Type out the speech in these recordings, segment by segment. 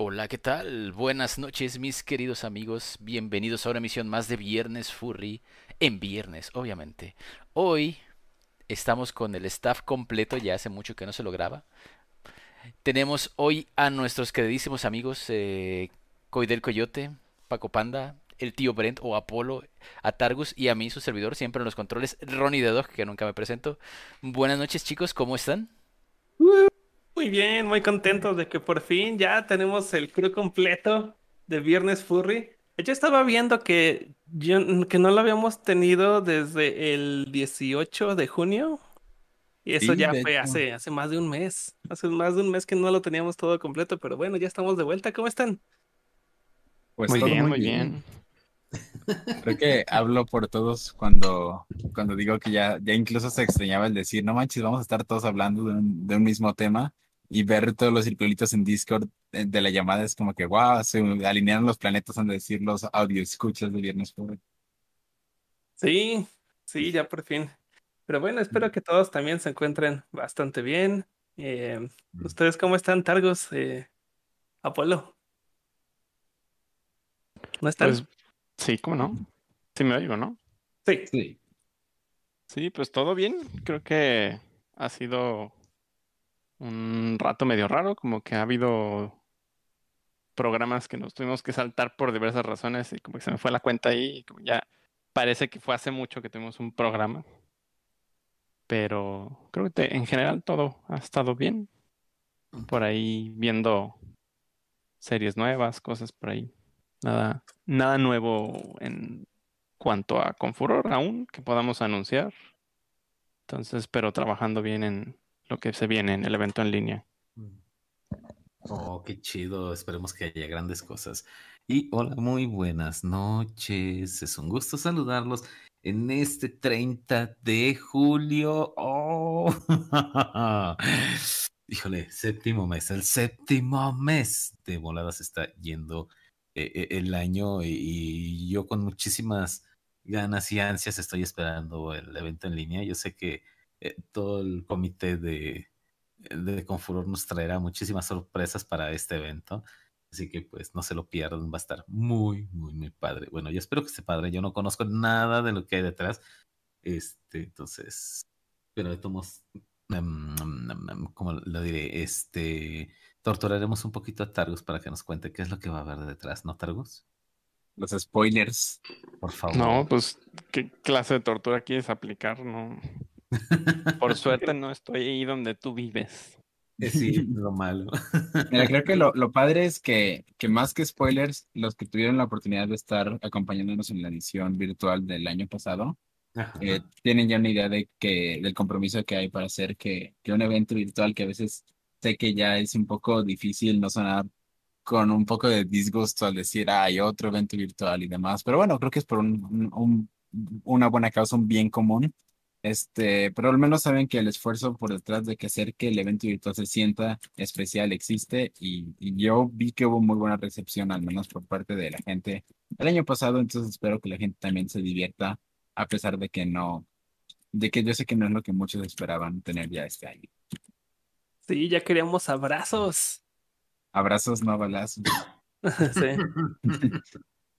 Hola, ¿qué tal? Buenas noches, mis queridos amigos. Bienvenidos a una emisión más de Viernes Furry. En viernes, obviamente. Hoy estamos con el staff completo, ya hace mucho que no se lo graba. Tenemos hoy a nuestros queridísimos amigos eh, Coidel Coyote, Paco Panda, el tío Brent o Apolo, a Targus y a mí, su servidor, siempre en los controles, Ronnie the Dog, que nunca me presento. Buenas noches, chicos, ¿cómo están? Muy bien, muy contentos de que por fin ya tenemos el crew completo de Viernes Furry. Yo estaba viendo que, yo, que no lo habíamos tenido desde el 18 de junio. Y eso Sí, ya fue hecho. hace, hace más de un mes. Hace más de un mes que no lo teníamos todo completo, pero bueno, ya estamos de vuelta. ¿Cómo están? Pues Muy todo bien, muy bien. Creo que hablo por todos cuando, cuando digo que ya, ya incluso se extrañaba el decir, no manches, vamos a estar todos hablando de un, de un mismo tema y ver todos los circulitos en Discord de, de la llamada es como que, wow, se alinearon los planetas, han de decir los audio escuchas de Viernes Pobre. Sí, sí, ya por fin. Pero bueno, espero que todos también se encuentren bastante bien. Eh, ¿ustedes cómo están, Targos? Eh, Apolo, ¿no están? Pues sí, ¿cómo no? Sí me oigo, ¿no? sí. Sí. Sí, pues todo bien. Creo que ha sido un rato medio raro, como que ha habido programas que nos tuvimos que saltar por diversas razones y como que se me fue la cuenta ahí y como ya parece que fue hace mucho que tuvimos un programa. Pero creo que en general todo ha estado bien. Por ahí viendo series nuevas, cosas por ahí. Nada, nada nuevo en cuanto a Confuror aún que podamos anunciar. Entonces, pero trabajando bien en lo que se viene en el evento en línea. Oh, qué chido. Esperemos que haya grandes cosas. Y hola, muy buenas noches. Es un gusto saludarlos en este 30 de julio. Oh, híjole, séptimo mes. El séptimo mes de volada se está yendo eh, eh, el año y yo con muchísimas ganas y ansias estoy esperando el evento en línea. Yo sé que eh, todo el comité de de Confuror nos traerá muchísimas sorpresas para este evento. Así que pues no se lo pierdan, va a estar muy, muy, muy padre. Bueno, yo espero que esté padre. Yo no conozco nada de lo que hay detrás. Este, entonces, pero de todos, modos, ¿cómo lo diré? Este, torturaremos un poquito a Targus para que nos cuente qué es lo que va a haber detrás, ¿no, Targus? Los spoilers. Por favor. No, pues, ¿qué clase de tortura quieres aplicar? No. Por suerte no estoy ahí donde tú vives. Eh, sí, lo malo. Mira, creo que lo, lo padre es que, que más que spoilers, los que tuvieron la oportunidad de estar acompañándonos en la edición virtual del año pasado, eh, tienen ya una idea de que, del compromiso que hay para hacer que, que un evento virtual que a veces sé que ya es un poco difícil no sonar con un poco de disgusto al decir, hay otro evento virtual y demás, pero bueno, creo que es por un, un- un- una buena causa, un bien común. Este, pero al menos saben que el esfuerzo por detrás de que hacer que el evento virtual se sienta especial existe y, y yo vi que hubo muy buena recepción, al menos por parte de la gente el año pasado, entonces espero que la gente también se divierta a pesar de que no, de que yo sé que no es lo que muchos esperaban tener ya este año. Sí, ya queríamos abrazos. Abrazos, no balazos. Sí.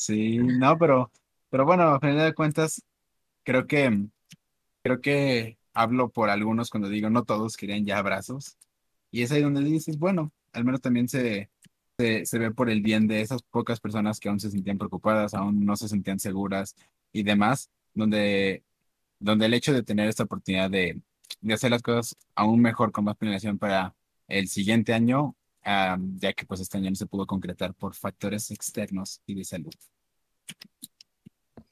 Sí, no, pero, pero bueno, a final de cuentas, creo que, creo que hablo por algunos cuando digo no todos querían ya abrazos. Y es ahí donde dices, bueno, al menos también se, se, se ve por el bien de esas pocas personas que aún se sentían preocupadas, aún no se sentían seguras y demás, donde, donde el hecho de tener esta oportunidad de, de hacer las cosas aún mejor con más planeación para el siguiente año, ah, ya que pues este año no se pudo concretar por factores externos y de salud.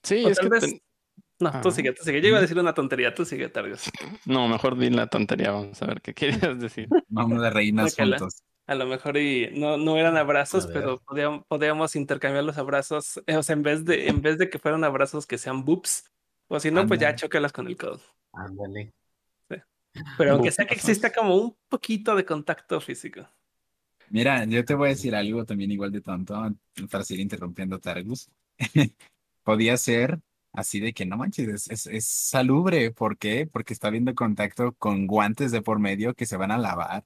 Sí, O es tal que vez- ten- No, tú sigue, tú sigue. Yo iba a decir una tontería, tú sigue, Targos. no, mejor di la tontería, vamos a ver qué querías decir. Vamos a reírnos Sácala. juntos. A lo mejor y no, no eran abrazos, pero podíamos, podíamos intercambiar los abrazos. eh, O sea, en vez de, en vez de que fueran abrazos que sean boops, o si no, pues ya chócalas con el codo. Ándale. Pero aunque sea que exista como un poquito de contacto físico. Mira, yo te voy a decir algo también igual de tonto para seguir interrumpiendo Targus. Podía ser así de que no manches, es, es, es salubre. ¿Por qué? Porque está habiendo contacto con guantes de por medio que se van a lavar.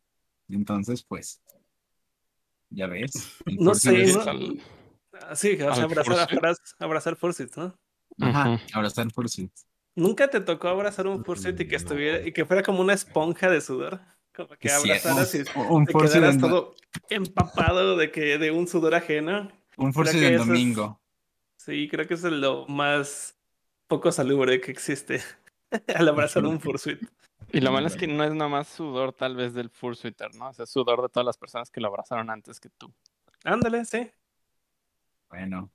Entonces, pues, Ya ves. El No sé, es- ¿no? Al- Ah, Sí, o sea, ¿Al abrazar, abrazar, abrazar ¿no? Ajá, abrazar fursuit. ¿Nunca te tocó abrazar un fursuit y que estuviera y que fuera como una esponja de sudor? Como que Sí, abrazaras y un, te quedaras en, todo empapado de que de un sudor ajeno. un fursuit que en eso es- domingo. Sí, creo que eso es lo más poco salubre que existe al abrazar un fursuit. Y lo malo es que no es nada más sudor tal vez del fursuiter, ¿no? O sea, es sudor de todas las personas que lo abrazaron antes que tú. Ándale, sí. Bueno.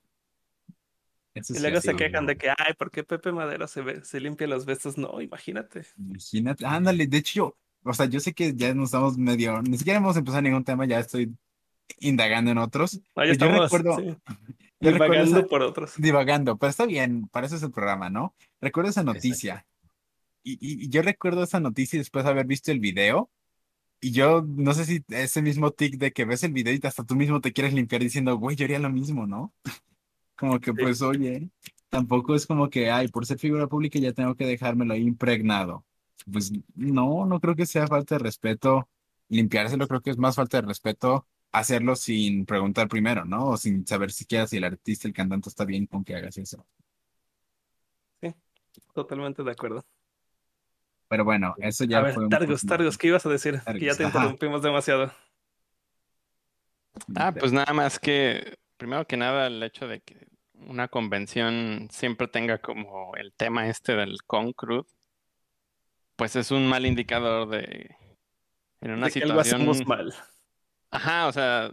Eso Y sí luego ha se quejan de que, ay, ¿por qué Pepe Madero se, ve, se limpia los vestos? No, imagínate. Imagínate, ándale, de hecho yo, o sea, yo sé que ya nos estamos medio, ni siquiera hemos empezado ningún tema, ya estoy indagando en otros. Ahí Pues yo estamos recuerdo- sí, Yo recuerdo divagando esa- por otros. divagando, pero está bien, para eso es el programa, ¿no? Recuerdo esa noticia. Y, y- y yo recuerdo esa noticia después de haber visto el video. Y yo no sé si ese mismo tic de que ves el video y hasta tú mismo te quieres limpiar diciendo, güey, yo haría lo mismo, ¿no? Como que, Sí. pues, oye, tampoco es como que, ay, por ser figura pública ya tengo que dejármelo ahí impregnado. Pues no, no creo que sea falta de respeto limpiárselo, creo que es más falta de respeto hacerlo sin preguntar primero, ¿no? O sin saber siquiera si el artista, el cantante está bien con que hagas eso. Totalmente de acuerdo. Pero bueno, eso ya a ver, fue un Targus, poco- Targus, ¿qué ibas a decir? que ya te ajá. interrumpimos demasiado. Ah, pues nada más que, primero que nada, el hecho de que una convención siempre tenga como el tema este del concrude, pues es un mal indicador de, en una de que algo situación... hacemos mal. Ajá, o sea,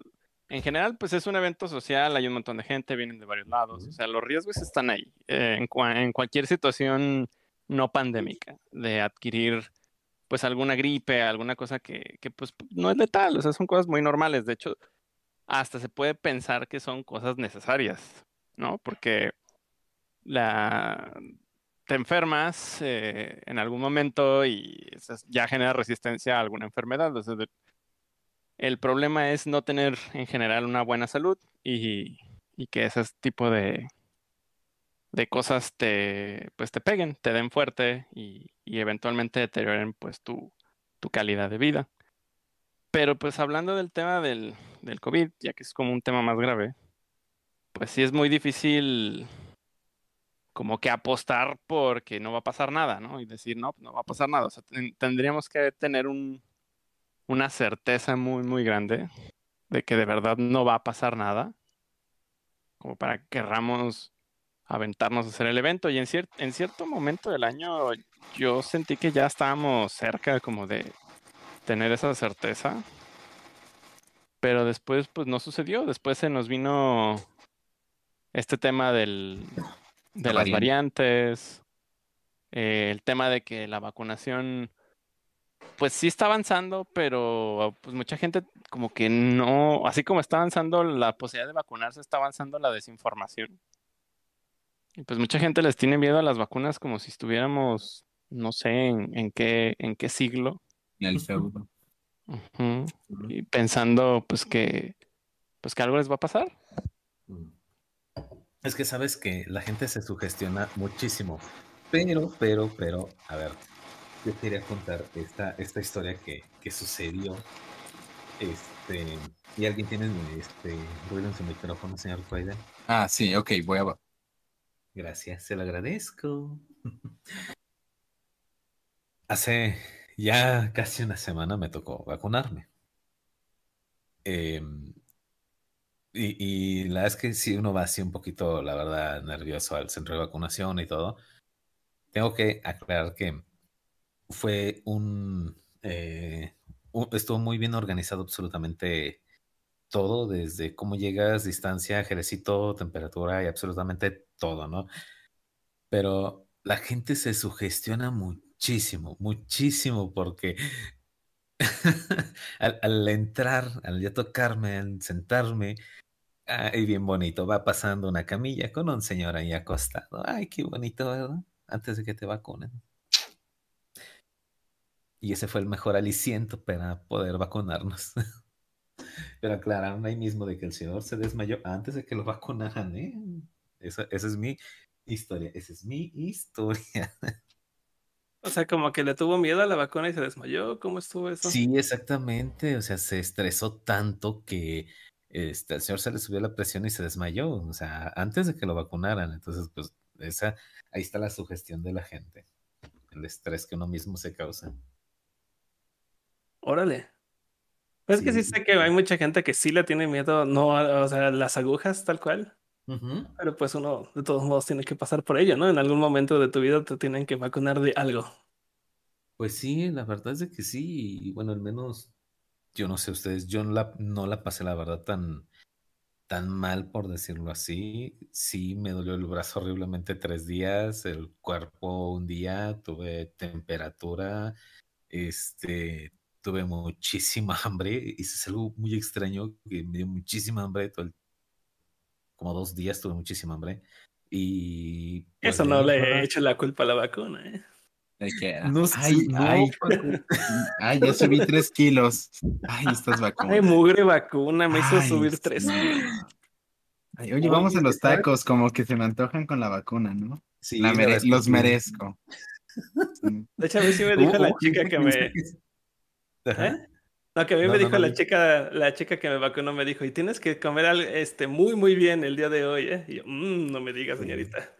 en general, pues es un evento social, hay un montón de gente, vienen de varios lados, o sea, los riesgos están ahí. eh, en, cua- en cualquier situación no pandémica, de adquirir, pues, alguna gripe, alguna cosa que, que, pues, no es letal, o sea, son cosas muy normales. De hecho, hasta se puede pensar que son cosas necesarias, ¿no? Porque la... te enfermas eh, en algún momento y ya genera resistencia a alguna enfermedad. o sea, de- el problema es no tener en general una buena salud y, que ese tipo de, de cosas te, pues te peguen, te den fuerte y, y eventualmente deterioren pues tu, tu calidad de vida. Pero pues hablando del tema del, del COVID, ya que es como un tema más grave, pues sí es muy difícil como que apostar porque no va a pasar nada, ¿no? Y decir, no, no va a pasar nada. O sea, ten- tendríamos que tener un, una certeza muy, muy grande de que de verdad no va a pasar nada, como para que querramos aventarnos a hacer el evento. Y en, cier- en cierto momento del año yo sentí que ya estábamos cerca como de tener esa certeza, pero después pues no sucedió. Después se nos vino este tema del, de La las variante. variantes, eh, el tema de que la vacunación pues sí está avanzando, pero pues mucha gente como que no, así como está avanzando la posibilidad de vacunarse, está avanzando la desinformación. Y pues mucha gente les tiene miedo a las vacunas como si estuviéramos, no sé, en, en qué, en qué siglo. en el feudo. Y pensando pues que, pues que algo les va a pasar. Es que sabes que la gente se sugestiona muchísimo. Pero, pero, pero, a ver, yo quería contar esta, esta historia que, que sucedió. Este, y alguien tiene este ruido en su micrófono, señor Cuaiden. Ah, sí, ok, voy a... Gracias, se lo agradezco. Hace ya casi una semana me tocó vacunarme. Em, y, y la verdad es que si uno va así un poquito, la verdad, nervioso al centro de vacunación y todo, tengo que aclarar que fue un, eh, estuvo muy bien organizado absolutamente todo, desde cómo llegas, distancia, ejercicio, temperatura y absolutamente todo, ¿no? Pero la gente se sugestiona muchísimo, muchísimo, porque al, al entrar, al ya tocarme, al sentarme, ay, bien bonito, va pasando una camilla con un señor ahí acostado. Ay, qué bonito, ¿verdad? Antes de que te vacunen. Y ese fue el mejor aliciento para poder vacunarnos. Pero aclararon ahí mismo de que el señor se desmayó antes de que lo vacunaran, ¿eh? Esa, esa es mi historia, esa es mi historia. O sea, como que le tuvo miedo a la vacuna y se desmayó. ¿Cómo estuvo eso? Sí, exactamente. O sea, se estresó tanto que este, al señor se le subió la presión y se desmayó, o sea, antes de que lo vacunaran. Entonces, pues, esa, ahí está la sugestión de la gente, el estrés que uno mismo se causa. Órale. Pues es que sí sé que hay mucha gente que sí le tiene miedo, no, o sea, las agujas tal cual, pero pues uno de todos modos tiene que pasar por ello, ¿no? En algún momento de tu vida te tienen que vacunar de algo. Pues sí, la verdad es de que sí, y bueno, al menos, yo no sé ustedes, yo no la, no la pasé, la verdad, tan, tan mal, por decirlo así. Sí, me dolió el brazo horriblemente tres días, el cuerpo un día, tuve temperatura, este, tuve muchísima hambre, y es algo muy extraño, que me dio muchísima hambre, todo el- como dos días tuve muchísima hambre, y pues Eso no le he hecho la culpa a la vacuna, ¿eh? De que, No sé, ay, no, ay, ay, ya subí tres kilos. Ay, estas Ay, vacunas. mugre vacuna, me hizo Ay, subir tres kilos. Ay, oye, vamos a los tacos, como que se me antojan con la vacuna, ¿no? Sí, La mere- los merezco. De hecho, a mí sí me dijo Hubo- la hubo chica que me ¿Eh? No, que a mí No, me no, dijo no, la chica, la chica que me vacunó, me dijo, y tienes que comer al- este, muy, muy bien el día de hoy, ¿eh? Y yo, "Mm, no me digas, señorita.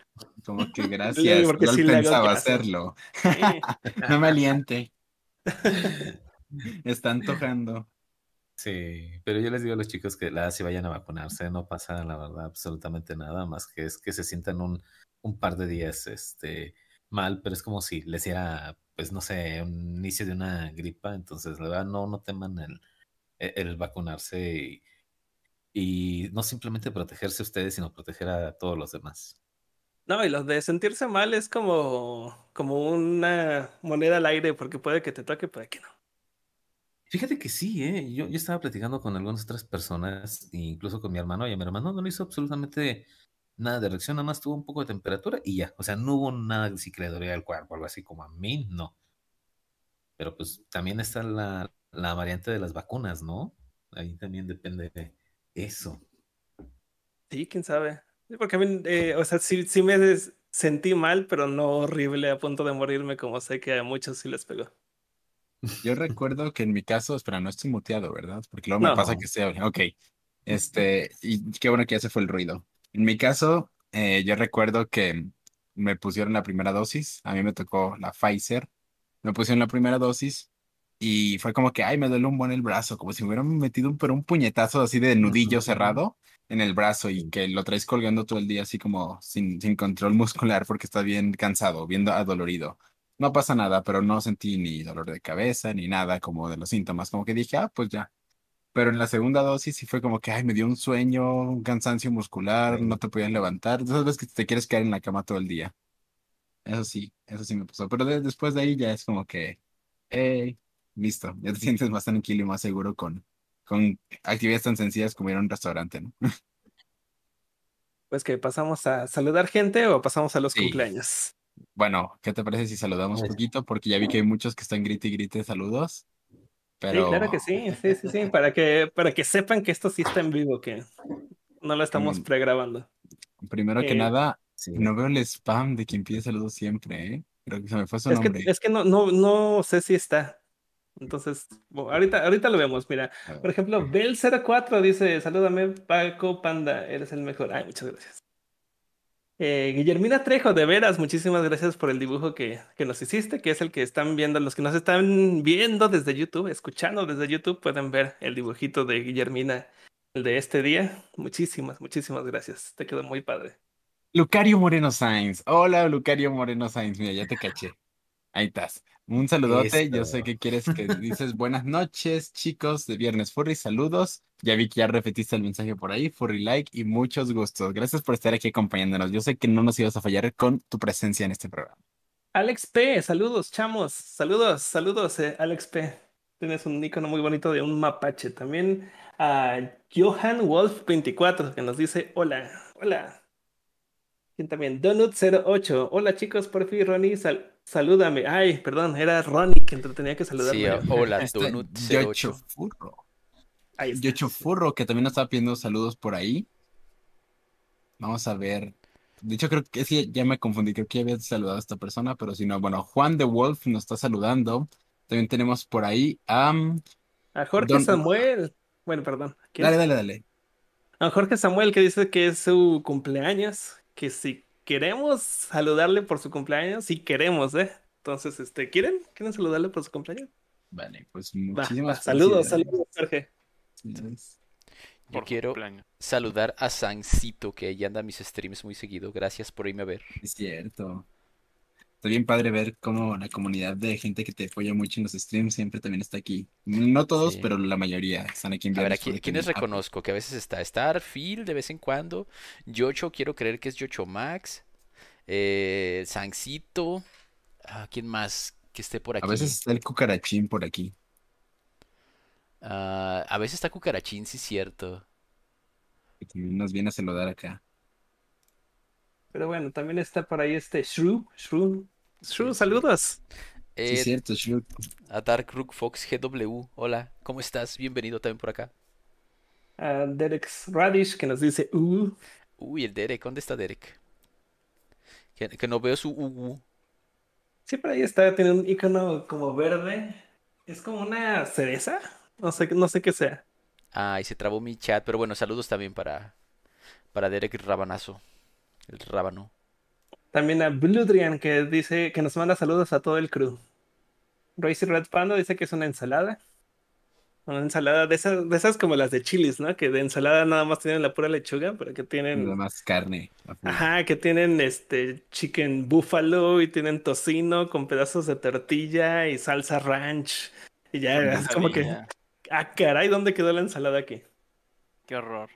Como que Sí, gracias, porque no sí pensaba hacerlo. Sí. No me aliente. Está antojando. Sí, pero yo les digo a los chicos que la si vayan a vacunarse, no pasa la verdad absolutamente nada más que es que se sientan un, un par de días este mal, pero es como si les diera, pues no sé, un inicio de una gripa, entonces la verdad no, no teman el, el- el vacunarse y, y no simplemente protegerse ustedes, sino proteger a todos los demás. No, y lo de sentirse mal es como, como una moneda al aire, porque puede que te toque, puede que no. Fíjate que sí, ¿eh? Yo, yo estaba platicando con algunas otras personas, incluso con mi hermano, y a mi hermano no le hizo absolutamente nada de reacción, nada más tuvo un poco de temperatura y ya. O sea, no hubo nada de si que le dolía el cuerpo, algo así como a mí, no. Pero pues también está la, la variante de las vacunas, ¿no? Ahí también depende de eso. Sí, quién sabe. Sí, Porque a mí, eh, o sea, sí, sí me sentí mal, pero no horrible a punto de morirme, como sé que a muchos sí les pegó. Yo recuerdo que en mi caso, espera, no estoy muteado, ¿verdad? Porque luego me No. pasa que estoy. Ok. Este, y qué bueno que ya se fue el ruido. En mi caso, eh, yo recuerdo que me pusieron la primera dosis. A mí me tocó la Pfizer. Me pusieron la primera dosis y fue como que, ay, me duele un buen el brazo, como si me hubieran metido un, pero un puñetazo así de nudillo cerrado en el brazo y que lo traes colgando todo el día así como sin, sin control muscular porque está bien cansado, bien adolorido. No pasa nada, pero no sentí ni dolor de cabeza ni nada como de los síntomas, como que dije, ah, pues ya. Pero en la segunda dosis sí fue como que, ay, me dio un sueño, un cansancio muscular, no te podías levantar. Esas veces que te quieres quedar en la cama todo el día. Eso sí, eso sí me pasó. Pero de- después de ahí ya es como que, hey, listo, ya te sientes más tranquilo y más seguro con, con actividades tan sencillas como ir a un restaurante, ¿no? Pues que pasamos a saludar gente o pasamos a los Sí. cumpleaños. Bueno, ¿qué te parece si saludamos un poquito? Porque ya vi que hay muchos que están grite y grite saludos. Pero Sí, claro que sí, sí, sí, sí, para que, para que sepan que esto sí está en vivo, que no lo estamos Mm. pregrabando. primero que Eh, nada, Sí. no veo el spam de quien pide saludos siempre, ¿eh? Creo que se me fue su Es que, nombre. es que no, no, no sé si está. Entonces, bueno, ahorita, ahorita lo vemos. Mira, por ejemplo, Bel04 dice: Salúdame, Paco Panda, eres el mejor. Ay, muchas gracias. Eh, Guillermina Trejo, de veras, muchísimas gracias por el dibujo que, que nos hiciste, que es el que están viendo, los que nos están viendo desde YouTube, escuchando desde YouTube, pueden ver el dibujito de Guillermina, el de este día. Muchísimas, muchísimas gracias. Te quedó muy padre. Lucario Moreno Sainz. Hola, Lucario Moreno Sainz. Mira, ya te caché. Ahí estás. Un saludote. Yo sé que quieres que dices buenas noches, chicos de Viernes Furry. Saludos. Ya vi que ya repetiste el mensaje por ahí. Furry like y muchos gustos. Gracias por estar aquí acompañándonos. Yo sé que no nos ibas a fallar con tu presencia en este programa. Alex P, saludos, chamos. Saludos, saludos, eh, Alex P. Tienes un icono muy bonito de un mapache. También a Johan Wolf 24 que nos dice hola, hola. ¿Quién también? Donut08. Hola chicos, por fin Ronnie, sal- salúdame. Ay, perdón, era Ronnie que tenía que saludarme. Sí, hola, Está Donut08. Yocho Furro. Ahí está. Yocho Furro, que también nos estaba pidiendo saludos por ahí. Vamos a ver. De hecho, creo que sí, ya me confundí. Creo que ya había saludado a esta persona, pero si no, bueno, Juan de Wolf nos está saludando. También tenemos por ahí a. A Jorge Don- Samuel. Bueno, perdón. ¿Quién? Dale, dale, dale. A Jorge Samuel que dice que es su cumpleaños, que si queremos saludarle por su cumpleaños, si queremos, ¿eh? Entonces, este, ¿quieren? ¿Quieren saludarle por su cumpleaños? Vale, pues muchísimas va, saludos, saludos, Jorge. Yo quiero cumpleaños. saludar a Sancito, que ella anda a mis streams muy seguido. Gracias por irme a ver. Es cierto. Está bien padre ver cómo la comunidad de gente que te apoya mucho en los streams siempre también está aquí. No todos, Sí. pero la mayoría están aquí en A ver, aquí, ¿quiénes también. Reconozco? Que a veces está Starfield de vez en cuando. Yocho, quiero creer que es Yocho Max. Eh, Sancito. Ah, ¿quién más que esté por aquí? A veces está el cucarachín por aquí. Ah, a veces está Cucarachín, sí, cierto. que también nos viene a saludar acá. Pero bueno, también está por ahí este Shrew. Shrew. Shrew, sí. saludos. Sí, Eh, es cierto, Shrew. a Dark Rook Fox GW. Hola, ¿cómo estás? Bienvenido también por acá. A Derek Radish que nos dice, uh, Uy, el Derek, ¿dónde está Derek? Que, que no veo su UU. Sí, por ahí está, tiene un icono como verde. Es como una cereza. No sé, no sé qué sea. Ay, se trabó mi chat, pero bueno, saludos también para, para Derek Rabanazo. El rábano. También a Bludrian que dice que nos manda saludos a todo el crew. Royce Red Panda dice que es una ensalada. Una ensalada de esas, de esas como las de chilis, ¿no? Que de ensalada nada más tienen la pura lechuga, pero que Nada tienen. más carne. Ajá, que tienen este chicken buffalo y tienen tocino con pedazos de tortilla y salsa ranch. Y ya es como que. Ah, caray, ¿dónde quedó la ensalada aquí? Qué horror.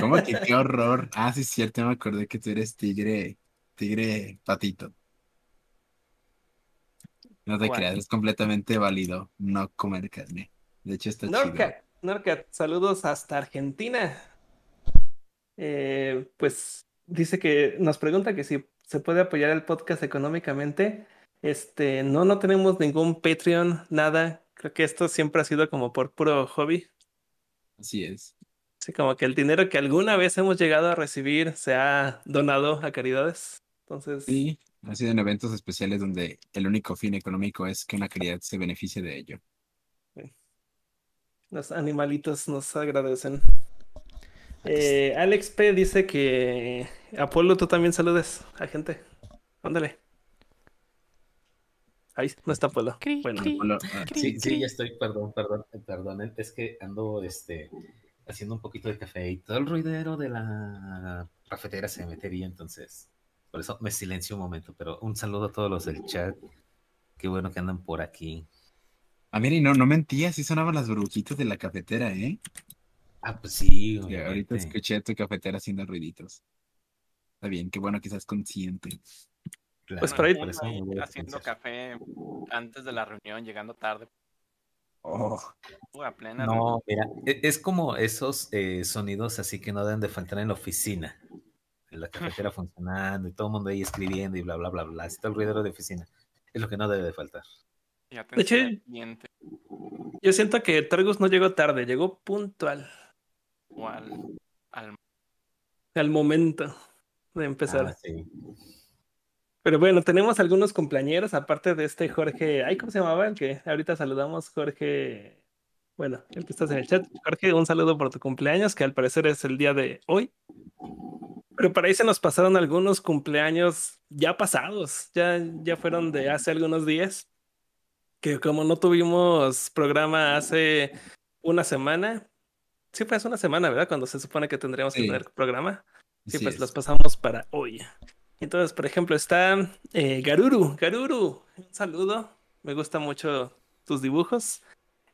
¿Cómo que qué horror? Ah, sí, es cierto, me acordé que tú eres tigre, tigre patito. No te ¿Cuál? creas, es completamente válido no comer carne. De hecho, está chido. Norcat, Norcat, saludos hasta Argentina. Eh, pues dice que nos pregunta que si se puede apoyar el podcast económicamente. Este, no, no tenemos ningún Patreon, nada. Creo que esto siempre ha sido como por puro hobby. Así es. Así como que el dinero que alguna vez hemos llegado a recibir se ha donado a caridades. Entonces, Sí, ha sido en eventos especiales donde el único fin económico es que una caridad se beneficie de ello. los animalitos nos agradecen. Eh, Alex P dice que Apolo, tú también saludes a gente. Ándale. Ahí no está Apolo. Cri, Bueno, cri. Apolo, ah, Cri, Sí, sí, ya estoy, perdón, perdón, eh, perdón, es que ando este, haciendo un poquito de café y todo el ruidero de la cafetera se metería, entonces, por eso me silencio un momento, pero un saludo a todos los del chat, qué bueno que andan por aquí. Ah, mira, y no, no mentía, sí sonaban las burbujitas de la cafetera, ¿eh? Ah, pues sí, ahorita escuché a tu cafetera haciendo ruiditos. Está bien, qué bueno que seas consciente. Claro, Pues por ahí- por eso me voy a haciendo café antes de la reunión, llegando tarde. Oh, a plena No, mira, e- es como esos eh, sonidos así que no deben de faltar en la oficina. En la cafetera funcionando y todo el mundo ahí escribiendo y bla, bla, bla, bla. Así Está el ruidero de oficina. Es lo que no debe de faltar. De hecho- yo siento que Targus no llegó tarde, llegó puntual, o al, al- al momento de empezar. Ah, sí. Pero bueno, tenemos algunos cumpleañeros, aparte de este Jorge, ay, ¿cómo se llamaba? El que ahorita saludamos, Jorge. Bueno, el que estás en el chat. Jorge, un saludo por tu cumpleaños, que al parecer es el día de hoy. Pero por ahí se nos pasaron algunos cumpleaños ya pasados, ya, ya fueron de hace algunos días. Que como no tuvimos programa hace una semana, sí fue hace una semana, ¿verdad? Cuando se supone que tendríamos que Sí. tener programa. Sí, así pues es. los pasamos para hoy. Entonces, por ejemplo, está eh, Garuru. Garuru, un saludo. Me gustan mucho tus dibujos.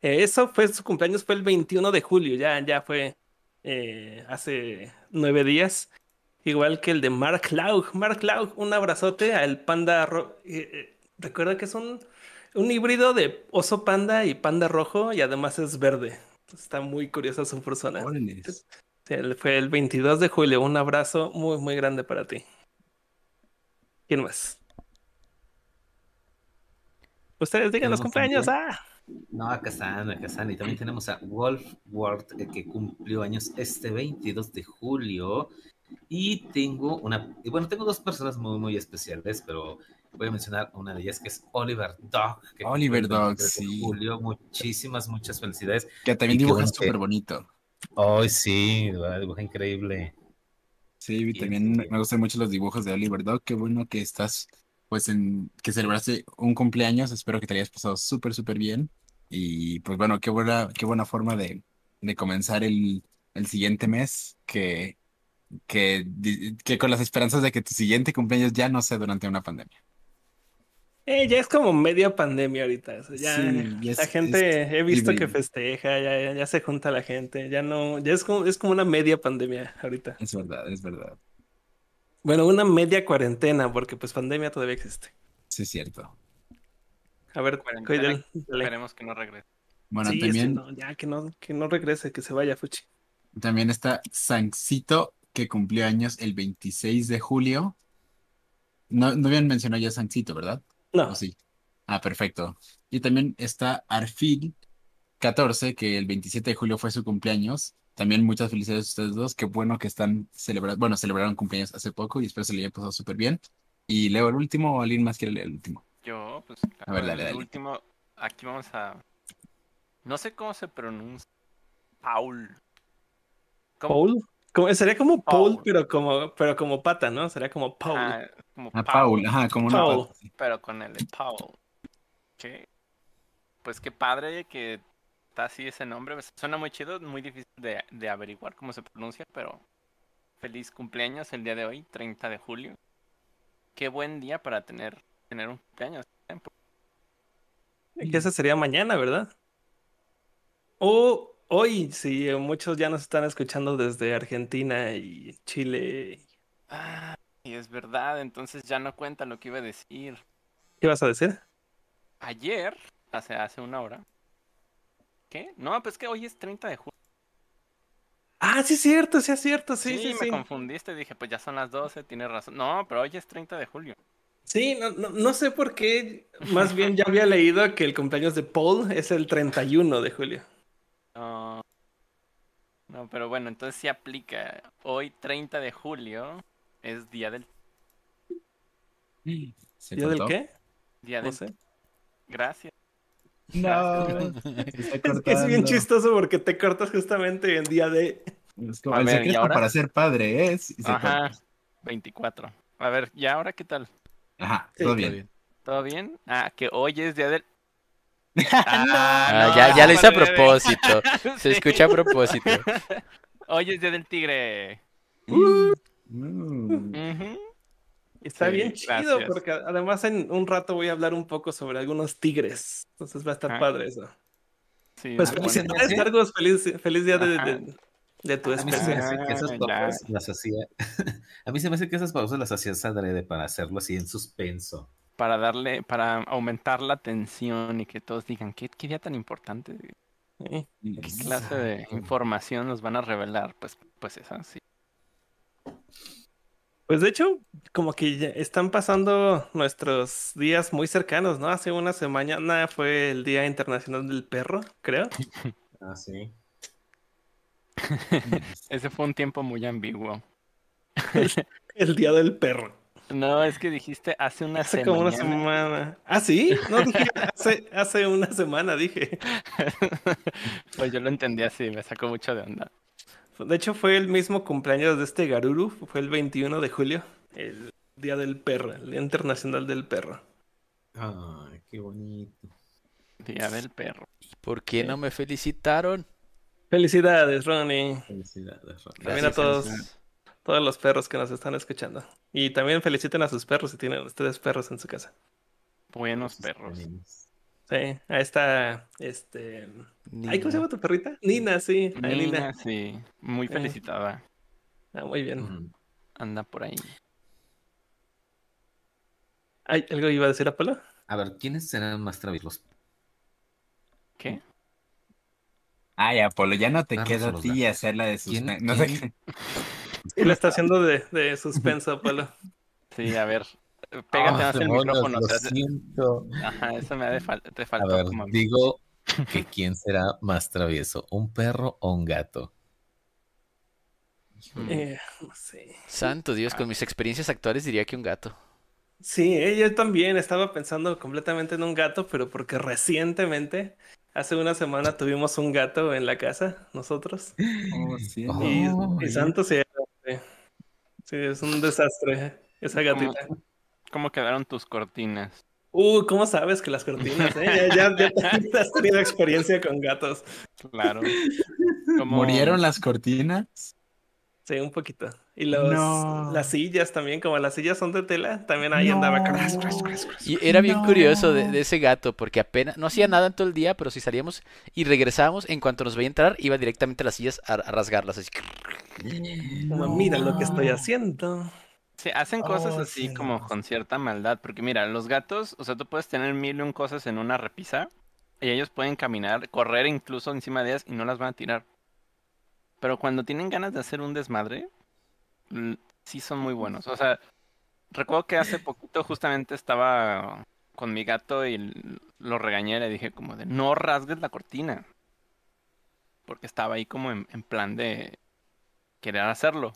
Eh, eso fue su cumpleaños, fue el 21 de julio, ya, ya fue eh, hace nueve días. Igual que el de Mark Laug. Mark Laug, un abrazote al panda rojo. recuerda que es un, un híbrido de oso panda y panda rojo y además es verde. Está muy curiosa su persona. Sí, fue el 22 de julio. Un abrazo muy, muy grande para ti. ¿Quién más? Ustedes digan los cumpleaños. también- ¡Ah! No, acá están, acá están. Y también tenemos a Wolf Ward, eh, que cumplió años este 22 de julio. Y tengo una, y bueno, tengo dos personas muy, muy especiales, pero voy a mencionar una de ellas que es Oliver Dog. que Oliver Dog, 23 de sí. Julio, muchísimas, muchas felicidades. Que también que- súper bonito. Ay, sí, ¿verdad? dibuja increíble. Sí, Y también me este- me gustan mucho los dibujos de Oliver Dog. Qué bueno que estás, pues, en que celebraste un cumpleaños. Espero que te hayas pasado súper, súper bien. Y pues bueno, qué buena, qué buena forma de, de comenzar el, el siguiente mes. Que, que, con las esperanzas de que tu siguiente cumpleaños ya no sea durante una pandemia. Eh, ya es como media pandemia ahorita. o sea, ya Sí, ya la gente es he visto que festeja, ya, ya, ya se junta la gente, ya no, ya es como, es como una media pandemia ahorita. Es verdad, es verdad. Bueno, una media cuarentena, porque pues pandemia todavía existe. Sí, es cierto. A ver, Cuarentena. Esperemos que no regrese. Bueno, Sí, es que también. no, ya que no, que no regrese, que se vaya, Fuchi. También está Sancito, que cumplió años el 26 de julio. No, no habían mencionado ya Sancito, ¿verdad? No, ¿O sí? Ah, perfecto. Y también está Arfil 14, que el 27 de julio fue su cumpleaños. También muchas felicidades a ustedes dos. Qué bueno que están celebrando, bueno, celebraron cumpleaños hace poco y espero se le haya pasado súper bien. Y leo el último o alguien más quiere leer el último. Yo, pues, A ver, el dale, dale. último, aquí vamos a... No sé cómo se pronuncia. Paul. ¿Cómo? Paul. Como- sería como Paul, Paul. pero como, pero como pata, ¿no? Sería como Paul. Ah, como Paul, Paul, ajá, como una Paul. pata, sí. pero con el de Paul. ¿Qué? Pues qué padre que está así ese nombre. Suena muy chido, muy difícil de, de averiguar cómo se pronuncia, pero feliz cumpleaños el día de hoy, 30 de julio. Qué buen día para tener, tener un cumpleaños. ¿eh? Que ese sería mañana, ¿verdad? O hoy, si muchos ya nos están escuchando desde Argentina y Chile. Ah, y es verdad, entonces ya no cuenta lo que iba a decir. ¿Qué vas a decir? Ayer, hace, hace una hora. ¿Qué? No, pues que hoy es 30 de julio. Ah, sí es cierto, sí es cierto, sí, sí, me sí. confundiste, dije, pues ya son las 12, tienes razón. No, pero hoy es 30 de julio. Sí, no, no, no sé por qué, más bien ya había leído que el cumpleaños de Paul es el 31 de julio. No, no, pero bueno, entonces sí aplica. Hoy, 30 de julio, es día del... ¿Se ¿Día del qué? Día del... sé. Gracias. No, Es que es bien chistoso porque te cortas justamente en día de... Es como A el ver, ¿y secreto para ser padre es. y se Ajá, corta. 24. A ver, ¿y ahora qué tal? Ajá, todo bien. ¿Todo bien? Ah, que hoy es día del... Ah, no, ya, ya lo hice a propósito. Se Sí. escucha a propósito. Hoy es día del tigre. Mm. Ujú. Está Sí, bien chido gracias. porque además en un rato voy a hablar un poco sobre algunos tigres. Entonces va a estar Ah, padre eso. Sí, Pues bueno. felicidades, Argos, feliz, feliz día de, de- de tu A mí se me especie. hace que esas Ah, pausas ya. las hacía. A mí se me hace que esas pausas las hacías adrede para hacerlo así en suspenso. Para darle, para aumentar la tensión y que todos digan, ¿qué, qué día tan importante? ¿Qué clase de información nos van a revelar? Pues, pues esa, sí. Pues de hecho, como que ya están pasando nuestros días muy cercanos, ¿no? Hace una semana fue el Día Internacional del Perro, creo. Ah, sí. Ese fue un tiempo muy ambiguo. El Día del Perro. No, es que dijiste hace una Hace como una semana. semana. ¿Ah, sí? No, dije hace, hace una semana, dije. Pues yo lo entendí así, me sacó mucho de onda. De hecho, fue el mismo cumpleaños de este Garuru, fue el 21 de julio, el Día del Perro, el Día Internacional del Perro. Ay, qué bonito. Día del perro. ¿Por qué no me felicitaron? Felicidades, Ronnie. Felicidades, Ron. También a todos. Todos los perros que nos están escuchando. Y también feliciten a sus perros si tienen ustedes perros en su casa. Buenos perros. Sí, a esta, este... Ay, ¿cómo se llama tu perrita? Nina, sí. Nina. Nina, sí, muy Eh. felicitada. Ah, muy bien. Anda por ahí. Ay, ¿algo iba a decir Apolo? A ver, ¿quiénes serán más traviesos? ¿Qué? Ay, Apolo, ya no te Perros queda o a ti hacer la de ¿Quién- suspenso. No sé qué. Sí, lo está haciendo de, de suspenso, Apolo. Sí, a ver. Pégate Ah, más el micrófono. Lo siento. Ajá, eso me ha de fal- te A faltó ver, como a mí. digo que quién será más travieso, un perro o un gato. Eh, no sé. Santo Dios, con mis experiencias actuales diría que un gato. Sí, eh, yo también estaba pensando completamente en un gato, pero porque recientemente, Hace una semana tuvimos un gato en la casa, nosotros. Oh, sí. Oh. Y, y Oh, Santo sí, sí, es un desastre esa gatita. ¿Cómo quedaron tus cortinas? Uh, ¿cómo sabes que las cortinas, eh? Ya, ya, ya has tenido experiencia con gatos. Claro. ¿Cómo- ¿Murieron las cortinas? Sí, un poquito. Y los, No. las sillas también, como las sillas son de tela, también ahí andaba. No. cras, cras, cras, cras. Y era bien curioso de ese gato, porque apenas no hacía nada en todo el día, pero si salíamos y regresábamos, en cuanto nos veía entrar, iba directamente a las sillas a, a rasgarlas. Así. Como, mira lo que estoy haciendo. Sí, hacen cosas Oh, así sí, como no. con cierta maldad, porque mira, los gatos, o sea, tú puedes tener mil y un cosas en una repisa y ellos pueden caminar, correr incluso encima de ellas y no las van a tirar. Pero cuando tienen ganas de hacer un desmadre, sí son muy buenos. O sea, recuerdo que hace poquito justamente estaba con mi gato y lo regañé y le dije como de no rasgues la cortina. Porque estaba ahí como en, en plan de querer hacerlo.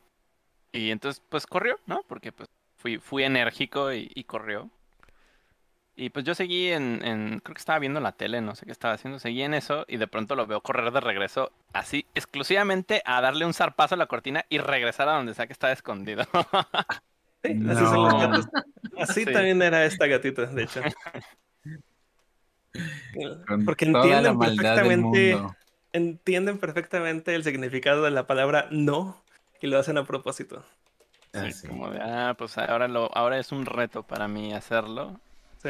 Y entonces, pues corrió, ¿no? Porque pues fui, fui enérgico y, y corrió. Y pues yo seguí en, en, creo que estaba viendo la tele, no sé qué estaba haciendo, seguí en eso y de pronto lo veo correr de regreso, así exclusivamente a darle un zarpazo a la cortina y regresar a donde sea que estaba escondido. Sí, así son los gatos. Así Sí. también era esta gatita, de hecho. Con Porque entienden perfectamente, mundo. Entienden perfectamente el significado de la palabra no y lo hacen a propósito. Ah, Sí, sí. como de, ah, pues ahora lo, ahora es un reto para mí hacerlo, Sí.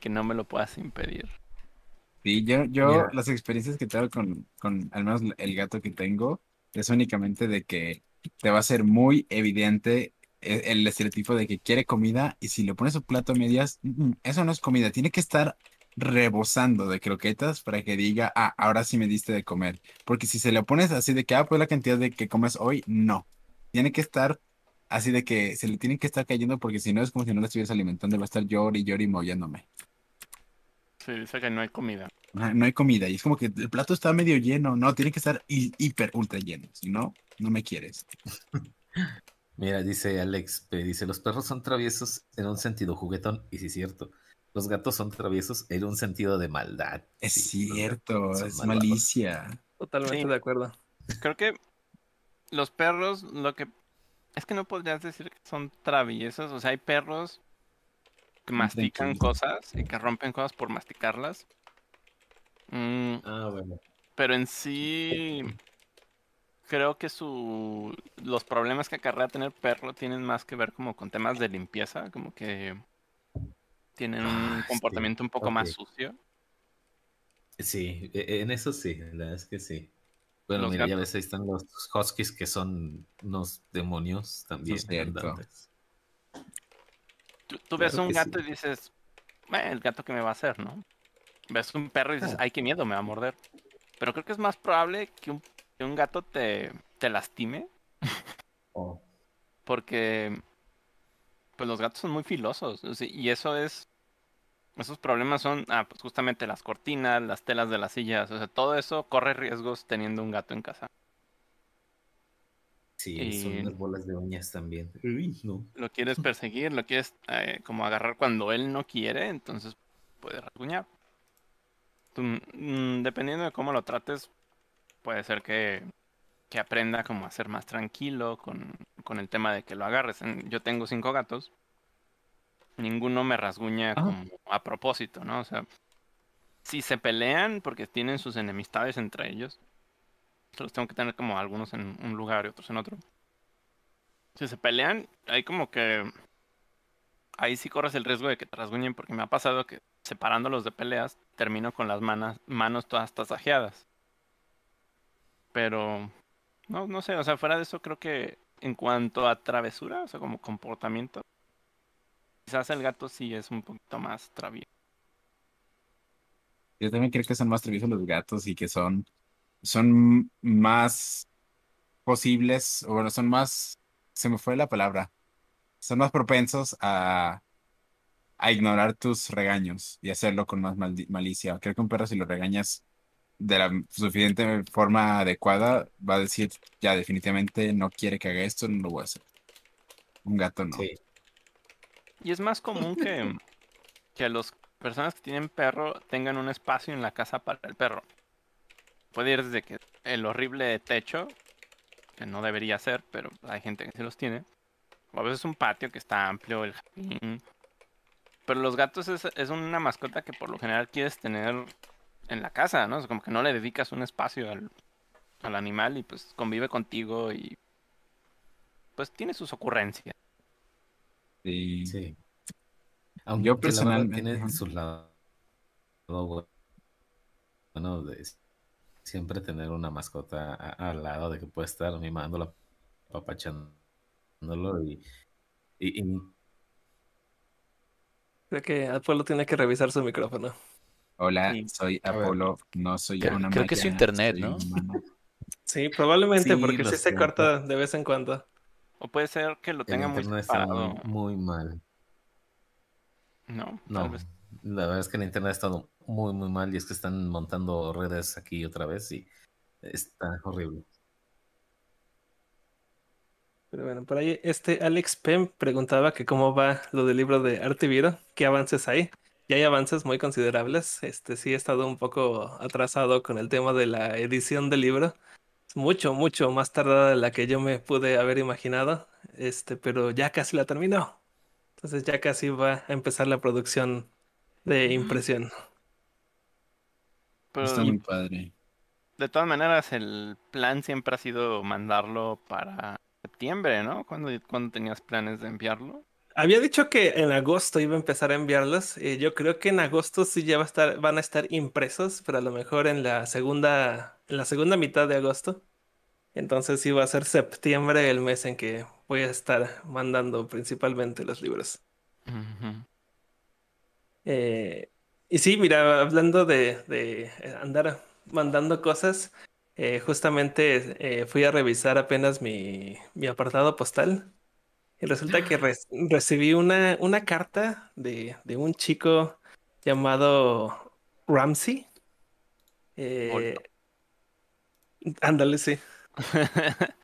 que no me lo puedas impedir. Sí, yo, yo las experiencias que tengo con, con al menos el gato que tengo es únicamente de que te va a ser muy evidente e- el, estereotipo de que quiere comida y si le pones su plato a medias, mm, mm, eso no es comida, tiene que estar rebosando de croquetas para que diga, ah, ahora sí me diste de comer. Porque si se le pones así de que, ah, pues la cantidad de que comes hoy, no. Tiene que estar así de que se le tiene que estar cayendo porque si no es como si no le estuvieras alimentando, va a estar llori, llori, moviéndome. Sí, dice que no hay comida. No hay comida y es como que el plato está medio lleno, no, tiene que estar hi- hiper, ultra lleno, si no, no me quieres. Mira, dice Alex, P, dice, los perros son traviesos en un sentido juguetón, y sí es cierto. Los gatos son traviesos en un sentido de maldad. Es Sí, cierto, es malvados. malicia. Totalmente Sí. de acuerdo. Creo que los perros, lo que es que no podrías decir que son traviesos. O sea, hay perros que mastican cosas y que rompen cosas por masticarlas. Mm, Ah, bueno. pero en sí, creo que su los problemas que acarrea tener perro tienen más que ver como con temas de limpieza, como que tienen un Ah, sí, comportamiento un poco más sucio. Sí, e- en eso sí, la verdad es que sí. Bueno, Los mira, ya gatos. ves, ahí están los huskies que son unos demonios también. andantes. Tú, ves un gato sí. y dices, "Bueno, el gato que me va a hacer, ¿no? Ves un perro y dices, Ah. ay, qué miedo, me va a morder. Pero creo que es más probable que un, que un gato te, te lastime, Oh, porque pues los gatos son muy filosos. y eso es, esos problemas son, ah, pues justamente las cortinas, las telas de las sillas, o sea, todo eso corre riesgos teniendo un gato en casa. sí, son unas bolas de uñas también. Uy, no. Lo quieres perseguir, lo quieres eh, como agarrar cuando él no quiere, entonces puede rasguñar. Tú, mm, dependiendo de cómo lo trates, puede ser que, que aprenda como a ser más tranquilo con, con el tema de que lo agarres. Yo tengo cinco gatos, ninguno me rasguña Ah. como a propósito, ¿no? O sea, si se pelean porque tienen sus enemistades entre ellos, los tengo que tener como algunos en un lugar y otros en otro. Si se pelean, hay como que. Ahí sí corres el riesgo de que te rasguñen, porque me ha pasado que separándolos de peleas, termino con las manos, manos todas tasajeadas. Pero. No, no sé, o sea, fuera de eso, creo que en cuanto a travesura, o sea, como comportamiento, quizás el gato sí es un poquito más travieso. Yo también creo que son más traviesos los gatos y que son, son más posibles, o bueno, son más, se me fue la palabra, son más propensos a, a ignorar tus regaños y hacerlo con más malicia. Creo que un perro si lo regañas de la suficiente forma adecuada, va a decir, ya definitivamente no quiere que haga esto, no lo voy a hacer. Un gato no. Sí. Y es más común que, que los personas que tienen perro tengan un espacio en la casa para el perro. Puede ir desde que el horrible techo, que no debería ser, pero hay gente que sí los tiene. O a veces un patio que está amplio, el jardín. Pero los gatos es, es una mascota que por lo general quieres tener en la casa, ¿no? Es como que no le dedicas un espacio al, al animal y pues convive contigo y pues tiene sus ocurrencias. Sí. Sí. Yo Aunque la verdad personalmente- tiene ajá. su lado bueno de siempre tener una mascota a- al lado de que puede estar mimándolo, papachándolo y, y, y Creo que Apolo tiene que revisar su micrófono. Hola, Sí. soy A ver. Apolo, no soy Creo- una creo que es su internet, ¿no? Sí, probablemente, Sí, porque sí se corta de vez en cuando. O puede ser que lo el tenga muy separado. muy mal. No, tal No, vez. la verdad es que el internet ha estado muy, muy mal y es que están montando redes aquí otra vez y está horrible. Pero bueno, por ahí este Alex Pem preguntaba que cómo va lo del libro de Arte Viro, qué avances hay. Y hay avances muy considerables. Este sí he estado un poco atrasado con el tema de la edición del libro. Es mucho, mucho más tardada de la que yo me pude haber imaginado. Este, pero ya casi la terminó. Entonces ya casi va a empezar la producción de impresión. Pero Está muy padre. de todas maneras, el plan siempre ha sido mandarlo para septiembre, ¿no? ¿Cuándo, cuándo tenías planes de enviarlo? Había dicho que en agosto iba a empezar a enviarlos. eh, yo creo que en agosto sí ya va a estar, van a estar impresos, pero a lo mejor en la segunda, en la segunda mitad de agosto. Entonces sí va a ser septiembre el mes en que voy a estar mandando principalmente los libros. Eh, y sí, mira, hablando de, de andar mandando cosas, eh, justamente fui a revisar apenas mi, mi apartado postal y resulta que re- recibí una, una carta de, de un chico llamado Ramsey. Eh, ándale, sí.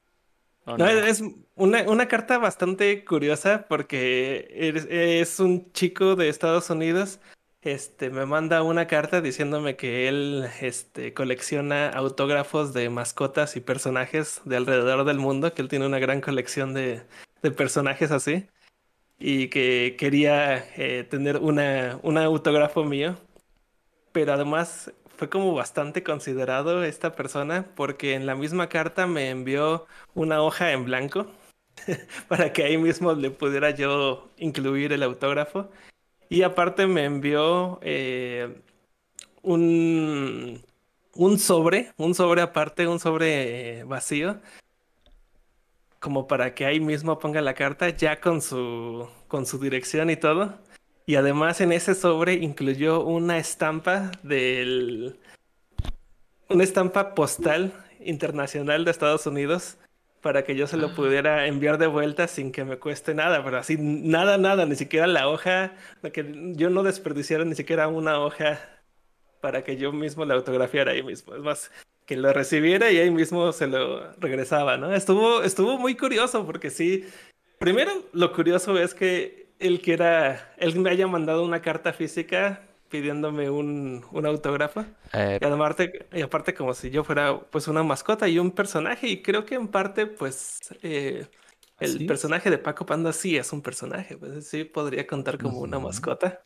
Oh, No, no. es una, una carta bastante curiosa porque eres- es un chico de Estados Unidos. Este, me manda una carta diciéndome que él este, colecciona autógrafos de mascotas y personajes de alrededor del mundo, que él tiene una gran colección de, de personajes así, y que quería eh, tener una, un autógrafo mío. Pero además fue como bastante considerado esta persona porque en la misma carta me envió una hoja en blanco para que ahí mismo le pudiera yo incluir el autógrafo. Y aparte me envió eh, un, un sobre, un sobre aparte, un sobre eh, vacío, como para que ahí mismo ponga la carta ya con su, con su dirección y todo. Y además en ese sobre incluyó una estampa del... Una estampa postal internacional de Estados Unidos para que yo se lo pudiera enviar de vuelta sin que me cueste nada, pero así nada, nada, ni siquiera la hoja, que yo no desperdiciara ni siquiera una hoja para que yo mismo la autografiara ahí mismo. Es más, que lo recibiera y ahí mismo se lo regresaba, ¿no? Estuvo, estuvo muy curioso porque sí, primero lo curioso es que él quiera, él me haya mandado una carta física pidiéndome un, un autógrafo. Eh, Y aparte, y aparte como si yo fuera pues una mascota y un personaje y creo que en parte pues eh, el personaje de Paco Panda sí es un personaje, pues sí podría contar como una mascota.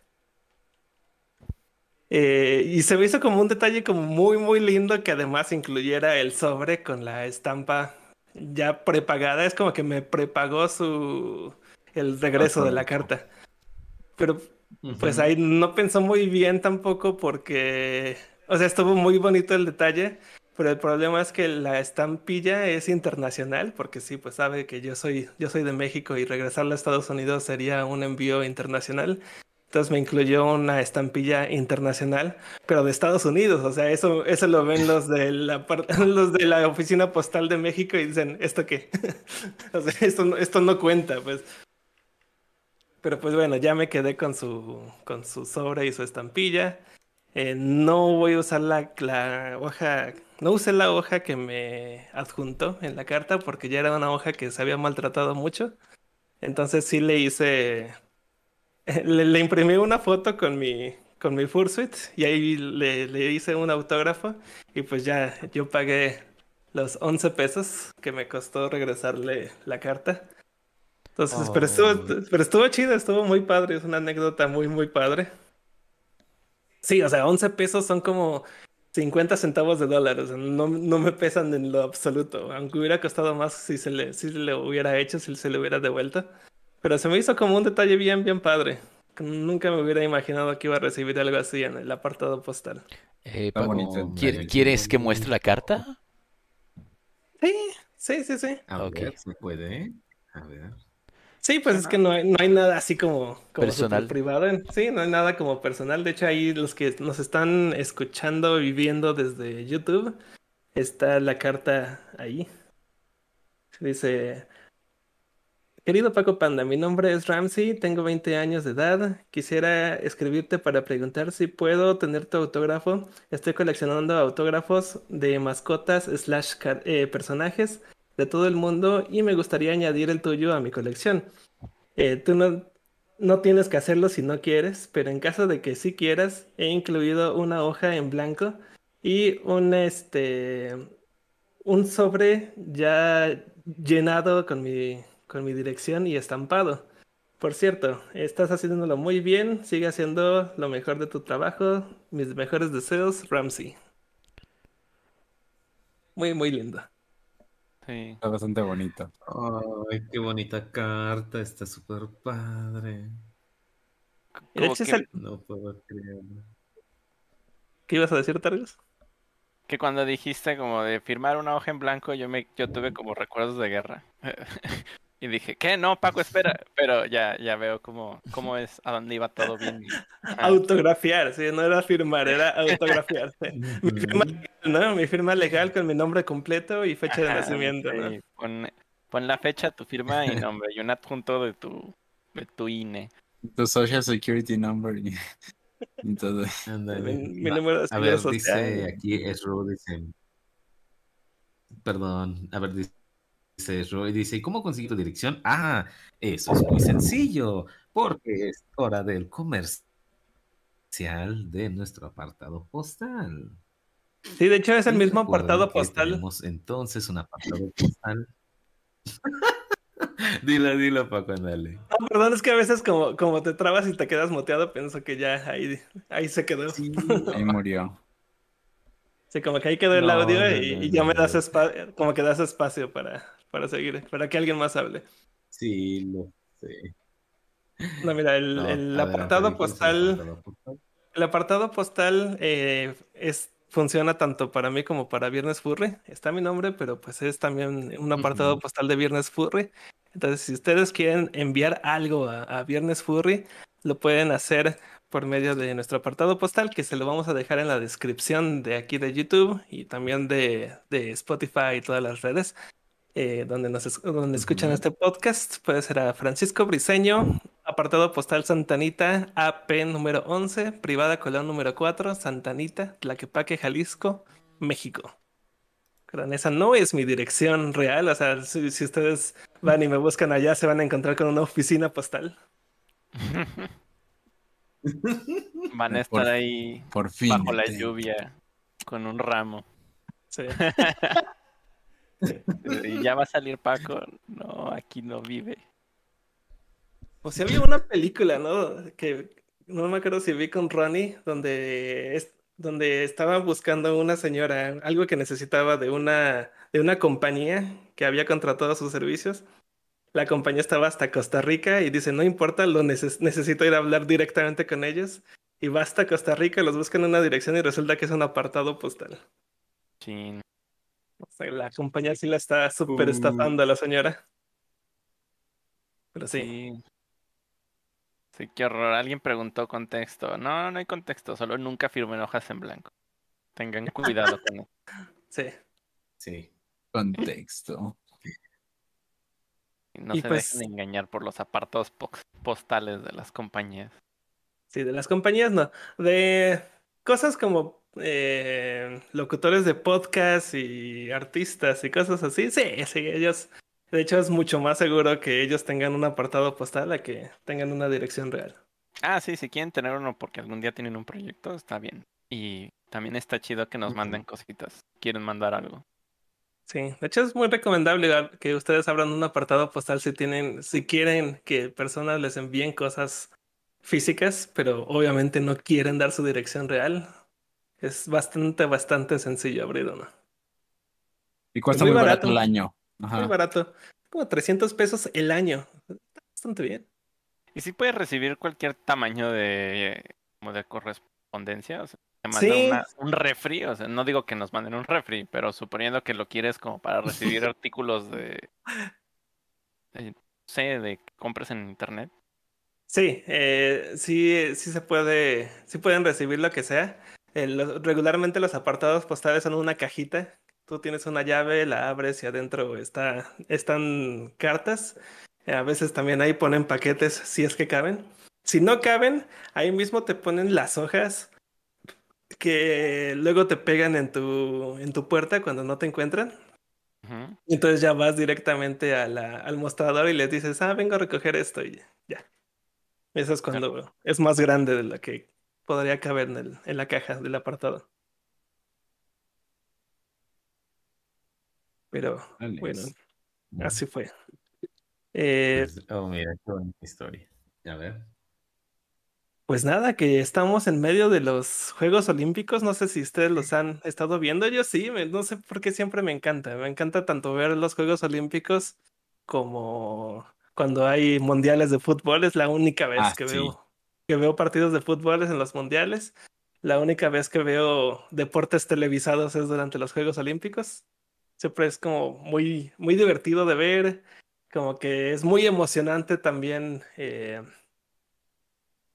Eh, y se me hizo como un detalle como muy muy lindo que además incluyera el sobre con la estampa ya prepagada, es como que me prepagó su el regreso de la carta. Pero pues ahí no pensó muy bien tampoco porque, o sea, estuvo muy bonito el detalle, pero el problema es que la estampilla es internacional, porque sí, pues sabe que yo soy, yo soy de México y regresarle a Estados Unidos sería un envío internacional. Entonces me incluyó una estampilla internacional, pero de Estados Unidos. O sea, eso, eso lo ven los de la, los de la oficina postal de México y dicen, ¿esto qué? o sea, esto, esto no cuenta, pues. Pero pues bueno, ya me quedé con su, con su sobre y su estampilla. Eh, no voy a usar la, la hoja, no usé la hoja que me adjuntó en la carta porque ya era una hoja que se había maltratado mucho. Entonces sí le hice, le, le imprimí una foto con mi, con mi Fursuit y ahí le, le hice un autógrafo y pues ya yo pagué los 11 pesos que me costó regresarle la carta. Entonces, pero, estuvo, Oh. pero estuvo chido, estuvo muy padre, es una anécdota muy, muy padre. Sí, o sea, 11 pesos son como 50 centavos de dólar, o sea, no, no me pesan en lo absoluto, aunque hubiera costado más si se le, si le hubiera hecho, si se le hubiera devuelto. Pero se me hizo como un detalle bien, bien padre. Nunca me hubiera imaginado que iba a recibir algo así en el apartado postal. Eh, Está Paco, bonito el ¿quier- detalle. ¿quieres que muestre la carta? Sí, sí, sí, sí. A ver, ¿se puede? A ver. Sí, pues es que no hay, no hay nada así como, como Personal. súper privado. Sí, no hay nada como personal. De hecho, ahí los que nos están escuchando y viendo desde YouTube, está la carta ahí. Dice, querido Paco Panda, mi nombre es Ramsey, tengo 20 años de edad. Quisiera escribirte para preguntar si puedo tener tu autógrafo. Estoy coleccionando autógrafos de mascotas slash eh, personajes de todo el mundo y me gustaría añadir el tuyo a mi colección. Eh, tú no, no tienes que hacerlo si no quieres, pero en caso de que sí quieras, he incluido una hoja en blanco y un este un sobre ya llenado con mi con mi dirección y estampado. Por cierto, estás haciéndolo muy bien, sigue haciendo lo mejor de tu trabajo. Mis mejores deseos, Ramsey. Muy, muy lindo. Sí. Está bastante bonito. Ay, qué bonita carta, está súper padre. De hecho que, No puedo creerlo. ¿Qué ibas a decir, Targus? que cuando dijiste como de firmar una hoja en blanco, yo me, yo tuve como recuerdos de guerra. Y dije, ¿qué? No, Paco, espera. Pero ya, ya veo cómo, cómo es, a dónde iba todo bien. ah, Autografiar, sí, no era firmar, era autografiar. sí. Mi firma legal, ¿no? Mi firma legal con mi nombre completo y fecha de nacimiento, ¿no? sí, pon, pon la fecha, tu firma y nombre y un adjunto de tu, de tu. INE. Tu social security number y, y todo. Ándale. Mi, mi número de A seguridad ver, dice social. aquí es dice. Perdón, a ver, dice dice Roy, dice, ¿y cómo conseguí tu dirección? Ah, eso es muy sencillo, porque es hora del comercial de nuestro apartado postal. Sí, de hecho es el mismo apartado postal. Tenemos entonces un apartado postal. dilo, dilo, Paco, ándale. No, perdón, es que a veces como, como te trabas y te quedas moteado, pienso que ya ahí, ahí se quedó. Sí, Ahí murió. como que ahí quedó el No, audio no, y, y ya no, me das no. espacio, como que das espacio para, para seguir, para que alguien más hable. Sí, lo sé. No, mira, el, No, el adelante, apartado postal, el apartado postal eh, es, funciona tanto para mí como para Viernes Furry. Está mi nombre, pero pues es también un apartado postal de Viernes Furry. Entonces, si ustedes quieren enviar algo a, a Viernes Furry, lo pueden hacer por medio de nuestro apartado postal, que se lo vamos a dejar en la descripción de aquí de YouTube y también de, de Spotify y todas las redes. Eh, donde nos es- donde escuchan este podcast, puede ser a Francisco Briseño, apartado postal Santanita, AP número 11, privada Colón número 4, Santanita, Tlaquepaque, Jalisco, México. Pero esa no es mi dirección real, o sea, si, si ustedes van y me buscan allá, se van a encontrar con una oficina postal. Van a Por- estar ahí Por fin. bajo la lluvia con un ramo. Sí. Y ya va a salir Paco. No, aquí no vive. O sea, había una película, ¿no? Que no me acuerdo si vi con Ronnie, donde, es, donde estaba buscando una señora, algo que necesitaba de una, de una compañía que había contratado sus servicios. La compañía estaba hasta Costa Rica y dice, no importa, lo neces- necesito ir a hablar directamente con ellos. Y va hasta Costa Rica, los buscan en una dirección y resulta que es un apartado postal. Chin. O sea, la compañía sí la está súper Uh. estafando a la señora. Pero sí. Sí. Sí, qué horror. Alguien preguntó contexto. No, no hay contexto. Solo nunca firmen hojas en blanco. Tengan cuidado con eso. Sí. Sí. Contexto. Y No Y se pues- dejen engañar por los apartados po- postales de las compañías. Sí, de las compañías no. De cosas como eh, locutores de podcast y artistas y cosas así. Sí, sí, ellos. De hecho, es mucho más seguro que ellos tengan un apartado postal a que tengan una dirección real. Ah, sí, si quieren tener uno porque algún día tienen un proyecto, está bien. Y también está chido que nos manden cositas. Quieren mandar algo. Sí, de hecho es muy recomendable que ustedes abran un apartado postal si tienen, si quieren que personas les envíen cosas físicas, pero obviamente no quieren dar su dirección real. Es bastante, bastante sencillo abrir uno. Y cuesta muy muy barato barato. el año. Muy Ajá. barato. Como 300 pesos el año. Está bastante bien. Y si puedes recibir cualquier tamaño de, como de correspondencia. O sea, te mandan Sí. una- un refri. O sea, no digo que nos manden un refri, pero suponiendo que lo quieres como para recibir artículos de, de, no sé, de que compres en internet. Sí, eh, sí, sí se puede, sí pueden recibir lo que sea. Regularmente los apartados postales son una cajita. Tú tienes una llave, la abres y adentro está, están cartas. A veces también ahí ponen paquetes si es que caben. Si no caben, ahí mismo te ponen las hojas que luego te pegan en tu, en tu puerta cuando no te encuentran. Entonces ya vas directamente a la- al mostrador y les dices, ah, vengo a recoger esto y ya. Eso es cuando es más grande de lo que podría caber en, el- en la caja del apartado. Pero bueno, así fue. Eh, pues, oh, mira, qué bonita historia. A ver. pues nada, que estamos en medio de los Juegos Olímpicos. No sé si ustedes los han estado viendo. Yo sí, me- no sé por qué siempre me encanta. Me encanta tanto ver los Juegos Olímpicos como cuando hay mundiales de fútbol. Es la única vez Ah, que sí. veo que veo partidos de fútbol es en los mundiales. La única vez que veo deportes televisados es durante los Juegos Olímpicos. Siempre es como muy, muy divertido de ver, como que es muy emocionante también eh,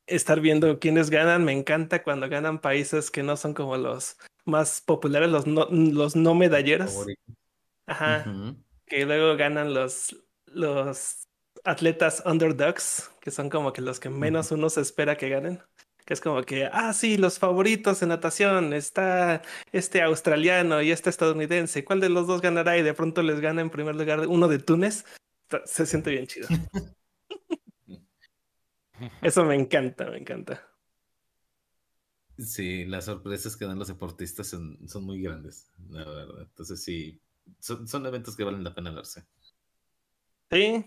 estar viendo quiénes ganan. Me encanta cuando ganan países que no son como los más populares, los no, los no medalleros. Ajá que luego ganan los, los atletas underdogs, que son como que los que menos uno se espera que ganen. Que es como que, ah, sí, los favoritos en natación, está este australiano y este estadounidense, ¿cuál de los dos ganará? Y de pronto les gana en primer lugar uno de Túnez. Se siente bien chido. Eso me encanta, me encanta. Sí, las sorpresas que dan los deportistas son, son muy grandes, la verdad. Entonces sí, son, son eventos que valen la pena verse. Sí.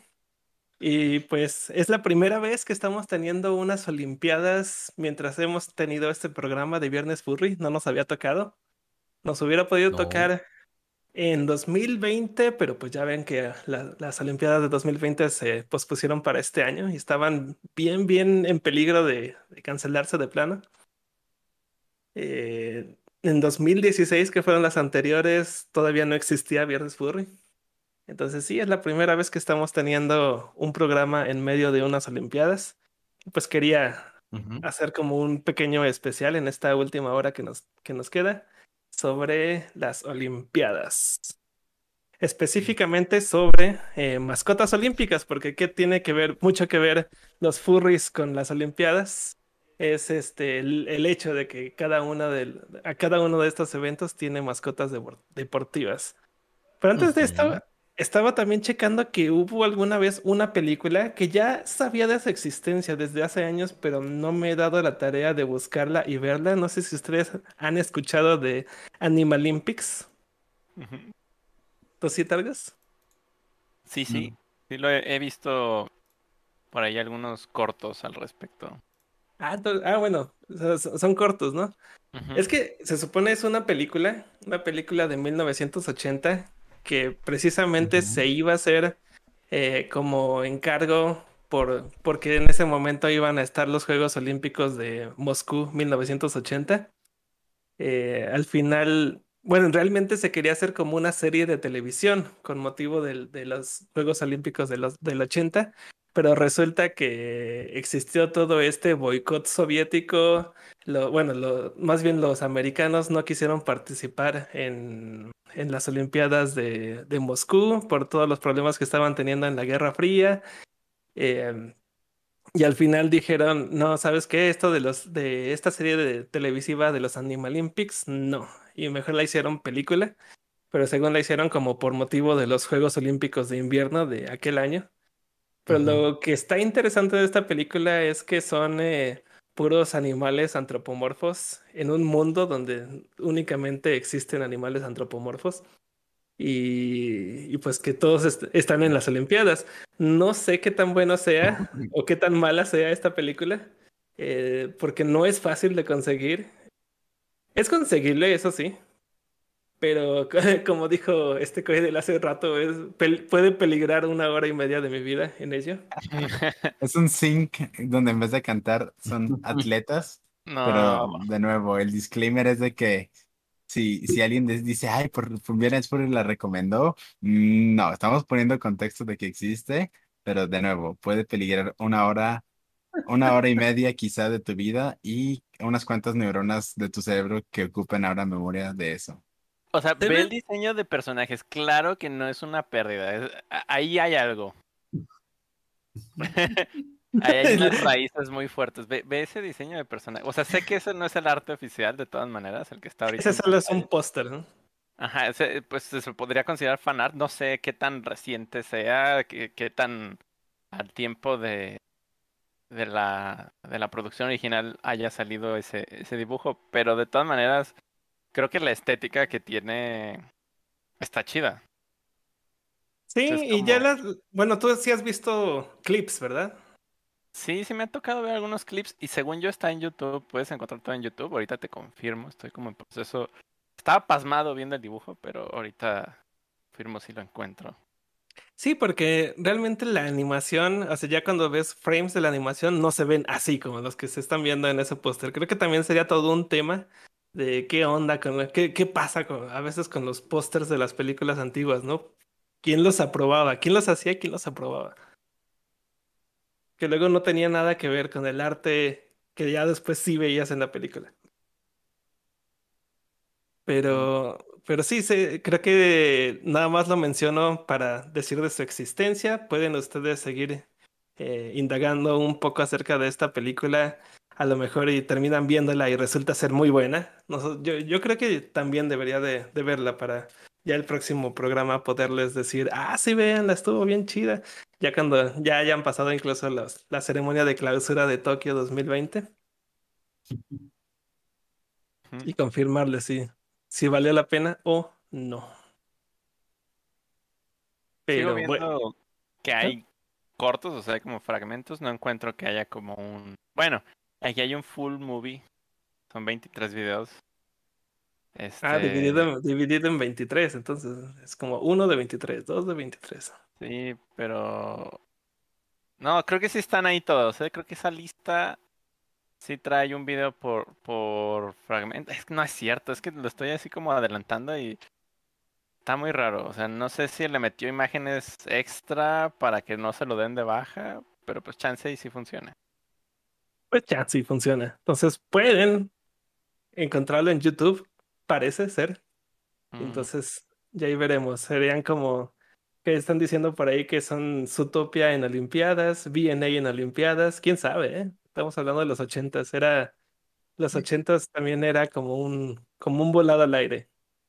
Y pues es la primera vez que estamos teniendo unas Olimpiadas mientras hemos tenido este programa de Viernes Furry. No nos había tocado. Nos hubiera podido No. tocar en 2020, pero pues ya ven que la- las Olimpiadas de 2020 se pospusieron para este año y estaban bien, bien en peligro de, de cancelarse de plano. Eh, en 2016, que fueron las anteriores, todavía no existía Viernes Furry. Entonces sí, es la primera vez que estamos teniendo un programa en medio de unas Olimpiadas. Pues quería hacer como un pequeño especial en esta última hora que nos, que nos queda sobre las Olimpiadas. Específicamente sobre eh, mascotas olímpicas, porque ¿qué tiene que ver, mucho que ver los furries con las Olimpiadas? Es este el, el hecho de que cada una de, a cada uno de estos eventos tiene mascotas depor- deportivas. Pero antes de esto. Estaba también checando que hubo alguna vez una película que ya sabía de su existencia desde hace años, pero no me he dado la tarea de buscarla y verla. No sé si ustedes han escuchado de Animalympics. Ujú. ¿Tú sí, Targas? Sí, sí. No. Sí, lo he, he visto por ahí algunos cortos al respecto. Ah, to- ah, bueno, son son cortos, ¿no? Es que se supone es una película, una película de 1980 que precisamente se iba a hacer eh, como encargo por, porque en ese momento iban a estar los Juegos Olímpicos de Moscú 1980. Eh, al final, bueno, realmente se quería hacer como una serie de televisión con motivo del- de los Juegos Olímpicos de los, del 80, pero resulta que existió todo este boicot soviético. Lo, bueno, lo, más bien los americanos no quisieron participar en, en las Olimpiadas de, de Moscú por todos los problemas que estaban teniendo en la Guerra Fría. Em, y al final dijeron, no, ¿sabes qué? Esto de los de esta serie de televisiva de los Animalympics, no. Y mejor la hicieron película, pero según la hicieron como por motivo de los Juegos Olímpicos de invierno de aquel año. Pero Ujú. lo que está interesante de esta película es que son eh, puros animales antropomorfos en un mundo donde únicamente existen animales antropomorfos. Y, y pues que todos est- están en las Olimpiadas. No sé qué tan bueno sea o qué tan mala sea esta película, eh, porque no es fácil de conseguir. Es conseguible, eso sí, pero como dijo este Coidel hace rato, es, pel- puede peligrar una hora y media de mi vida en ello. Es un sync donde en vez de cantar son atletas, pero No, de nuevo, el disclaimer es de que si, si alguien dice, ay, por, por Fury la recomendó, mm, no, estamos poniendo contexto de que existe, pero de nuevo, puede peligrar una hora, una hora y media quizá de tu vida y unas cuantas neuronas de tu cerebro que ocupen ahora memoria de eso. O sea, Se ve el diseño de personajes. Claro que no es una pérdida. es- ahí hay algo. Ahí hay unas raíces muy fuertes. Ve, ve ese diseño de personaje. O sea, sé que ese no es el arte oficial de todas maneras, el que está ahorita. Ese solo es un póster, ¿no? Ajá, ese, pues se podría considerar fanart. No sé qué tan reciente sea, qué, qué tan al tiempo de, de la, de la producción original haya salido ese, ese dibujo. Pero de todas maneras, creo que la estética que tiene está chida. Sí, y ya las... Bueno, tú sí has visto clips, ¿verdad? Sí, sí me ha tocado ver algunos clips y según yo está en YouTube, puedes encontrar todo en YouTube, ahorita te confirmo, estoy como en proceso. Estaba pasmado viendo el dibujo, pero ahorita confirmo si lo encuentro. Sí, porque realmente la animación, o sea, ya cuando ves frames de la animación no se ven así como los que se están viendo en ese póster. Creo que también sería todo un tema de qué onda con qué, qué pasa con, a veces con los pósters de las películas antiguas, ¿no? ¿Quién los aprobaba? ¿Quién los hacía? ¿Quién los aprobaba? Que luego no tenía nada que ver con el arte que ya después sí veías en la película. Pero, pero sí, se- creo que nada más lo menciono para decir de su existencia. Pueden ustedes seguir eh, indagando un poco acerca de esta película. A lo mejor y terminan viéndola y resulta ser muy buena. Yo, yo creo que también debería de, de verla para ya el próximo programa poderles decir, ah, sí, véanla, estuvo bien chida. Ya cuando ya hayan pasado incluso los- la ceremonia de clausura de Tokio 2020 Ujú. y confirmarles si, si valió la pena o no. Sigo Pero viendo bueno, que hay cortos, o sea, como fragmentos, no encuentro que haya como un... Bueno, aquí hay un full movie, son 23 videos. Este... ah, dividido, en- dividido en 23, entonces es como uno de 23, dos de 23. Sí, pero... No, creo que sí están ahí todos, ¿eh? Creo que esa lista sí trae un video por, por fragmento. Es que no es cierto, es que lo estoy así como adelantando y está muy raro. O sea, no sé si le metió imágenes extra para que no se lo den de baja, pero pues chance y sí funciona. Pues ya, sí funciona. Entonces pueden encontrarlo en YouTube, parece ser. Mm, Entonces ya ahí veremos. Serían como que están diciendo por ahí que son Zootopia en Olimpiadas, VNA en Olimpiadas, quién sabe, ¿eh? Estamos hablando de los ochentas. Era, los ochentas también era como un, como un volado al aire.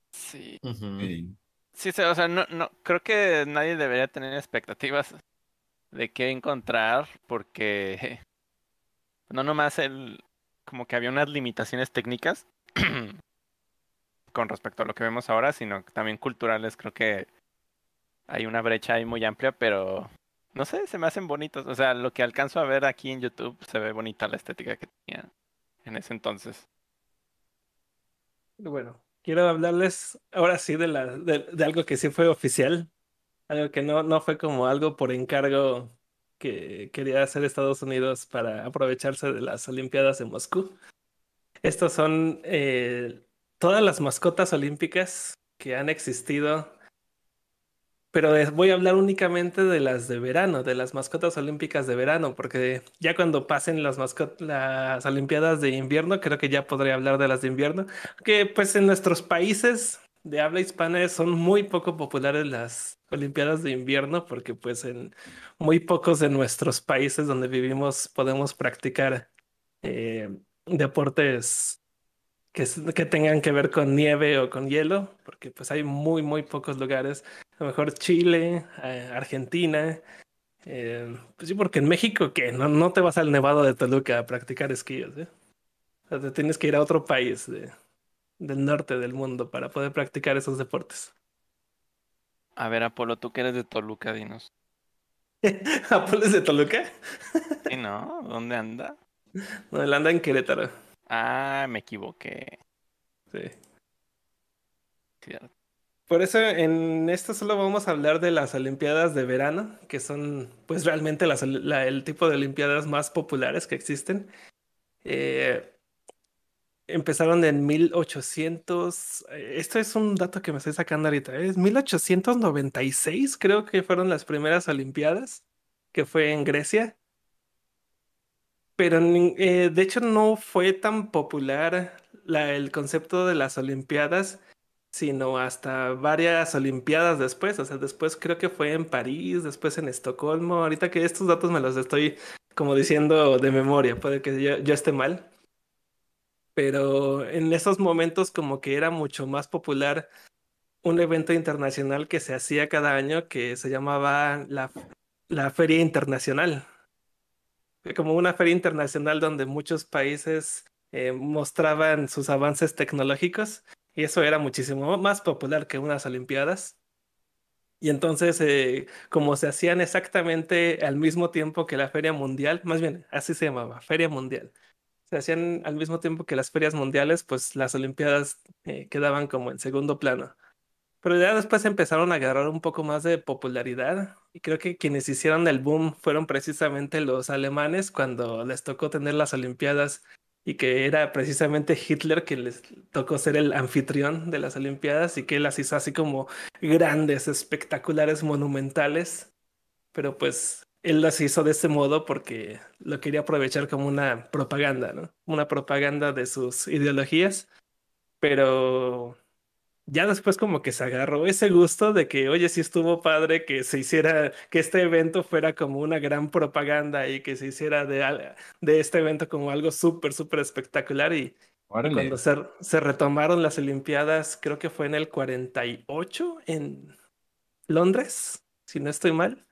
sí. Sí. Sí, sí, o sea, no, no, creo que nadie debería tener expectativas de qué encontrar, porque no nomás el, como que había unas limitaciones técnicas con respecto a lo que vemos ahora, sino también culturales, creo que hay una brecha ahí muy amplia, pero no sé, se me hacen bonitos, o sea, lo que alcanzo a ver aquí en YouTube se ve bonita la estética que tenía en ese entonces. Bueno, quiero hablarles ahora sí de, la, de, de algo que sí fue oficial, algo que no, no fue como algo por encargo que quería hacer Estados Unidos para aprovecharse de las Olimpiadas de Moscú. Estos son eh, todas las mascotas olímpicas que han existido, pero voy a hablar únicamente de las de verano, de las mascotas olímpicas de verano, porque ya cuando pasen las Olimpiadas de invierno, creo que ya podré hablar de las de invierno que pues en nuestros países de habla hispana son muy poco populares las Olimpiadas de invierno porque pues en muy pocos de nuestros países donde vivimos podemos practicar eh, deportes que, que tengan que ver con nieve o con hielo, porque pues hay muy muy pocos lugares, a lo mejor Chile, eh, Argentina, Eh, pues sí, porque en México, ¿qué? No, no te vas al Nevado de Toluca a practicar esquí, ¿eh? Tienes que ir a otro país de- del norte del mundo para poder practicar esos deportes. A ver, Apolo, tú que eres de Toluca, dinos. ¿Apoles de Toluca? ¿Sí, no? ¿Dónde anda? No, él anda en Querétaro. Ah, me equivoqué. Sí. Cierto. Por eso en esto solo vamos a hablar de las Olimpiadas de verano, que son pues realmente las, oli- la- el tipo de Olimpiadas más populares que existen. Eh, empezaron en 1800, eh, esto es un dato que me estoy sacando ahorita, ¿eh? es 1896 creo que fueron las primeras Olimpiadas, que fue en Grecia. Pero eh, de hecho no fue tan popular la- el concepto de las Olimpiadas sino hasta varias Olimpiadas después. O sea, después creo que fue en París, después en Estocolmo. Ahorita que estos datos me los estoy como diciendo de memoria, puede que yo esté mal. Pero en esos momentos como que era mucho más popular un evento internacional que se hacía cada año que se llamaba la, la Feria Internacional. Como una feria internacional donde muchos países eh, mostraban sus avances tecnológicos y eso era muchísimo más popular que unas Olimpiadas. Y entonces, eh, como se hacían exactamente al mismo tiempo que la Feria Mundial, más bien así se llamaba, Feria Mundial, hacían al mismo tiempo que las ferias mundiales, pues las Olimpiadas eh, quedaban como en segundo plano. Pero ya después empezaron a agarrar un poco más de popularidad y creo que quienes hicieron el boom fueron precisamente los alemanes cuando les tocó tener las Olimpiadas y que era precisamente Hitler que les tocó ser el anfitrión de las Olimpiadas y que las hizo así como grandes, espectaculares, monumentales. Pero pues él las hizo de ese modo porque lo quería aprovechar como una propaganda, ¿no? Una propaganda de sus ideologías. Pero ya después como que se agarró ese gusto de que, oye, sí estuvo padre que se hiciera, que este evento fuera como una gran propaganda y que se hiciera de, de este evento como algo súper, súper espectacular. Y, y Órale. cuando se, se retomaron las Olimpiadas, creo que fue en el 48 en Londres, si no estoy mal,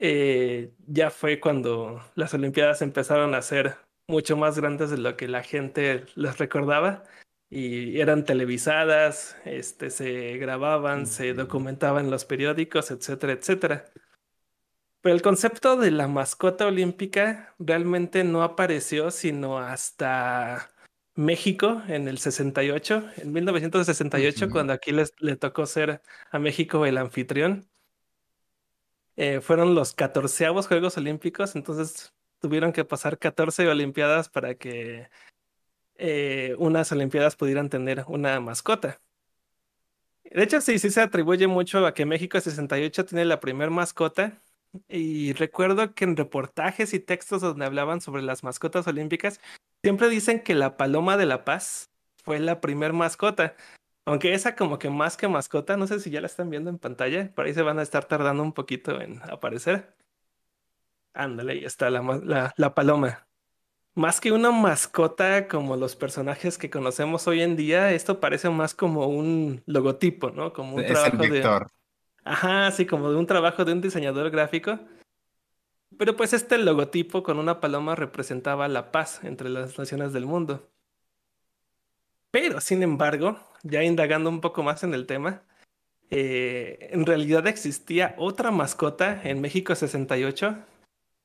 eh, ya fue cuando las Olimpiadas empezaron a ser mucho más grandes de lo que la gente les recordaba y eran televisadas, este, se grababan, se documentaban en los periódicos, etcétera, etcétera. Pero el concepto de la mascota olímpica realmente no apareció sino hasta México en el 68, en 1968, Ujú. cuando aquí les, le tocó ser a México el anfitrión. Eh, fueron los catorceavos Juegos Olímpicos, entonces tuvieron que pasar 14 Olimpiadas para que eh, unas Olimpiadas pudieran tener una mascota. De hecho, sí, sí se atribuye mucho a que México 68 tiene la primer mascota. Y recuerdo que en reportajes y textos donde hablaban sobre las mascotas olímpicas, siempre dicen que la Paloma de la Paz fue la primer mascota. Aunque esa como que más que mascota, no sé si ya la están viendo en pantalla, por ahí se van a estar tardando un poquito en aparecer. Ándale, ahí está la, la, la paloma. Más que una mascota como los personajes que conocemos hoy en día, esto parece más como un logotipo, ¿no? Como un Es el trabajo de... vector. Ajá, así como de un trabajo de un diseñador gráfico. Pero pues este logotipo con una paloma representaba la paz entre las naciones del mundo. Pero, sin embargo, ya indagando un poco más en el tema, eh, en realidad existía otra mascota en México 68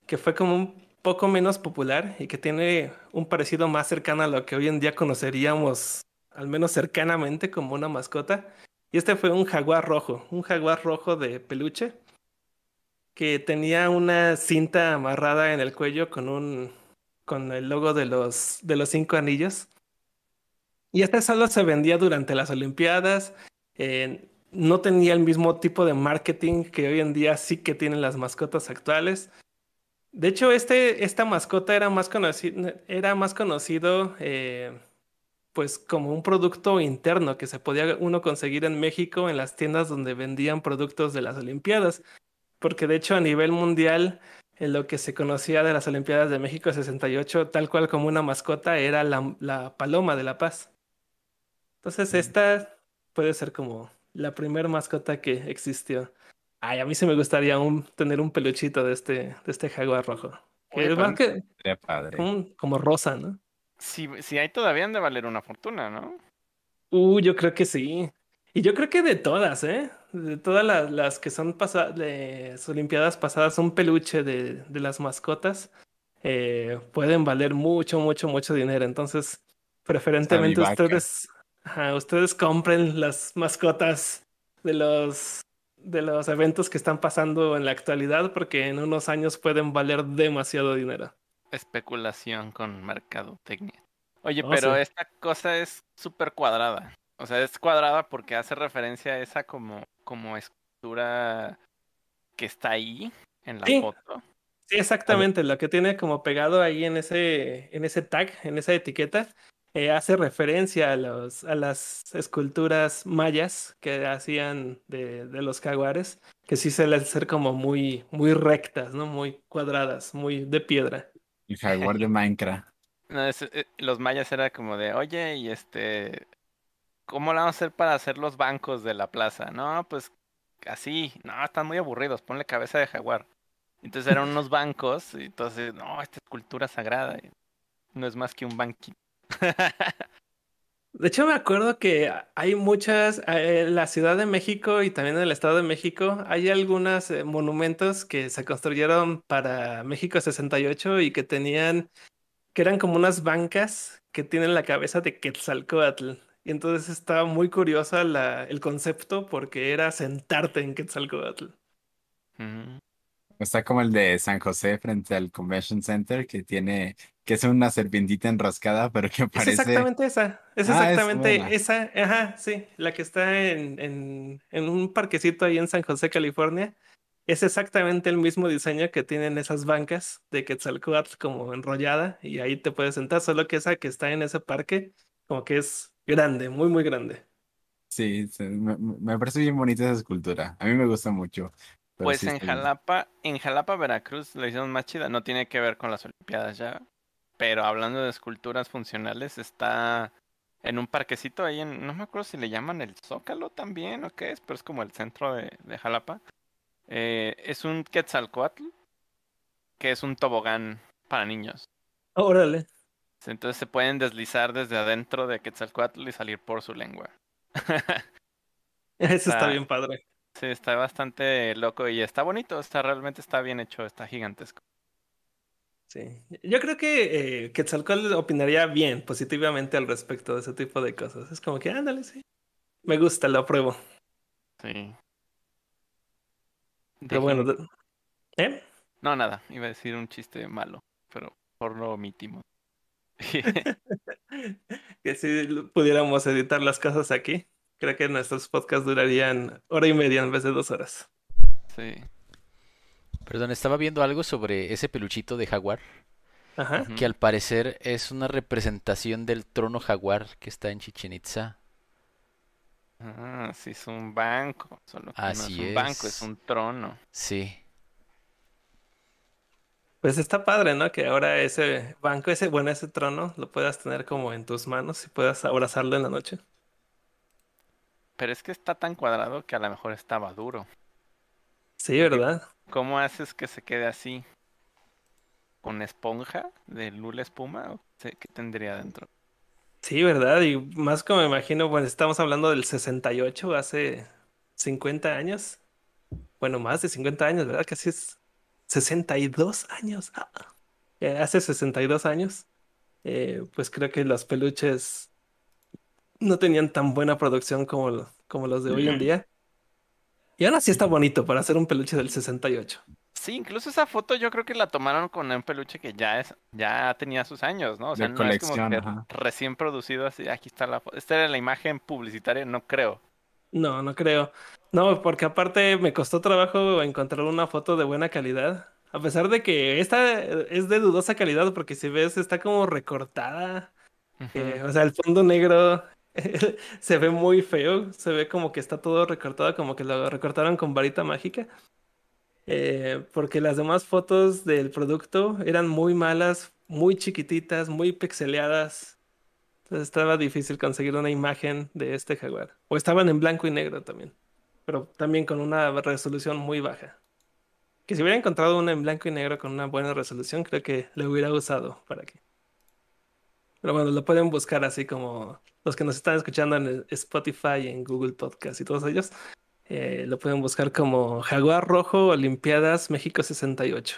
que fue como un poco menos popular y que tiene un parecido más cercano a lo que hoy en día conoceríamos, al menos cercanamente, como una mascota. Y este fue un jaguar rojo, un jaguar rojo de peluche que tenía una cinta amarrada en el cuello con un con el logo de los de los cinco anillos. Y este solo se vendía durante las Olimpiadas. eh, no tenía el mismo tipo de marketing que hoy en día sí que tienen las mascotas actuales. De hecho, este, esta mascota era más conocido, era más conocido eh, pues como un producto interno que se podía uno conseguir en México en las tiendas donde vendían productos de las Olimpiadas. Porque de hecho a nivel mundial, en lo que se conocía de las Olimpiadas de México 68, tal cual como una mascota, era la paloma de la paz. Entonces esta puede ser como la primer mascota que existió. Ay, a mí sí me gustaría un, tener un peluchito de este, de este jaguar rojo. Oye, es más que padre. como, como rosa, ¿no? Si, si hay todavía han de valer una fortuna, ¿no? Uh, yo creo que sí. Y yo creo que de todas, ¿eh? De todas las, las que son pasa- de las Olimpiadas pasadas, un peluche de, de las mascotas, eh, pueden valer mucho, mucho, mucho dinero. Entonces, preferentemente ustedes, ajá, ustedes compren las mascotas de los, de los eventos que están pasando en la actualidad, porque en unos años pueden valer demasiado dinero. Especulación con mercadotecnia. Oye, Oh, pero sí. esta cosa es súper cuadrada. O sea, es cuadrada porque hace referencia a esa como, como escultura que está ahí en la Sí. foto. Sí, exactamente. Lo que tiene como pegado ahí en ese, en ese tag, en esa etiqueta, eh, hace referencia a los, a las esculturas mayas que hacían de, de los jaguares, que sí suelen ser como muy, muy rectas, ¿no? Muy cuadradas, muy de piedra. El jaguar de Minecraft. No, es- eh, los mayas era como de, oye, y este, ¿cómo la vamos a hacer para hacer los bancos de la plaza? No, pues así, no, están muy aburridos, ponle cabeza de jaguar. Entonces eran unos bancos, y entonces, no, esta escultura sagrada, no es más que un banquito. De hecho, me acuerdo que hay muchas, eh, en la Ciudad de México y también en el Estado de México, hay algunos eh, monumentos que se construyeron para México 68 y que tenían, que eran como unas bancas que tienen la cabeza de Quetzalcóatl. Y entonces estaba muy curiosa el concepto porque era sentarte en Quetzalcóatl. Ujú. Está como el de San José frente al Convention Center, que tiene, que es una serpientita enroscada, pero que Es parece. exactamente esa, es Ah, es exactamente esa, ajá, sí, la que está en, en, en un parquecito ahí en San José, California. Es exactamente el mismo diseño que tienen esas bancas de Quetzalcóatl como enrollada y ahí te puedes sentar, solo que esa que está en ese parque como que es grande, muy, muy grande. Sí, me- me parece bien bonita esa escultura. A mí me gusta mucho. Pero Pues sí en bien. Jalapa, en Jalapa, Veracruz, la hicieron más chida. No tiene que ver con las Olimpiadas ya. Pero hablando de esculturas funcionales, está en un parquecito ahí en, no me acuerdo si le llaman el Zócalo también o qué es, pero es como el centro de, de Jalapa. Eh, es un Quetzalcoatl, que es un tobogán para niños. Órale. Entonces se pueden deslizar desde adentro de Quetzalcoatl y salir por su lengua. Eso está Ah. bien padre. Sí, está bastante loco y está bonito, está realmente está bien hecho, está gigantesco. Sí. Yo creo que eh, Quetzalcóatl opinaría bien, positivamente al respecto de ese tipo de cosas. Es como que, ándale, sí. Me gusta, lo apruebo. Sí. Pero bueno, ¿eh? No, nada, iba a decir un chiste malo, pero por lo omitimos. que si pudiéramos editar las cosas aquí, creo que nuestros podcasts durarían hora y media en vez de dos horas. Sí. Perdón, estaba viendo algo sobre ese peluchito de jaguar, Ajá. Que al parecer es una representación del trono jaguar que está en Chichen Itza. Ah, sí, es un banco, solo que no es Así un banco, es. es un trono. Sí. Pues está padre, ¿no? Que ahora ese banco, ese, bueno, ese trono, lo puedas tener como en tus manos y puedas abrazarlo en la noche. Pero es que está tan cuadrado que a lo mejor estaba duro. Sí, ¿verdad? ¿Cómo haces que se quede así? ¿Con esponja de lula espuma? ¿O qué qué tendría dentro? Sí, ¿verdad? Y más como me imagino, bueno, estamos hablando del 68, hace 50 años. Bueno, más de 50 años, ¿verdad? Casi es 62 años. Ah, eh, hace 62 años, eh, pues creo que los peluches no tenían tan buena producción como, lo- como los de hoy en día. Y aún así está bonito para hacer un peluche del 68. Sí, incluso esa foto yo creo que la tomaron con un peluche que ya es, ya tenía sus años, ¿no? O sea, De no es como que recién producido así, aquí está la foto. Esta era la imagen publicitaria, no creo. No, no creo. No, porque aparte me costó trabajo encontrar una foto de buena calidad. A pesar de que esta es de dudosa calidad, porque si ves está como recortada. eh, o sea, el fondo negro se ve muy feo. Se ve como que está todo recortado, como que lo recortaron con varita mágica. Eh, porque las demás fotos del producto eran muy malas, muy chiquititas, muy pixeleadas. Entonces estaba difícil conseguir una imagen de este jaguar. O estaban en blanco y negro también. pero también con una resolución muy baja. Que si hubiera encontrado una en blanco y negro con una buena resolución, creo que lo hubiera usado para que. Pero bueno, lo pueden buscar así como los que nos están escuchando en el Spotify, en Google Podcast y todos ellos. eh, lo pueden buscar como Jaguar Rojo Olimpiadas México 68.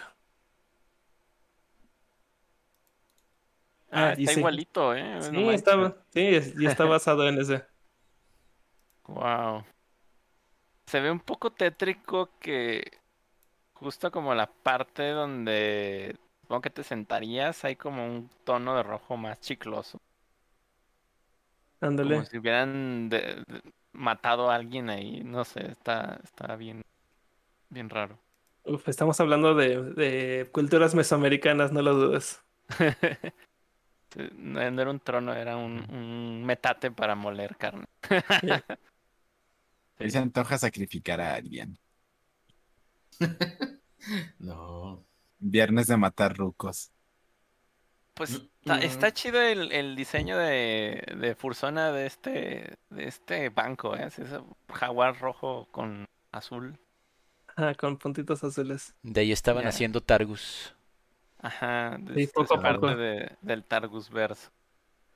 Ah, Ah, está igualito, ¿eh? Sí, No está, sí, y está basado en ese. Wow. Se ve un poco tétrico que justo como la parte donde supongo que te sentarías hay como un tono de rojo más chicloso. Ándale. Como si hubieran de- de- matado a alguien ahí. No sé, está, está bien, bien raro. Uf, estamos hablando de, de culturas mesoamericanas, no lo dudes. No era un trono, era un, un metate para moler carne. Se antoja sacrificar a alguien. No. Viernes de matar rucos. Pues Mm, está, está chido el, el diseño de, de Fursona de este, de este banco, ¿eh? Es ese jaguar rojo con azul. Ah, con puntitos azules. De ahí estaban haciendo Targus. Ajá, de- Sí, es poco parte de- del Targus verso.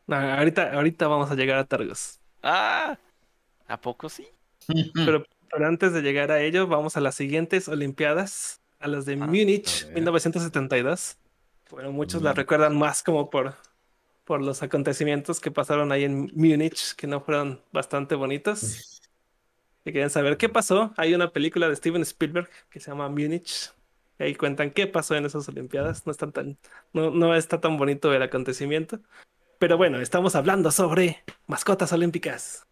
No, ahorita, ahorita vamos a llegar a Targos. ¡Ah! ¿A poco sí? Pero, pero antes de llegar a ello, vamos a las siguientes Olimpiadas, a las de Ah, Múnich, a ver. 1972. Bueno, muchos la Mm. recuerdan más como por, por los acontecimientos que pasaron ahí en Múnich, que no fueron bastante bonitos. Si quieren saber qué pasó, hay una película de Steven Spielberg que se llama Múnich. Y ahí cuentan qué pasó en esas Olimpiadas. No, están tan, no, no está tan bonito el acontecimiento. Pero bueno, estamos hablando sobre mascotas olímpicas.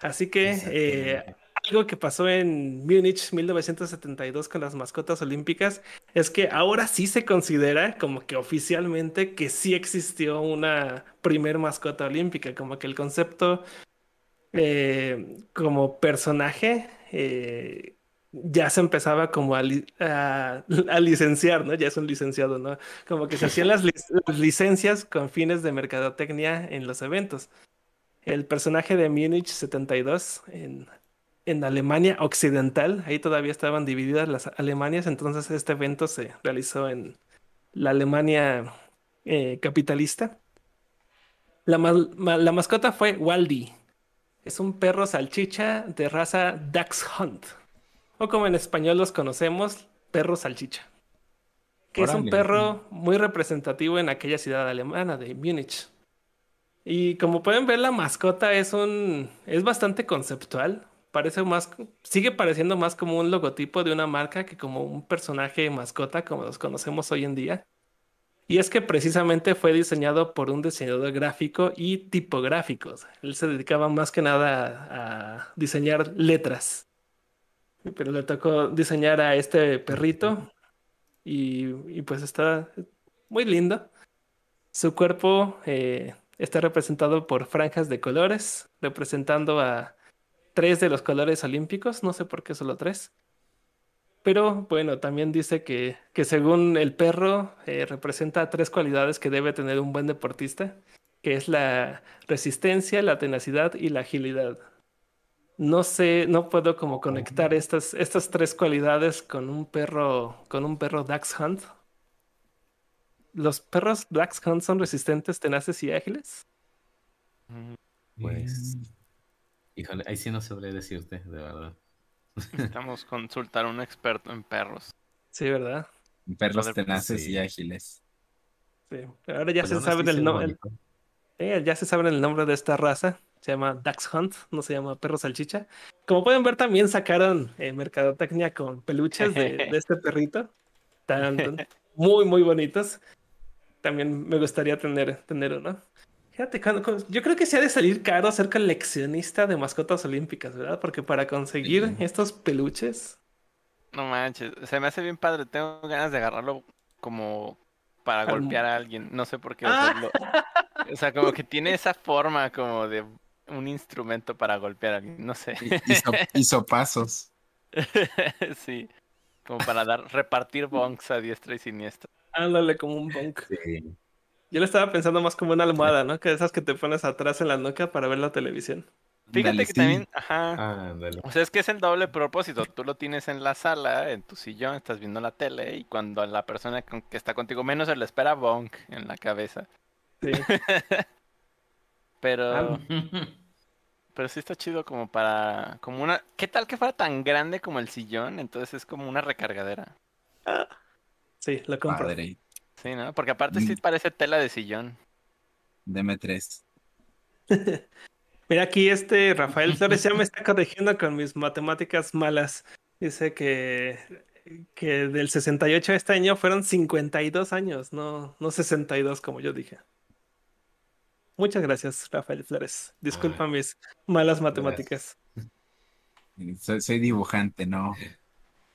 Así que eh. Algo que pasó en Múnich 1972 con las mascotas olímpicas es que ahora sí se considera como que oficialmente que sí existió una primer mascota olímpica, como que el concepto eh, como personaje eh, ya se empezaba como a, li- a- a licenciar, ¿no? Ya es un licenciado, ¿no? Como que se hacían las, las licencias con fines de mercadotecnia en los eventos. El personaje de Múnich 72 en, en Alemania Occidental, ahí todavía estaban divididas las Alemanias, entonces este evento se realizó en la Alemania eh, capitalista. La, ma- la mascota fue Waldi. Es un perro salchicha de raza Dachshund. O como en español los conocemos, perro salchicha. Que es un perro muy representativo en aquella ciudad alemana de Múnich. Y como pueden ver, la mascota es un. es bastante conceptual. Parece más. sigue pareciendo más como un logotipo de una marca que como un personaje mascota, como los conocemos hoy en día. Y es que precisamente fue diseñado por un diseñador gráfico y tipográfico. Él se dedicaba más que nada a, diseñar letras. Pero le tocó diseñar a este perrito. Y, y pues está muy lindo. Su cuerpo eh, está representado por franjas de colores, representando a tres de los colores olímpicos. No sé por qué solo tres. Pero bueno, también dice que, que según el perro eh, representa tres cualidades que debe tener un buen deportista, que es la resistencia, la tenacidad y la agilidad. No sé, no puedo como conectar estas, estas tres cualidades con un perro, con un perro Dachshund. ¿Los perros Dachshund son resistentes, tenaces y ágiles? Mm, Pues, híjole, ahí sí no sabría decirte, de verdad. Necesitamos consultar a un experto en perros. Sí, ¿verdad? Perros Joder, tenaces sí. y ágiles. Sí. Pero ahora ya Pues se aún sabe el se nombre. Eh, ya se sabe el nombre de esta raza. Se llama Dachshund, no se llama perro salchicha. Como pueden ver, también sacaron eh, mercadotecnia con peluches de, de este perrito. Tan, tan- muy, muy bonitos. También me gustaría tener, tener uno. Fíjate, cuando- cuando- yo creo que se ha de salir caro ser coleccionista de mascotas olímpicas, ¿verdad? Porque para conseguir Sí. estos peluches. No manches, se me hace bien padre. Tengo ganas de agarrarlo como para Al- golpear a alguien. No sé por qué. O sea, lo- o sea, como que tiene esa forma como de un instrumento para golpear a alguien. No sé. Y sopazos. sí. Como para dar, repartir bonks a diestra y siniestra. Ándale como un bonk. Sí. Yo le estaba pensando más como una almohada, ¿no? Que esas que te pones atrás en la nuca para ver la televisión. Fíjate Dale, que sí. también, ajá. Ah. O sea, es que es el doble propósito. Tú lo tienes en la sala, en tu sillón, estás viendo la tele y cuando la persona con- que está contigo menos se le espera bonk en la cabeza. Sí. Pero, Ah, pero sí está chido como para, como una, ¿qué tal que fuera tan grande como el sillón? Entonces es como una recargadera. Sí, lo compro. Padre. Sí, ¿no? Porque aparte sí Mm. parece tela de sillón. Deme tres. Mira, aquí este Rafael Flores ya me está corrigiendo con mis matemáticas malas. Dice que, que del 68 a este año fueron 52 años, no, no 62 como yo dije. Muchas gracias, Rafael Flores. Disculpa mis malas matemáticas. Soy, soy dibujante, no,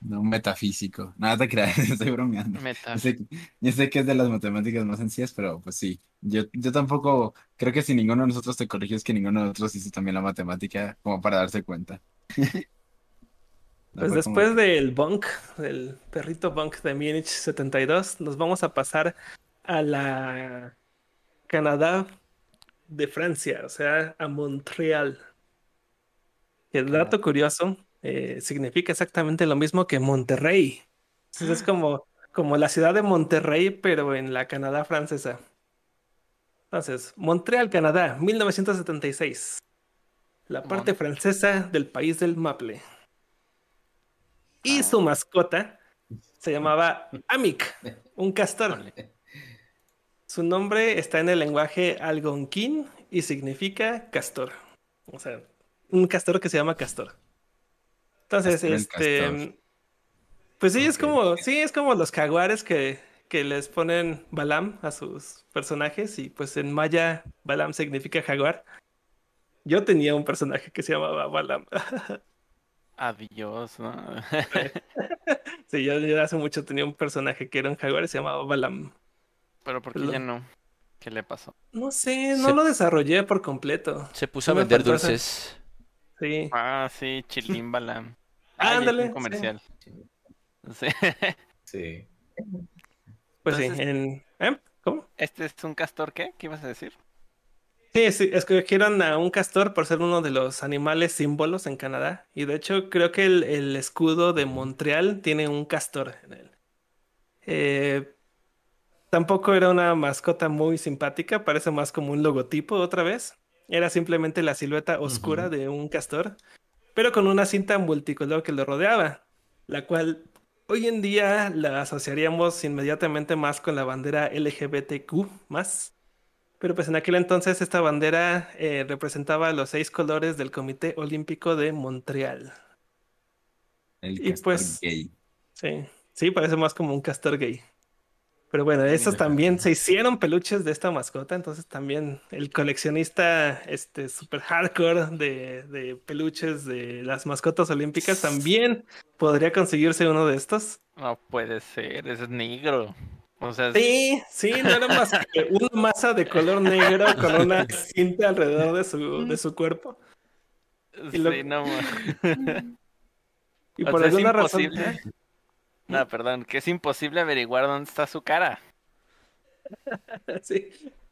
no metafísico. Nada te creas, estoy bromeando. Meta. Yo sé, yo sé que es de las matemáticas más sencillas, pero pues sí. Yo, yo tampoco, creo que si ninguno de nosotros te corrigió, es que ninguno de nosotros hizo también la matemática como para darse cuenta. No Pues fue como después que- del Bunk, del perrito Bunk de Múnich 72, nos vamos a pasar a la Canadá de Francia, o sea, a Montreal. El dato curioso eh, significa exactamente lo mismo que Monterrey. Entonces es como, como la ciudad de Monterrey, pero en la Canadá francesa. Entonces, Montreal, Canadá, 1976. La parte Mon- francesa del país del Maple. Y su mascota se llamaba Amic, un castor. Su nombre está en el lenguaje algonquín y significa castor. O sea, un castor que se llama castor. Entonces, este. Pues sí, es como, sí, es como los jaguares que, que les ponen Balam a sus personajes. Y pues en maya, Balam significa jaguar. Yo tenía un personaje que se llamaba Balam. Adiós, ¿no? Sí, yo, yo hace mucho tenía un personaje que era un jaguar y se llamaba Balam. Pero ¿por qué Lo- ya no? ¿Qué le pasó? No sé, no Se- lo desarrollé por completo. Se puso a vender dulces. Sí. Ah, sí, Chilín Balam. Ah, Ándale, comercial. Sí. Sí. Pues sí, en... ¿eh? ¿Cómo? ¿Este es un castor qué? ¿Qué ibas a decir? Sí, sí, escogieron a un castor por ser uno de los animales símbolos en Canadá. Y de hecho, creo que el, el escudo de Montreal tiene un castor en él. Eh, tampoco era una mascota muy simpática, parece más como un logotipo otra vez. Era simplemente la silueta oscura de un castor, pero con una cinta multicolor que lo rodeaba, la cual hoy en día la asociaríamos inmediatamente más con la bandera LGBTQ más. Pero pues en aquel entonces esta bandera eh, representaba los seis colores del Comité Olímpico de Montreal. El y castor pues- gay. Sí, sí, parece más como un castor gay. Pero bueno, estos Mira. también se hicieron peluches de esta mascota, entonces también el coleccionista este super hardcore de, de peluches de las mascotas olímpicas también podría conseguirse uno de estos. No puede ser, es negro. O sea, Sí, sí, no era más que una masa de color negro con una cinta alrededor de su, de su cuerpo. y lo- sí, no. ma- Y O por sea, es alguna razón. No, perdón, que es imposible averiguar dónde está su cara. Sí.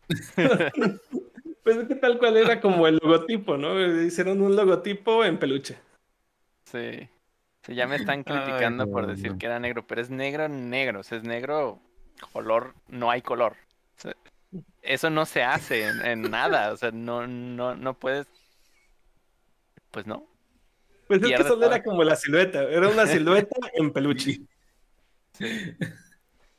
Pues es que tal cual era como el logotipo, ¿no? Hicieron un logotipo en peluche. Sí. Sí, ya me están criticando por decir no. que era negro, pero es negro, negro. O sea, es negro, color, no hay color. O sea, eso no se hace en, en nada. O sea, no, no, no puedes. Pues no. Pues es que solo era como la silueta, era una silueta en peluche.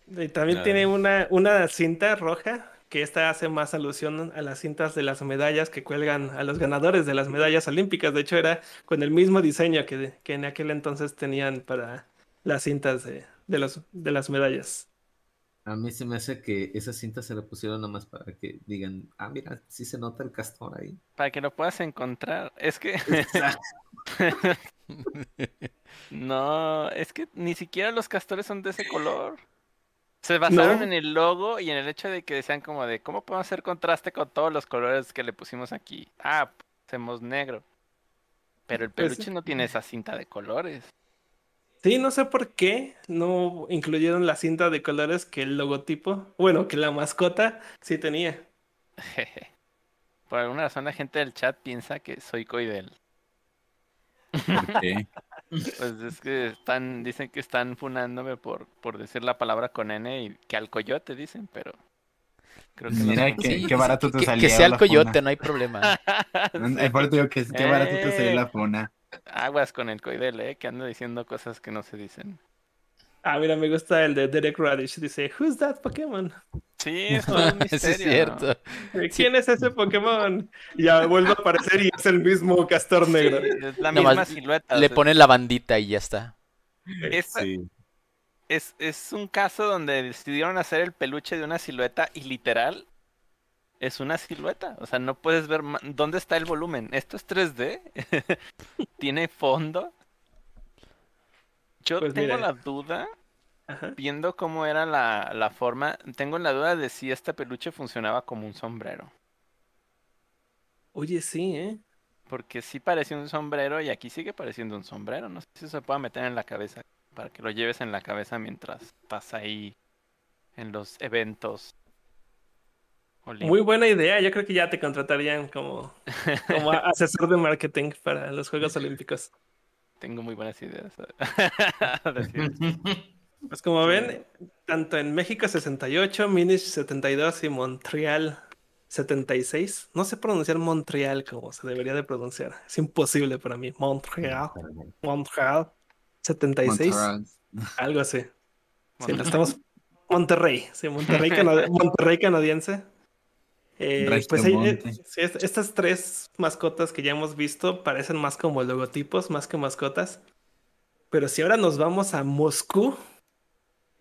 Y también tiene una, una cinta roja, que esta hace más alusión a las cintas de las medallas que cuelgan a los ganadores de las medallas olímpicas. De hecho, era con el mismo diseño que, que en aquel entonces tenían para las cintas de, de, los, de las medallas. A mí se me hace que esa cinta se la pusieron nomás para que digan, ah, mira, sí se nota el castor ahí. Para que lo puedas encontrar. Es que. No, es que ni siquiera los castores son de ese color. Se basaron ¿No? en el logo y en el hecho de que decían como de cómo podemos hacer contraste con todos los colores que le pusimos aquí. Ah, hacemos negro. Pero el Pues peluche no tiene esa cinta de colores. Sí, no sé por qué no incluyeron la cinta de colores que el logotipo, bueno, que la mascota sí tenía. Por alguna razón la gente del chat piensa que soy Coidel. ¿Por qué? Pues es que están, dicen que están funándome por, por decir la palabra con N y que al coyote dicen, pero creo que no Mira son- que- Sí, qué barato te que, salió que sea el coyote, funa. no hay problema. Eh, por eso digo que qué barato te salió Eh. la funa. Aguas con el coidel, eh, que anda diciendo cosas que no se dicen. Ah, mira, me gusta el de Derek Radish. Dice, Who's that Pokémon? Sí, es un Sí, misterio. es cierto. ¿Quién es ese Pokémon? Y ya vuelve a aparecer y es el mismo castor Sí, negro. es la Nomás misma silueta. o Le sea, ponen la bandita y ya está. es, Sí. es, es un caso donde decidieron hacer el peluche de una silueta y literal es una silueta. O sea, no puedes ver dónde está el volumen. Esto es 3D. Tiene fondo. Yo Pues tengo mira. la duda, Ajá. viendo cómo era la, la forma, tengo la duda de si este peluche funcionaba como un sombrero. Oye, sí, ¿eh? Porque sí parecía un sombrero y aquí sigue pareciendo un sombrero. No sé si se puede meter en la cabeza para que lo lleves en la cabeza mientras estás ahí en los eventos. Muy buena idea. Yo creo que ya te contratarían como, como asesor de marketing para los Juegos Olímpicos. Tengo muy buenas ideas. Pues como ven, tanto en México 68, Múnich 72 y Montreal 76. No sé pronunciar Montreal como se debería de pronunciar. Es imposible para mí. Montreal, Montreal 76, Montserrat. algo así. Sí, Monterrey. lo estamos Monterrey, sí, Monterrey canadiense. Eh, pues eh, estas tres mascotas que ya hemos visto parecen más como logotipos, más que mascotas. Pero si ahora nos vamos a Moscú,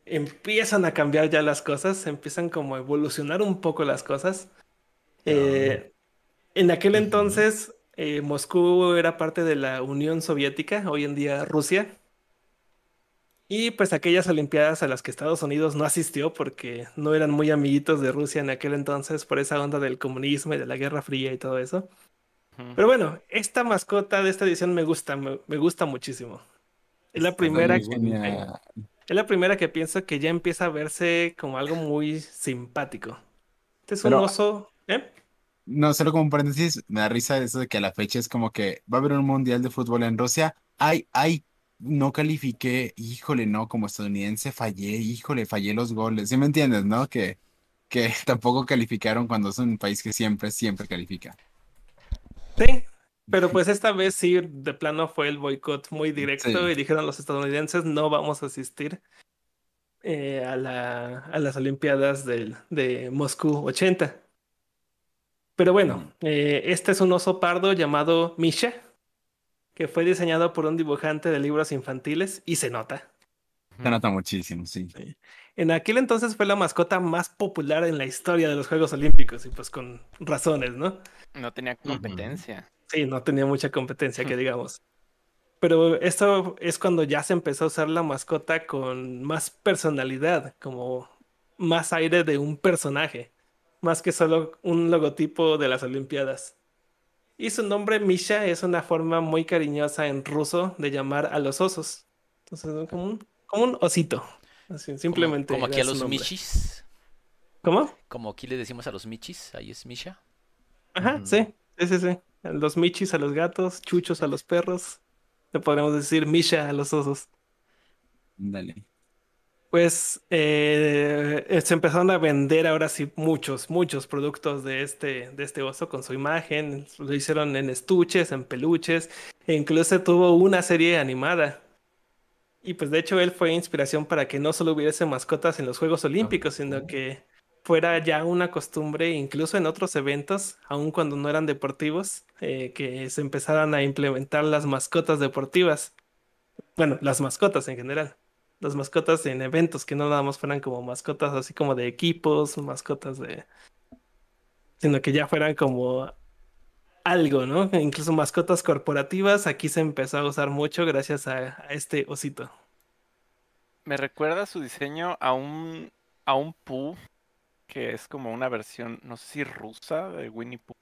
empiezan a cambiar ya las cosas, empiezan como a evolucionar un poco las cosas. Eh, en aquel entonces, eh, Moscú era parte de la Unión Soviética, hoy en día Rusia. Y pues aquellas Olimpiadas a las que Estados Unidos no asistió porque no eran muy amiguitos de Rusia en aquel entonces por esa onda del comunismo y de la Guerra Fría y todo eso. Pero bueno, esta mascota de esta edición me gusta, me, me gusta muchísimo. Es la primera, genial. es la primera que pienso que ya empieza a verse como algo muy simpático. Este es un oso, ¿eh? No, solo como un paréntesis, me da risa eso de que a la fecha es como que va a haber un mundial de fútbol en Rusia. Ay, ay, no califiqué, híjole, no, como estadounidense fallé, híjole, fallé los goles. ¿Sí me entiendes, no? Que, que tampoco calificaron cuando es un país que siempre, siempre califica. Sí, pero pues esta vez sí, de plano fue el boicot muy directo Sí. y dijeron los estadounidenses no vamos a asistir eh, a la, a las Olimpiadas del, de Moscú 80. Pero bueno, eh, este es un oso pardo llamado Misha, que fue diseñado por un dibujante de libros infantiles y se nota. Se nota muchísimo, sí. En aquel entonces fue la mascota más popular en la historia de los Juegos Olímpicos y pues con razones, ¿no? No tenía competencia. Sí, no tenía mucha competencia, que digamos. Pero esto es cuando ya se empezó a usar la mascota con más personalidad, como más aire de un personaje, más que solo un logotipo de las Olimpiadas. Y su nombre Misha es una forma muy cariñosa en ruso de llamar a los osos. Entonces, como un, como un osito. Así, simplemente. Como, como aquí a los michis. ¿Cómo? Como aquí le decimos a los michis. Ahí es Misha. Ajá, Ujú. sí, sí, sí, sí. A Los michis a los gatos, chuchos a los perros. Le podríamos decir Misha a los osos. Dale. Pues eh, eh, se empezaron a vender ahora sí muchos, muchos productos de este, de este oso con su imagen. Lo hicieron en estuches, en peluches, e incluso tuvo una serie animada. Y pues de hecho él fue inspiración para que no solo hubiese mascotas en los Juegos Olímpicos, sino que fuera ya una costumbre, incluso en otros eventos, aun cuando no eran deportivos, eh, que se empezaran a implementar las mascotas deportivas. Bueno, las mascotas en general las mascotas en eventos, que no nada más fueran como mascotas así como de equipos, mascotas de... sino que ya fueran como algo, ¿no? Incluso mascotas corporativas, aquí se empezó a usar mucho gracias a, a este osito. Me recuerda su diseño a un a un Pooh que es como una versión, no sé si rusa de Winnie Pooh.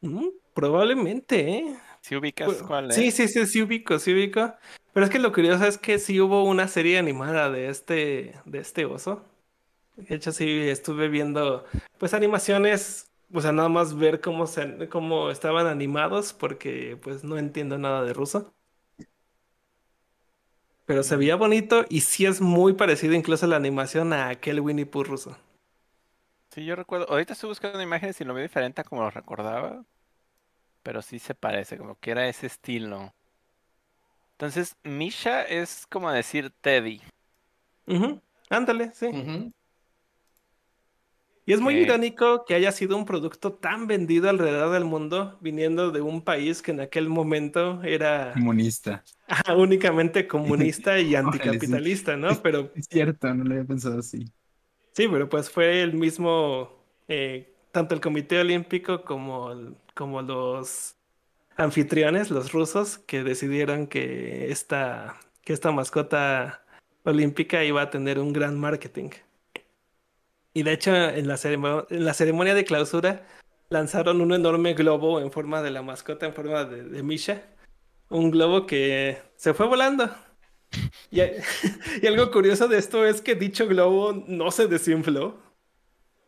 Mm, probablemente, ¿eh? ¿Sí ubicas Pues, cuál es? Sí, sí, sí, sí ubico, sí ubico. Pero es que lo curioso es que sí hubo una serie animada de este, de este oso. De hecho, sí estuve viendo, pues, animaciones o sea, nada más ver cómo, se, cómo estaban animados, porque pues no entiendo nada de ruso. Pero se veía bonito y sí es muy parecido incluso la animación a aquel Winnie Pooh ruso. Sí, yo recuerdo. Ahorita estoy buscando imágenes y lo veo diferente a como lo recordaba. Pero sí se parece, como que era ese estilo. Entonces, Misha es como decir Teddy. Ándale, sí. Y es muy irónico que haya sido un producto tan vendido alrededor del mundo, viniendo de un país que en aquel momento era Comunista. únicamente comunista y anticapitalista, ¿no? Pero Es cierto, no lo había pensado así. sí, pero pues fue el mismo, eh, tanto el Comité Olímpico como, el- como los anfitriones, los rusos, que decidieron que esta, que esta mascota olímpica iba a tener un gran marketing. Y de hecho, en la ceremonia de clausura lanzaron un enorme globo en forma de la mascota, en forma de, de Misha. Un globo que se fue volando. Y, y algo curioso de esto es que dicho globo no se desinfló.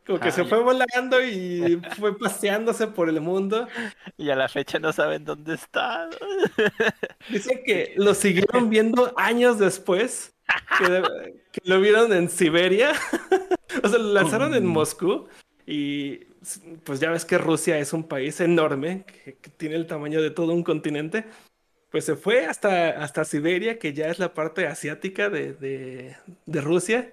Como que Ah, se fue volando y fue paseándose por el mundo. Y a la fecha no saben dónde está. Dice que lo siguieron viendo años después, que, que lo vieron en Siberia. O sea, lo lanzaron en Oh. Moscú y pues ya ves que Rusia es un país enorme, que, que tiene el tamaño de todo un continente. Pues se fue hasta, hasta Siberia, que ya es la parte asiática de, de, de Rusia,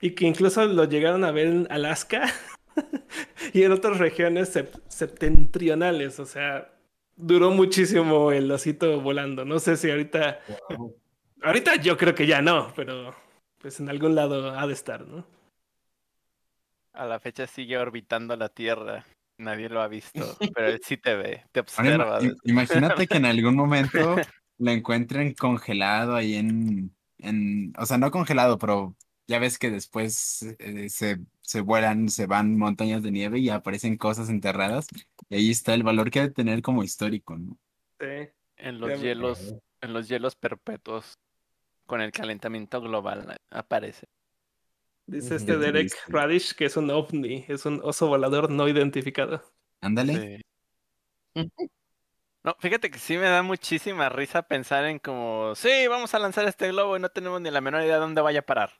y que incluso lo llegaron a ver en Alaska y en otras regiones sep- septentrionales. O sea, duró muchísimo el osito volando. No sé si ahorita, Wow. ahorita yo creo que ya no, pero pues en algún lado ha de estar, ¿no? A la fecha sigue orbitando la Tierra. Nadie lo ha visto, pero él sí te ve, te observa. im- imagínate que en algún momento lo encuentren congelado ahí en, en, o sea, no congelado, pero ya ves que después eh, se, se vuelan, se van montañas de nieve y aparecen cosas enterradas. Y ahí está el valor que ha de tener como histórico, ¿no? Sí. En los Ya- hielos, en los hielos perpetuos, con el calentamiento global, aparece. Dice este Qué Derek triste. Radish que es un ovni, es un oso volador no identificado. Ándale. Sí. No, fíjate que sí me da muchísima risa pensar en como, sí, vamos a lanzar este globo y no tenemos ni la menor idea de dónde vaya a parar.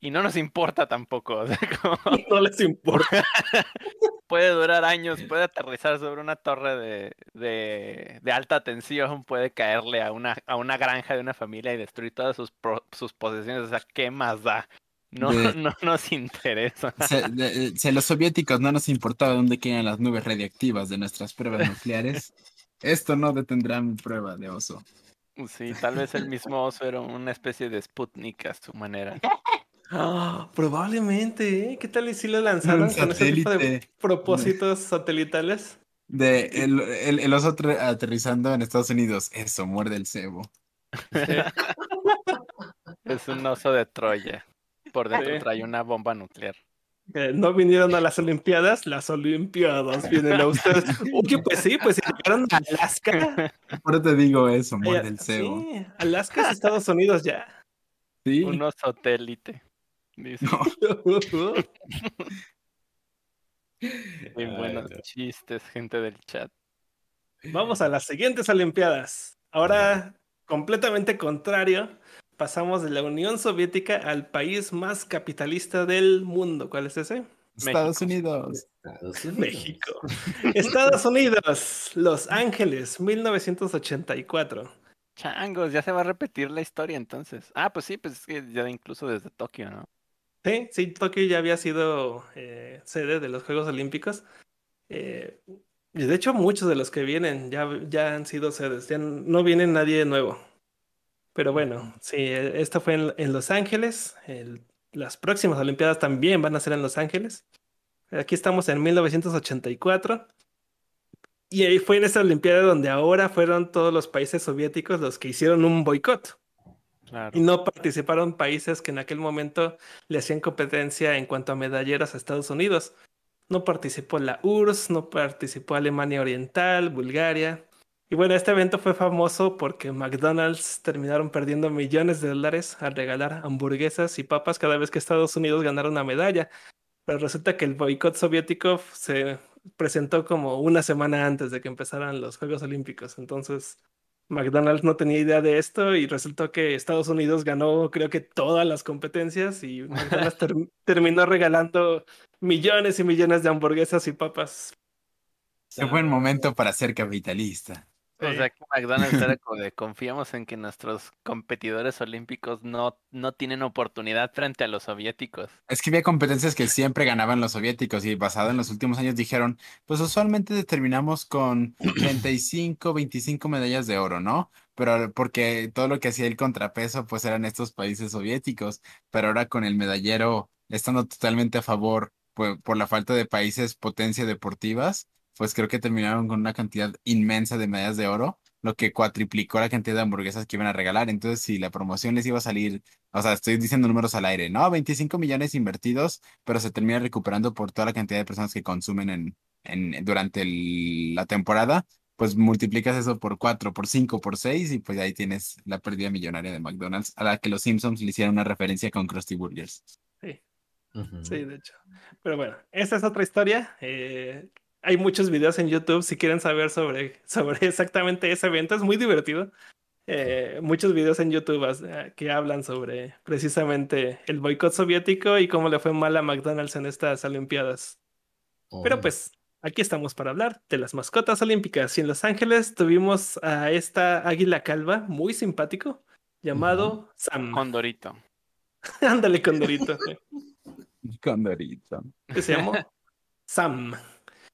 Y no nos importa tampoco. o sea, como No les importa. puede durar años, puede aterrizar sobre una torre de, de, de alta tensión, puede caerle a una, a una granja de una familia y destruir todas sus, pro- sus posesiones. O sea, ¿qué más da? No, De- no nos interesa. Se- de- si a los soviéticos no nos importaba dónde quedan las nubes radiactivas de nuestras pruebas nucleares, esto no detendrá mi prueba de oso. Sí, tal vez el mismo oso era una especie de Sputnik a su manera. Ah, probablemente, ¿eh? ¿Qué tal y si lo lanzaron con ese tipo de propósitos satelitales? De el, el- el oso ater- aterrizando en Estados Unidos. Eso, muerde el cebo. Es un oso de Troya. Por dentro Sí. trae una bomba nuclear. Eh, no vinieron a las Olimpiadas, las Olimpiadas vienen a ustedes. Oye, pues sí, pues si llegaron a Alaska. Por te digo eso, muerde el cebo. sí, Alaska es Estados Unidos ya. Sí. Un satélite. Dice. Buenos Ay, chistes, gente del chat. Vamos a las siguientes Olimpiadas. Ahora, completamente contrario, pasamos de la Unión Soviética al país más capitalista del mundo. ¿Cuál es ese? Estados México. Unidos. Estados Unidos. México. Estados Unidos, Los Ángeles, 1984. Changos, ya se va a repetir la historia entonces. Ah, pues sí, pues es que ya incluso desde Tokio, ¿no? Sí, sí, Tokio ya había sido eh, sede de los Juegos Olímpicos. Eh, y de hecho, muchos de los que vienen ya, ya han sido sedes, ya no viene nadie nuevo. Pero bueno, sí, eh, esto fue en, en Los Ángeles. el- las próximas Olimpiadas también van a ser en Los Ángeles. Aquí estamos en 1984. Y ahí fue en esa Olimpiada donde ahora fueron todos los países soviéticos los que hicieron un boicot. Y no participaron países que en aquel momento le hacían competencia en cuanto a medalleras a Estados Unidos. No participó la URSS, no participó Alemania Oriental, Bulgaria. Y bueno, este evento fue famoso porque McDonald's terminaron perdiendo millones de dólares al regalar hamburguesas y papas cada vez que Estados Unidos ganara una medalla. Pero resulta que el boicot soviético se, presentó como una semana antes de que empezaran los Juegos Olímpicos. Entonces, McDonald's no tenía idea de esto y resultó que Estados Unidos ganó creo que todas las competencias y McDonald's ter- terminó regalando millones y millones de hamburguesas y papas. Qué buen momento para ser capitalista. O sea que McDonald's era como de confiamos en que nuestros competidores olímpicos no, no tienen oportunidad frente a los soviéticos. Es que había competencias que siempre ganaban los soviéticos y basado en los últimos años dijeron, pues usualmente terminamos con 35, 25 medallas de oro, ¿no? Pero porque todo lo que hacía el contrapeso pues eran estos países soviéticos, pero ahora con el medallero estando totalmente a favor pues, por la falta de países potencia deportivas, pues creo que terminaron con una cantidad inmensa de medallas de oro, lo que cuatriplicó la cantidad de hamburguesas que iban a regalar. Entonces, si la promoción les iba a salir, o sea, estoy diciendo números al aire, ¿no? 25 millones invertidos, pero se termina recuperando por toda la cantidad de personas que consumen en, en, durante el- la temporada, pues multiplicas eso por 4, por 5, por 6 y pues ahí tienes la pérdida millonaria de McDonald's, a la que los Simpsons le hicieron una referencia con Krusty Burgers. Sí, Ujú. sí, de hecho. Pero bueno, esta es otra historia. Eh, hay muchos videos en YouTube si quieren saber sobre, sobre exactamente ese evento. Es muy divertido. Eh, muchos videos en YouTube eh, que hablan sobre precisamente el boicot soviético y cómo le fue mal a McDonald's en estas Olimpiadas. Pero Oh. pues aquí estamos para hablar de las mascotas olímpicas. Y en Los Ángeles tuvimos a esta águila calva muy simpático llamado Sam. Condorito. Ándale, Condorito. Condorito. que se llamó Sam.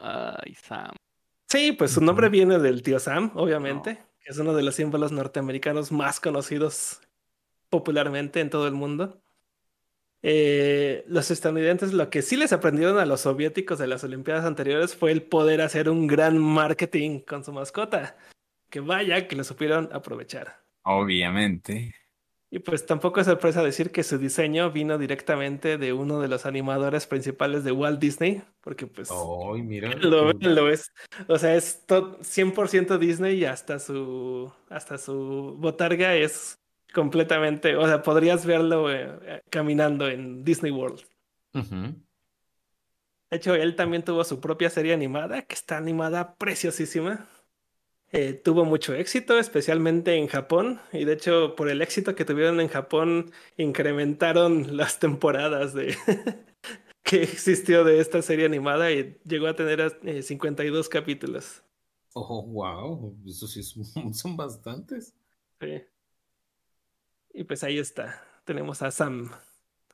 Ay, Sam. Sí, pues su nombre viene del tío Sam, obviamente, que es uno de los símbolos norteamericanos más conocidos popularmente en todo el mundo. Eh, los estadounidenses lo que sí les aprendieron a los soviéticos de las Olimpiadas anteriores fue el poder hacer un gran marketing con su mascota. Que vaya, que lo supieron aprovechar. Obviamente. Y pues tampoco es sorpresa decir que su diseño vino directamente de uno de los animadores principales de Walt Disney, porque pues mira. lo, qué- lo es. O sea, es to- 100% Disney y hasta su, hasta su botarga es completamente, o sea, podrías verlo eh, eh, caminando en Disney World. De hecho, él también tuvo su propia serie animada, que está animada preciosísima. Eh, tuvo mucho éxito, especialmente en Japón, y de hecho, por el éxito que tuvieron en Japón, incrementaron las temporadas de que existió de esta serie animada y llegó a tener eh, 52 capítulos. Oh, wow. Eso sí es- son bastantes. Sí. Y pues ahí está. Tenemos a Sam.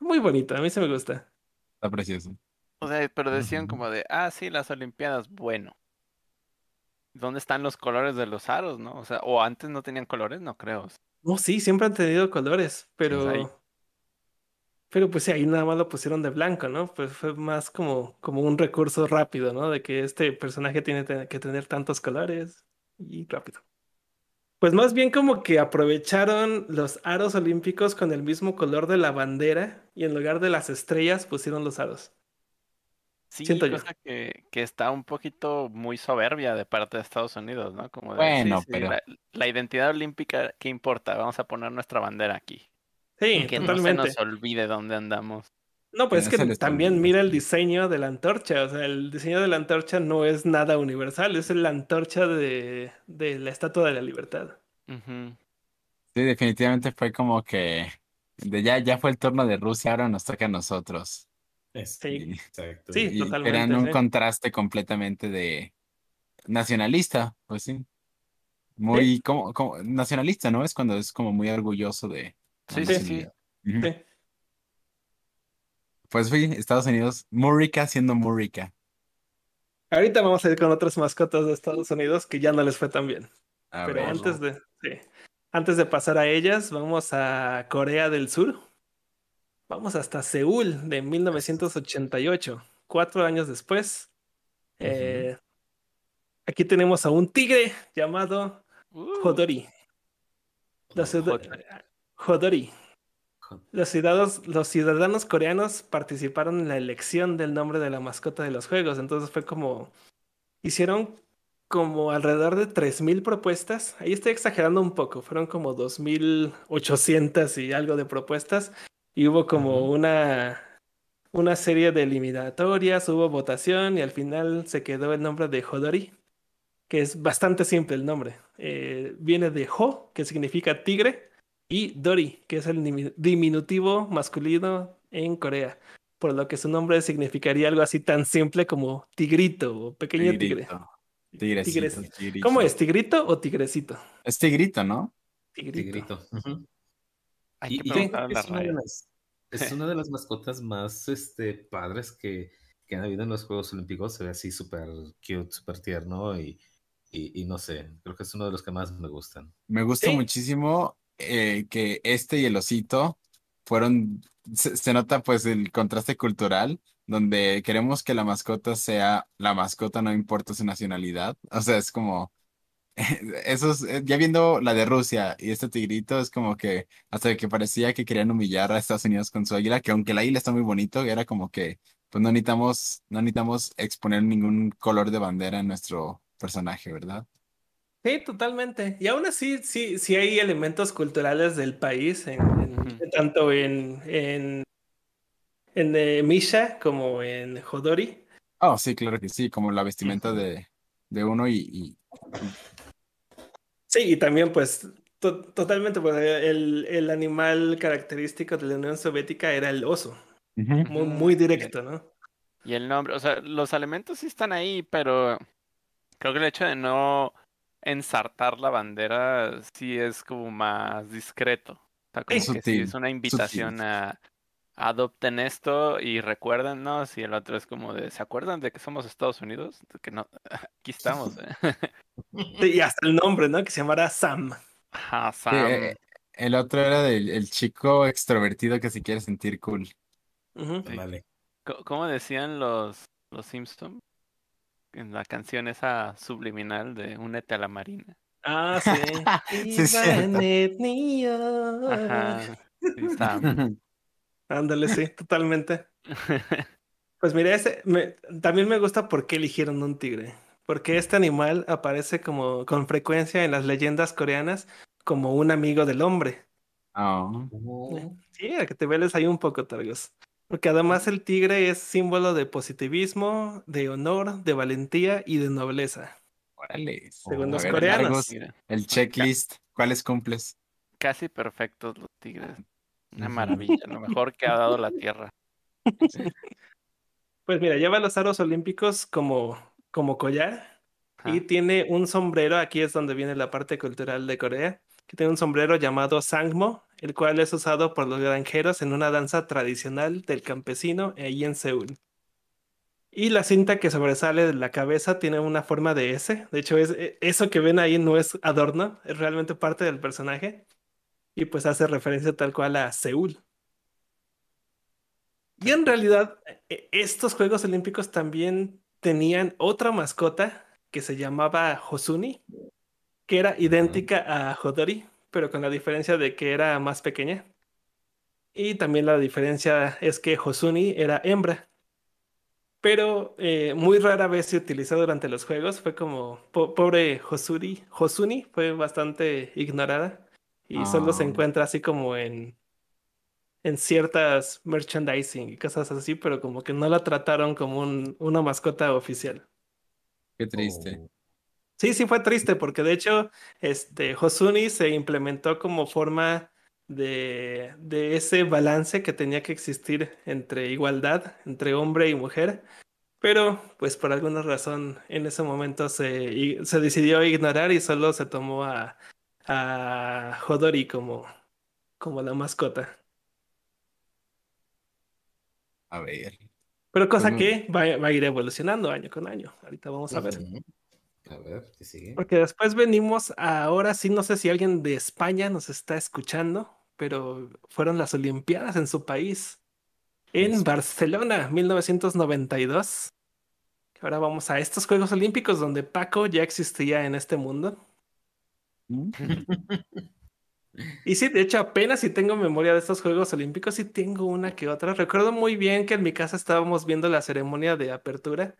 Muy bonito, a mí se me gusta. Está precioso. O sea, pero decían como de, ah, sí, las Olimpiadas, bueno. ¿Dónde están los colores de los aros, no? O sea, o antes no tenían colores, no creo. No, sí, siempre han tenido colores, pero. Pero pues sí, ahí nada más lo pusieron de blanco, ¿no? Pues fue más como, como un recurso rápido, ¿no? De que este personaje tiene que tener tantos colores y rápido. Pues más bien como que aprovecharon los aros olímpicos con el mismo color de la bandera y en lugar de las estrellas pusieron los aros. Sí, Siento yo. cosa que, que está un poquito muy soberbia de parte de Estados Unidos, ¿no? Como de, Bueno, sí, pero- la, la identidad olímpica, ¿qué importa? Vamos a poner nuestra bandera aquí. Sí, Que no se nos olvide dónde andamos. No, pues es que también mira el diseño de la antorcha. O sea, el diseño de la antorcha no es nada universal, es la antorcha de, de la Estatua de la Libertad. Sí, definitivamente fue como que de ya, ya fue el turno de Rusia, ahora nos toca a nosotros. Es- Sí. Exacto. Sí, Y totalmente, eran un sí. contraste completamente de nacionalista, pues sí. Muy como, como nacionalista, ¿no? Es cuando es como muy orgulloso de la Sí, sí, sí. Sí. Pues sí, Estados Unidos, muy rica siendo muy rica. Ahorita vamos a ir con otras mascotas de Estados Unidos que ya no les fue tan bien. A Pero ver. antes de, sí. Antes de pasar a ellas, vamos a Corea del Sur. Vamos hasta Seúl de 1988, cuatro años después. Eh, aquí tenemos a un tigre llamado Uh, Hodori. La ciudad- Hodori. Los ciudadanos, los ciudadanos coreanos participaron en la elección del nombre de la mascota de los juegos. Entonces fue como. Hicieron como alrededor de 3.000 propuestas. Ahí estoy exagerando un poco. Fueron como 2.800 y algo de propuestas. Y hubo como una. una serie de eliminatorias, hubo votación y al final se quedó el nombre de Hodori, que es bastante simple el nombre. Eh, viene de Ho, que significa tigre, y Dori, que es el dimi- diminutivo masculino en Corea, por lo que su nombre significaría algo así tan simple como tigrito o pequeño tigre. Tigrito. Tigrecito, Tigres. tigrito. ¿Cómo es? ¿Tigrito o tigrecito? Es tigrito, ¿no? Tigrito. Tigrito. Hay Y- que y preguntar a creo que la es una de las- es una de las mascotas más este, padres que, que han habido en los Juegos Olímpicos. Se ve así súper cute, súper tierno y, y, y no sé, creo que es uno de los que más me gustan. Me gusta Sí. muchísimo eh, que este y el osito fueron, se, se nota pues el contraste cultural, donde queremos que la mascota sea la mascota, no importa su nacionalidad. O sea, es como, esos, eh, ya viendo la de Rusia y este tigrito, es como que hasta que parecía que querían humillar a Estados Unidos con su águila, que aunque el águila está muy bonito, era como que, pues no necesitamos, no necesitamos exponer ningún color de bandera en nuestro personaje, ¿verdad? Sí, totalmente. Y aún así, sí, sí hay elementos culturales del país, en, en- Ujú. tanto en, en, en eh, Misha como en Hodori. Oh, sí, claro que sí, como la vestimenta de, de uno y, y- Sí, y también pues to- totalmente, pues el, el animal característico de la Unión Soviética era el oso, muy, muy directo, ¿no? Y el nombre, o sea, los elementos sí están ahí, pero creo que el hecho de no ensartar la bandera sí es como más discreto. O sea, como Es que sí sutil, es una invitación a adopten esto y recuérdennos. Y el otro es como de, ¿se acuerdan de que somos Estados Unidos? De que no, aquí estamos. ¿eh? Sí, y hasta el nombre, ¿no? Que se llamara Sam. Ajá, sí, Sam. eh, el otro era del el chico extrovertido que se quiere sentir cool. Sí. Vale. ¿Cómo decían los, los Simpson? En la canción esa subliminal de Únete a la Marina. Ah, sí. Sí, cierto. Ajá. Sí. Ándale, sí, totalmente. Pues mira, ese me- también me gusta por qué eligieron un tigre. Porque este animal aparece como con frecuencia en las leyendas coreanas como un amigo del hombre. Oh, Sí, a que te veles ahí un poco, Targos. Porque además el tigre es símbolo de positivismo, de honor, de valentía y de nobleza. órale. Según A los ver, coreanos. largos, el checklist, ¿cuáles cumples? casi perfectos los tigres. Una maravilla, lo mejor que ha dado la tierra. Pues mira, lleva los aros olímpicos como, como collar y tiene un sombrero, aquí es donde viene la parte cultural de Corea, que tiene un sombrero llamado sangmo, el cual es usado por los granjeros en una danza tradicional del campesino ahí en Seúl. Y la cinta que sobresale de la cabeza tiene una forma de S. De hecho, es, e- eso que ven ahí no es adorno, es realmente parte del personaje. Y pues hace referencia tal cual a Seúl. Y en realidad, e- estos Juegos Olímpicos también tenían otra mascota que se llamaba Hosuni, que era idéntica a Hodori, pero con la diferencia de que era más pequeña. Y también la diferencia es que Hosuni era hembra. Pero eh, muy rara vez se utilizó durante los juegos. Fue como, po- pobre Hosuri, Hosuni fue bastante ignorada. Y solo se Ah. encuentra así como en, en ciertas merchandising y cosas así, pero como que no la trataron como un- una mascota oficial. Qué triste. Oh. Sí, sí fue triste porque de hecho este Hosuni se implementó como forma de, de ese balance que tenía que existir entre igualdad, entre hombre y mujer, pero pues por alguna razón en ese momento se, se decidió ignorar y solo se tomó a, a Hodori como, como la mascota. A ver. Pero cosa que va, va a ir evolucionando año con año. Ahorita vamos a ver. A ver, ¿qué sigue? Porque después venimos a- ahora sí, no sé si alguien de España nos está escuchando, pero fueron las Olimpiadas en su país, en Eso. Barcelona, 1992. Ahora vamos a estos Juegos Olímpicos donde Paco ya existía en este mundo. Y sí, de hecho, apenas si tengo memoria de estos Juegos Olímpicos, sí tengo una que otra. Recuerdo muy bien que en mi casa estábamos viendo la ceremonia de apertura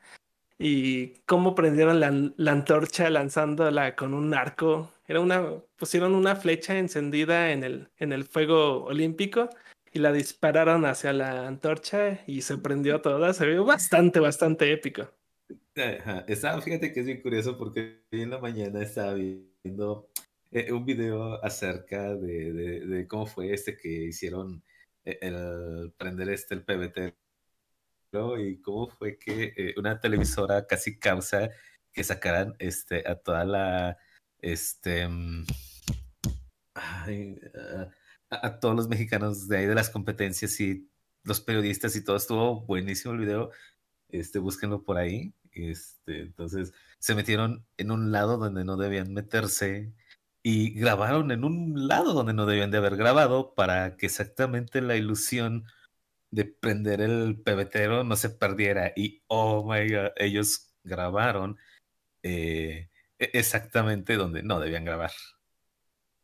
y cómo prendieron la, antorcha lanzándola con un arco. Era una, pusieron una flecha encendida en el, en el fuego olímpico y la dispararon hacia la antorcha y se prendió toda. Se vio bastante, bastante épico. Estaba, fíjate que es bien curioso porque en la mañana estaba viendo eh, un video acerca de, cómo fue este que hicieron eh, el prender este el PBT ¿no? y cómo fue que eh, una televisora casi causa que sacaran este a toda la este mm, ay, a, a- a todos los mexicanos de ahí de las competencias y los periodistas y todo estuvo buenísimo el video este, búsquenlo por ahí. Este, entonces se metieron en un lado donde no debían meterse y grabaron en un lado donde no debían de haber grabado para que exactamente la ilusión de prender el pebetero no se perdiera. Y oh my god, ellos grabaron eh, e- exactamente donde no debían grabar.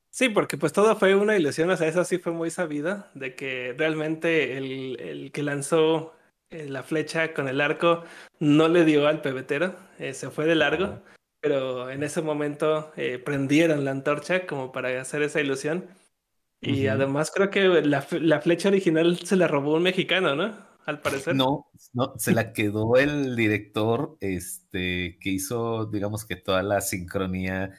Sí, porque pues todo fue una ilusión, o sea, eso sí fue muy sabido, de que realmente el, el que lanzó eh, la flecha con el arco no le dio al pebetero, eh, se fue de largo. Pero en ese momento eh, prendieron la antorcha como para hacer esa ilusión. Y Ujú. además creo que la, la flecha original se la robó un mexicano, ¿no? Al parecer. No, no, se la quedó el director, este, que hizo, digamos que toda la sincronía,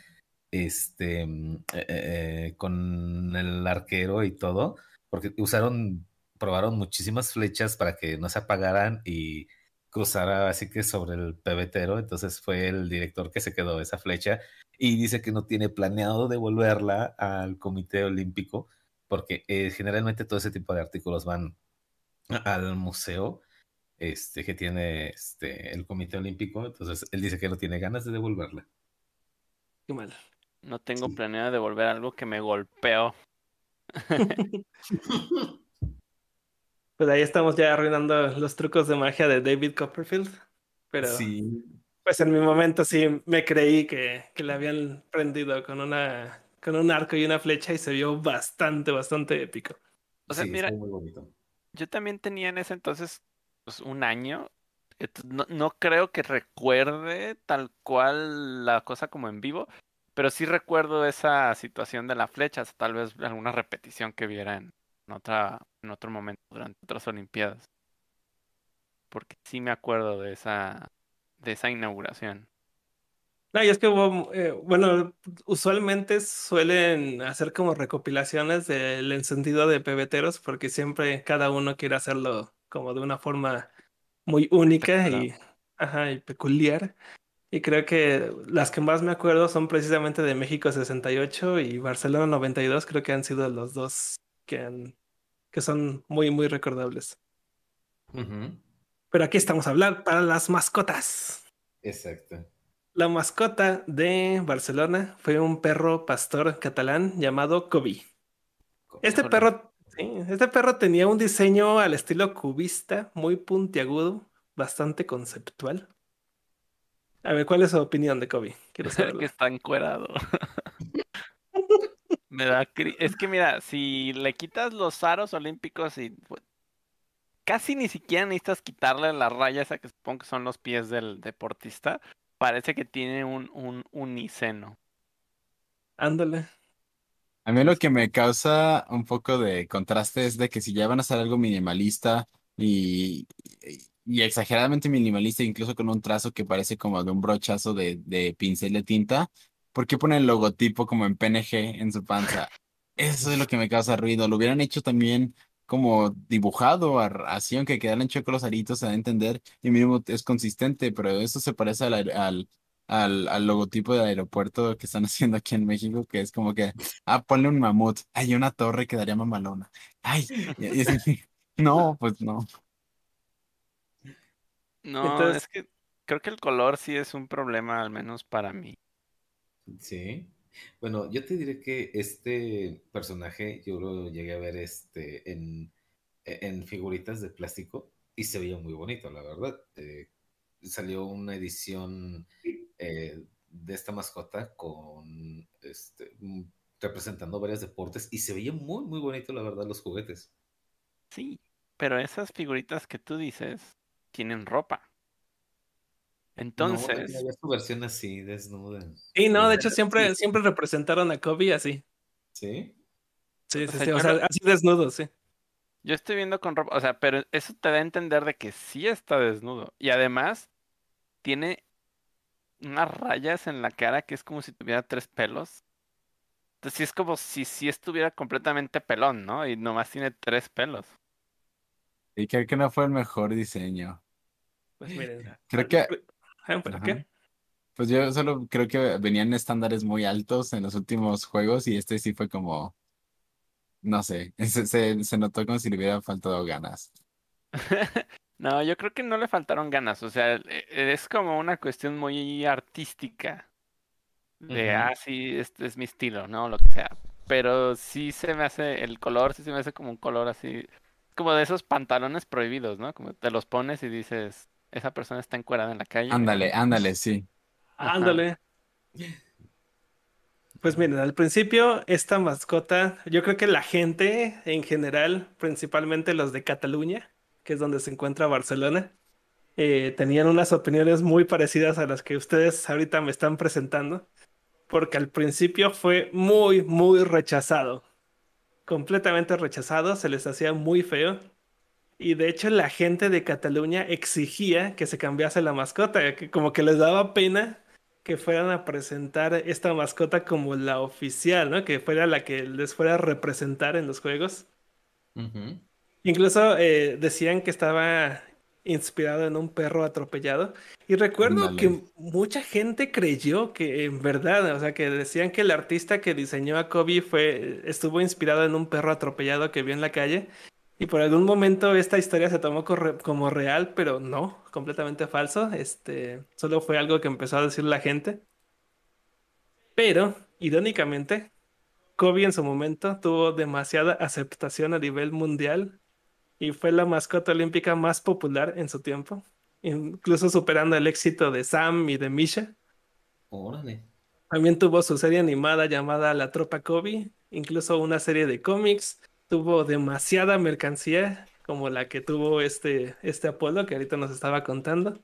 este, mm, eh, eh, con el arquero y todo, porque usaron, probaron muchísimas flechas para que no se apagaran y cruzara así que sobre el pebetero, entonces fue el director que se quedó esa flecha y dice que no tiene planeado devolverla al Comité Olímpico, porque eh, generalmente todo ese tipo de artículos van al museo este, que tiene este, el Comité Olímpico. Entonces, él dice que no tiene ganas de devolverla. Qué mal. No tengo Sí. planeado devolver algo que me golpeó. Pues ahí estamos ya arruinando los trucos de magia de David Copperfield. Pero Sí, pues en mi momento sí me creí que, que le habían prendido con una con un arco y una flecha y se vio bastante, bastante épico. O sea, sí, mira, estuvo muy bonito. yo también tenía en ese entonces pues, un año. No, no creo que recuerde tal cual la cosa como en vivo, pero sí recuerdo esa situación de la flecha, o sea, tal vez alguna repetición que viera en, en otra, en otro momento durante otras Olimpiadas. Porque sí me acuerdo de esa, de esa inauguración. No, y es que eh, bueno, usualmente suelen hacer como recopilaciones del encendido de pebeteros porque siempre cada uno quiere hacerlo como de una forma muy única y, ajá, y peculiar. Y creo que las que más me acuerdo son precisamente de México 68 y Barcelona 92, creo que han sido los dos que, han- que son muy, muy recordables. Pero aquí estamos a hablar para las mascotas. Exacto. La mascota de Barcelona fue un perro pastor catalán llamado Kobe. Este perro, sí, este perro tenía un diseño al estilo cubista, muy puntiagudo, bastante conceptual. A ver, ¿cuál es su opinión de Kobe? Quiero que saberlo. está encuerado. Me da cri- Es que mira, si le quitas los aros olímpicos y pues, casi ni siquiera necesitas quitarle la raya esa que supongo que son los pies del deportista, parece que tiene un, un uniceno. Ándale. A mí lo que me causa un poco de contraste es de que si ya van a hacer algo minimalista y, y exageradamente minimalista, incluso con un trazo que parece como de un brochazo de, de pincel de tinta, ¿por qué ponen el logotipo como en PNG en su panza? Eso es lo que me causa ruido. Lo hubieran hecho también como dibujado, así, aunque quedaran chocos los aritos, se da a entender, y mínimo es consistente, pero eso se parece al, al, al, al logotipo del aeropuerto que están haciendo aquí en México, que es como que Ah, ponle un mamut. Hay una torre quedaría mamalona. Ay, y- y así, no, pues no. No, Entonces- es que creo que el color sí es un problema, al menos para mí. Sí. Bueno, yo te diré que este personaje yo lo llegué a ver este en, en figuritas de plástico y se veía muy bonito, la verdad. Eh, salió una edición eh, de esta mascota con este representando varios deportes y se veía muy muy bonito, la verdad, los juguetes. Sí, pero esas figuritas que tú dices tienen ropa. No, Entonces, había su versión así, desnuda. Sí, no, de hecho siempre, siempre representaron a Kobe así. ¿Sí? Sí, O sí, sea, sí, o sea, así desnudo, sí. Yo estoy viendo con ropa, o sea, pero eso te da a entender de que sí está desnudo. Y además tiene unas rayas en la cara que es como si tuviera tres pelos. Entonces sí es como si sí estuviera completamente pelón, ¿no? Y nomás tiene tres pelos. Y creo que no fue el mejor diseño. Pues miren. Creo que- ¿Pero qué? Pues yo solo creo que venían estándares muy altos en los últimos juegos y este sí fue como, no sé, se, se, se notó como si le hubiera faltado ganas. No, yo creo que no le faltaron ganas. O sea, e- es como una cuestión muy artística. De, Ujú. ah, sí, este es mi estilo, ¿no? Lo que sea. Pero sí se me hace, el color sí se me hace como un color así, como de esos pantalones prohibidos, ¿no? Como te los pones y dices, esa persona está encuerada en la calle. Ándale, ándale, sí. Ajá. Ándale. Pues miren, al principio esta mascota, yo creo que la gente en general, principalmente los de Cataluña, que es donde se encuentra Barcelona, eh, tenían unas opiniones muy parecidas a las que ustedes ahorita me están presentando, porque al principio fue muy, muy rechazado, completamente rechazado, se les hacía muy feo. Y de hecho la gente de Cataluña exigía que se cambiase la mascota, que como que les daba pena que fueran a presentar esta mascota como la oficial, ¿no? Que fuera la que les fuera a representar en los juegos. Incluso eh, decían que estaba inspirado en un perro atropellado. Y recuerdo que mucha gente creyó que en verdad, o sea, que decían que el artista que diseñó a Kobe fue, estuvo inspirado en un perro atropellado que vio en la calle. Y por algún momento esta historia se tomó como real, pero no, completamente falso. Este, solo fue algo que empezó a decir la gente. Pero, irónicamente, Kobe en su momento tuvo demasiada aceptación a nivel mundial y fue la mascota olímpica más popular en su tiempo, incluso superando el éxito de Sam y de Misha. Órale. También tuvo su serie animada llamada La Tropa Kobe, incluso una serie de cómics. Tuvo demasiada mercancía como la que tuvo este, este Apolo que ahorita nos estaba contando.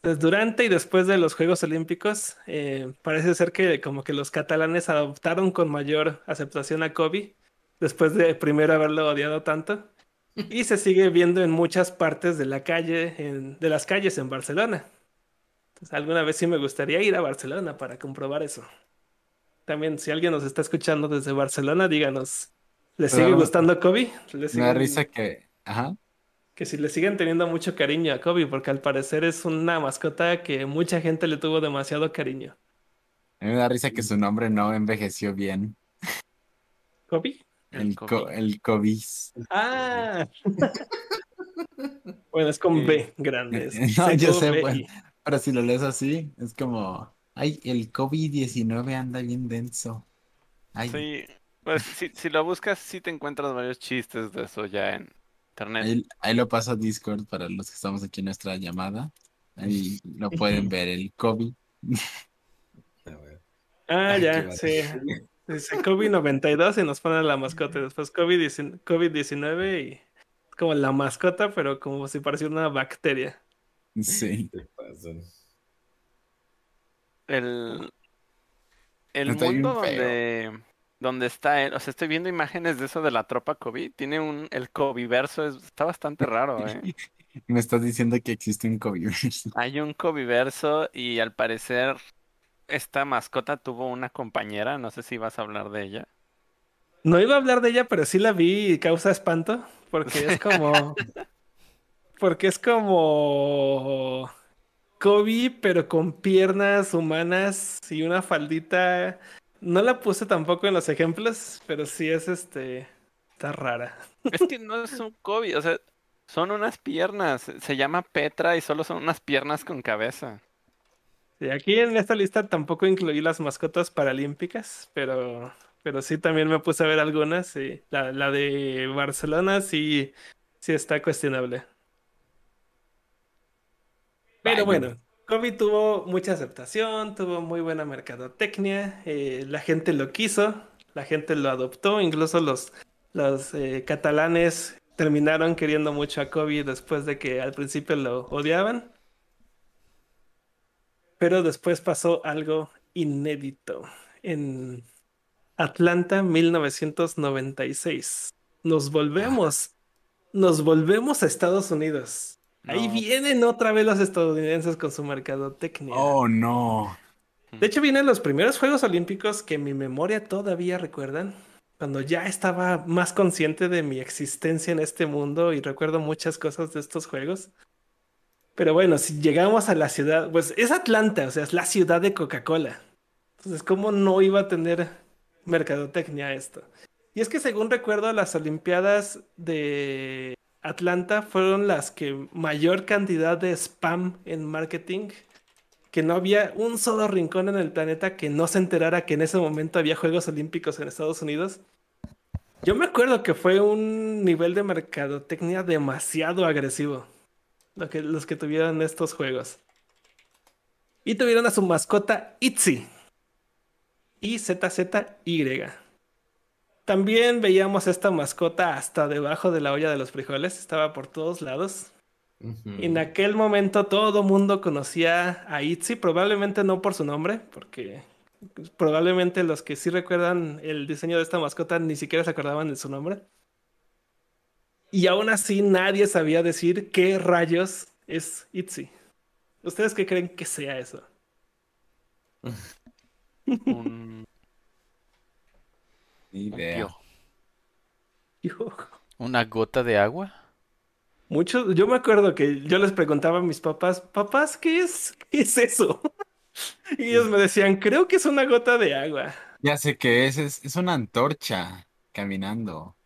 Pues durante y después de los Juegos Olímpicos, eh, parece ser que como que los catalanes adoptaron con mayor aceptación a Kobe, después de primero haberlo odiado tanto, y se sigue viendo en muchas partes de la calle, en- de las calles en Barcelona. Entonces, alguna vez sí me gustaría ir a Barcelona para comprobar eso. También, si alguien nos está escuchando desde Barcelona, díganos, ¿les sigue Pero- gustando Kobe? ¿Le Me da risa que, ajá, que si le siguen teniendo mucho cariño a Kobe, porque al parecer es una mascota que mucha gente le tuvo demasiado cariño. a mí me da risa que su nombre no envejeció bien. ¿Kobe? El El, co- Kobe. el Cobis. Ah. bueno, es con B grande. no, yo sé, bueno. Pero si lo lees así, es como, ay, el COVID-19 anda bien denso. Ay, Sí, pues si, si lo buscas, sí te encuentras varios chistes de eso ya en internet. ahí, ahí lo paso a Discord para los que estamos aquí en nuestra llamada. Ahí lo pueden ver, el COVID. Ah, Ay, ya, sí. Dice COVID-92 y nos ponen la mascota. Después COVID-19 COVID-19 y como la mascota, pero como si pareciera una bacteria. Sí. Te pasan. El, el mundo feo. donde, donde está él, o sea, estoy viendo imágenes de eso de la tropa COVID, tiene un, el Coviverso, es- está bastante raro, ¿eh? Me estás diciendo que existe un COVID. Hay un Coviverso y al parecer esta mascota tuvo una compañera, no sé si vas a hablar de ella. No iba a hablar de ella, pero sí la vi y causa espanto, porque es como... Porque es como... Kobe, pero con piernas humanas y una faldita. No la puse tampoco en los ejemplos, pero sí es este... Está rara. Es que no es un Kobe, o sea, son unas piernas, se llama Petra y solo son unas piernas con cabeza. Sí, aquí en esta lista tampoco incluí las mascotas paralímpicas, pero, pero sí también me puse a ver algunas. Y la, la de Barcelona sí, sí está cuestionable. Pero bueno, Kobe tuvo mucha aceptación, tuvo muy buena mercadotecnia, eh, la gente lo quiso, la gente lo adoptó, incluso los, los eh, catalanes terminaron queriendo mucho a Kobe después de que al principio lo odiaban. Pero después pasó algo inédito. En Atlanta, 1996, nos volvemos, nos volvemos a Estados Unidos. Ahí vienen otra vez los estadounidenses con su mercadotecnia. Oh, no. De hecho, vienen los primeros Juegos Olímpicos que mi memoria todavía recuerdan, cuando ya estaba más consciente de mi existencia en este mundo y recuerdo muchas cosas de estos Juegos. Pero bueno, si llegamos a la ciudad, pues es Atlanta, o sea, es la ciudad de Coca-Cola. Entonces, ¿cómo no iba a tener mercadotecnia esto? Y es que según recuerdo, las Olimpiadas de Atlanta fueron las que mayor cantidad de spam en marketing que no había un solo rincón en el planeta que no se enterara que en ese momento había Juegos Olímpicos en Estados Unidos. Yo me acuerdo que fue un nivel de mercadotecnia demasiado agresivo lo que, los que tuvieron estos juegos. Y tuvieron a su mascota Itzy. I-Z-Z-Y. También veíamos esta mascota hasta debajo de la olla de los frijoles, estaba por todos lados. En aquel momento todo mundo conocía a Itzy, probablemente no por su nombre, porque probablemente los que sí recuerdan el diseño de esta mascota ni siquiera se acordaban de su nombre. Y aún así nadie sabía decir qué rayos es Itzy. ¿Ustedes qué creen que sea eso? Un, Ni idea. ¿Una gota de agua? muchos, yo me acuerdo que yo les preguntaba a mis papás, papás, ¿qué es, qué es eso? Y ellos me decían, creo que es una gota de agua. Ya sé que es, es, es una antorcha caminando.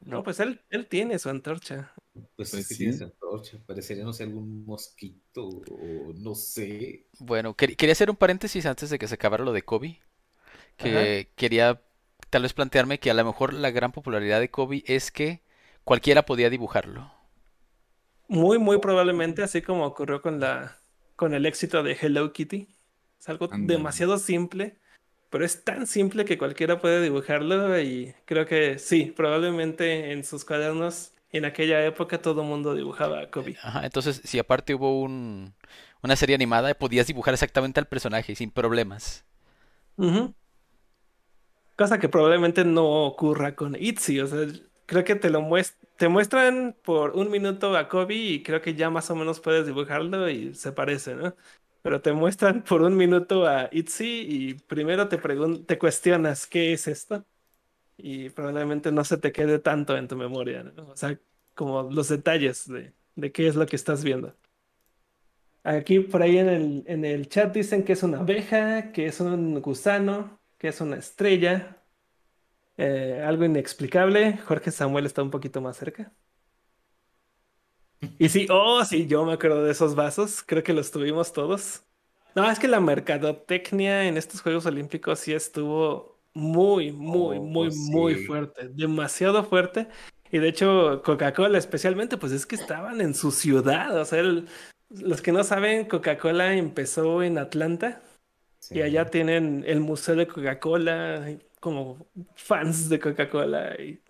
No, pues él, él tiene su antorcha. Pues, es que sí. tiene esa antorcha. Parecería, no sé, algún mosquito o no sé. Bueno, quer- quería hacer un paréntesis antes de que se acabara lo de Kobe. Que quería tal vez plantearme que a lo mejor la gran popularidad de Kobe es que cualquiera podía dibujarlo. Muy, muy probablemente, así como ocurrió con la, con el éxito de Hello Kitty. Es algo demasiado simple, pero es tan simple que cualquiera puede dibujarlo y creo que sí, probablemente en sus cuadernos en aquella época todo el mundo dibujaba a Kobe. Ajá, entonces, si aparte hubo un, una serie animada, podías dibujar exactamente al personaje sin problemas. Ujú. Cosa que probablemente no ocurra con Itzy, o sea, creo que te lo muest- te muestran por un minuto a Kobe y creo que ya más o menos puedes dibujarlo y se parece, ¿no? Pero te muestran por un minuto a Itzy y primero te cuestionas qué es esto y probablemente no se te quede tanto en tu memoria, ¿no? O sea, como los detalles de, qué es lo que estás viendo. Aquí por ahí en el chat dicen que es una abeja, que es un gusano, que es una estrella. eh, algo inexplicable. Jorge Samuel está un poquito más cerca. Y sí, oh, sí, yo me acuerdo de esos vasos. Creo que los tuvimos todos. No, es que la mercadotecnia en estos Juegos Olímpicos sí estuvo muy, muy, Oh, muy, sí. muy fuerte. Demasiado fuerte. Y de hecho, Coca-Cola especialmente, pues es que estaban en su ciudad. O sea, el- los que no saben, Coca-Cola empezó en Atlanta. Sí. Y allá tienen el museo de Coca-Cola, como fans de Coca-Cola y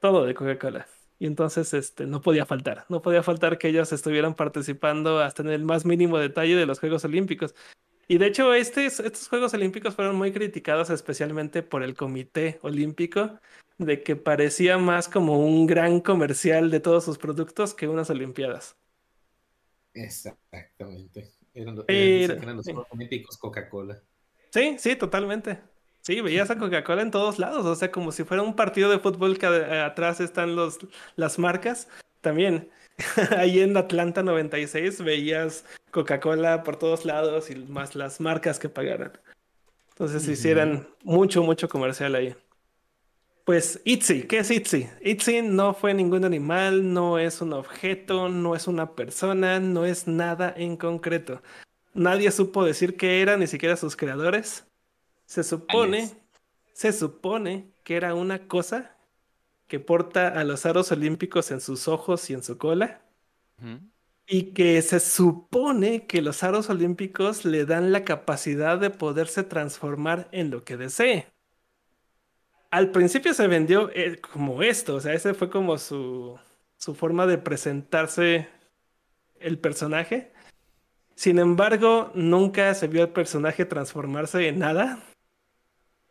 todo de Coca-Cola. Y entonces este, no podía faltar, no podía faltar que ellos estuvieran participando hasta en el más mínimo detalle de los Juegos Olímpicos. Y de hecho, este, estos Juegos Olímpicos fueron muy criticados especialmente por el Comité Olímpico, de que parecía más como un gran comercial de todos sus productos que unas Olimpiadas. Exactamente. Eran, los- Pero- dicen que eran los sí. Juegos Olímpicos Coca-Cola. Sí, sí, totalmente. Sí, veías a Coca-Cola en todos lados, o sea, como si fuera un partido de fútbol que eh, atrás están los, las marcas. También, ahí en Atlanta 96 veías Coca-Cola por todos lados y más las marcas que pagaran. Entonces hicieran mucho, mucho comercial ahí. Pues Itzy, ¿qué es Itzy? Itzy no fue ningún animal, no es un objeto, no es una persona, no es nada en concreto. Nadie supo decir qué era, ni siquiera sus creadores. Se supone, se supone que era una cosa que porta a los aros olímpicos en sus ojos y en su cola. Y que se supone que los aros olímpicos le dan la capacidad de poderse transformar en lo que desee. Al principio se vendió eh, como esto, o sea, ese fue como su, su forma de presentarse el personaje. Sin embargo, nunca se vio al personaje transformarse en nada.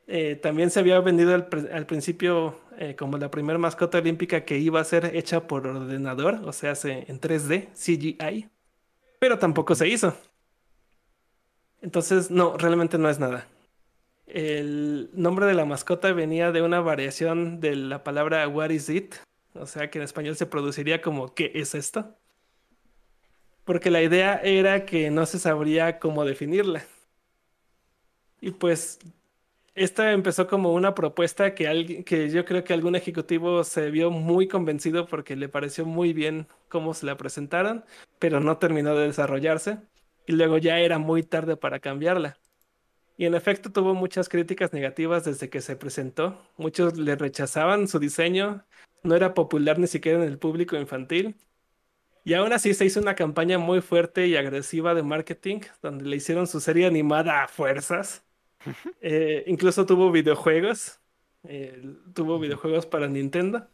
Eh, también se había vendido al, principio eh, como la primera mascota olímpica que iba a ser hecha por ordenador, o sea, se- en 3D, CGI, pero tampoco se hizo. Entonces, no, realmente no es nada. El nombre de la mascota venía de una variación de la palabra What is it? O sea, que en español se produciría como ¿qué es esto? Porque la idea era que no se sabría cómo definirla. Y pues esta empezó como una propuesta que, alguien, que yo creo que algún ejecutivo se vio muy convencido porque le pareció muy bien cómo se la presentaron, pero no terminó de desarrollarse. Y luego ya era muy tarde para cambiarla. Y en efecto tuvo muchas críticas negativas desde que se presentó. Muchos le rechazaban su diseño, no era popular ni siquiera en el público infantil. Y aún así se hizo una campaña muy fuerte y agresiva de marketing, donde le hicieron su serie animada a fuerzas. Eh, incluso tuvo videojuegos, eh, tuvo videojuegos para Nintendo.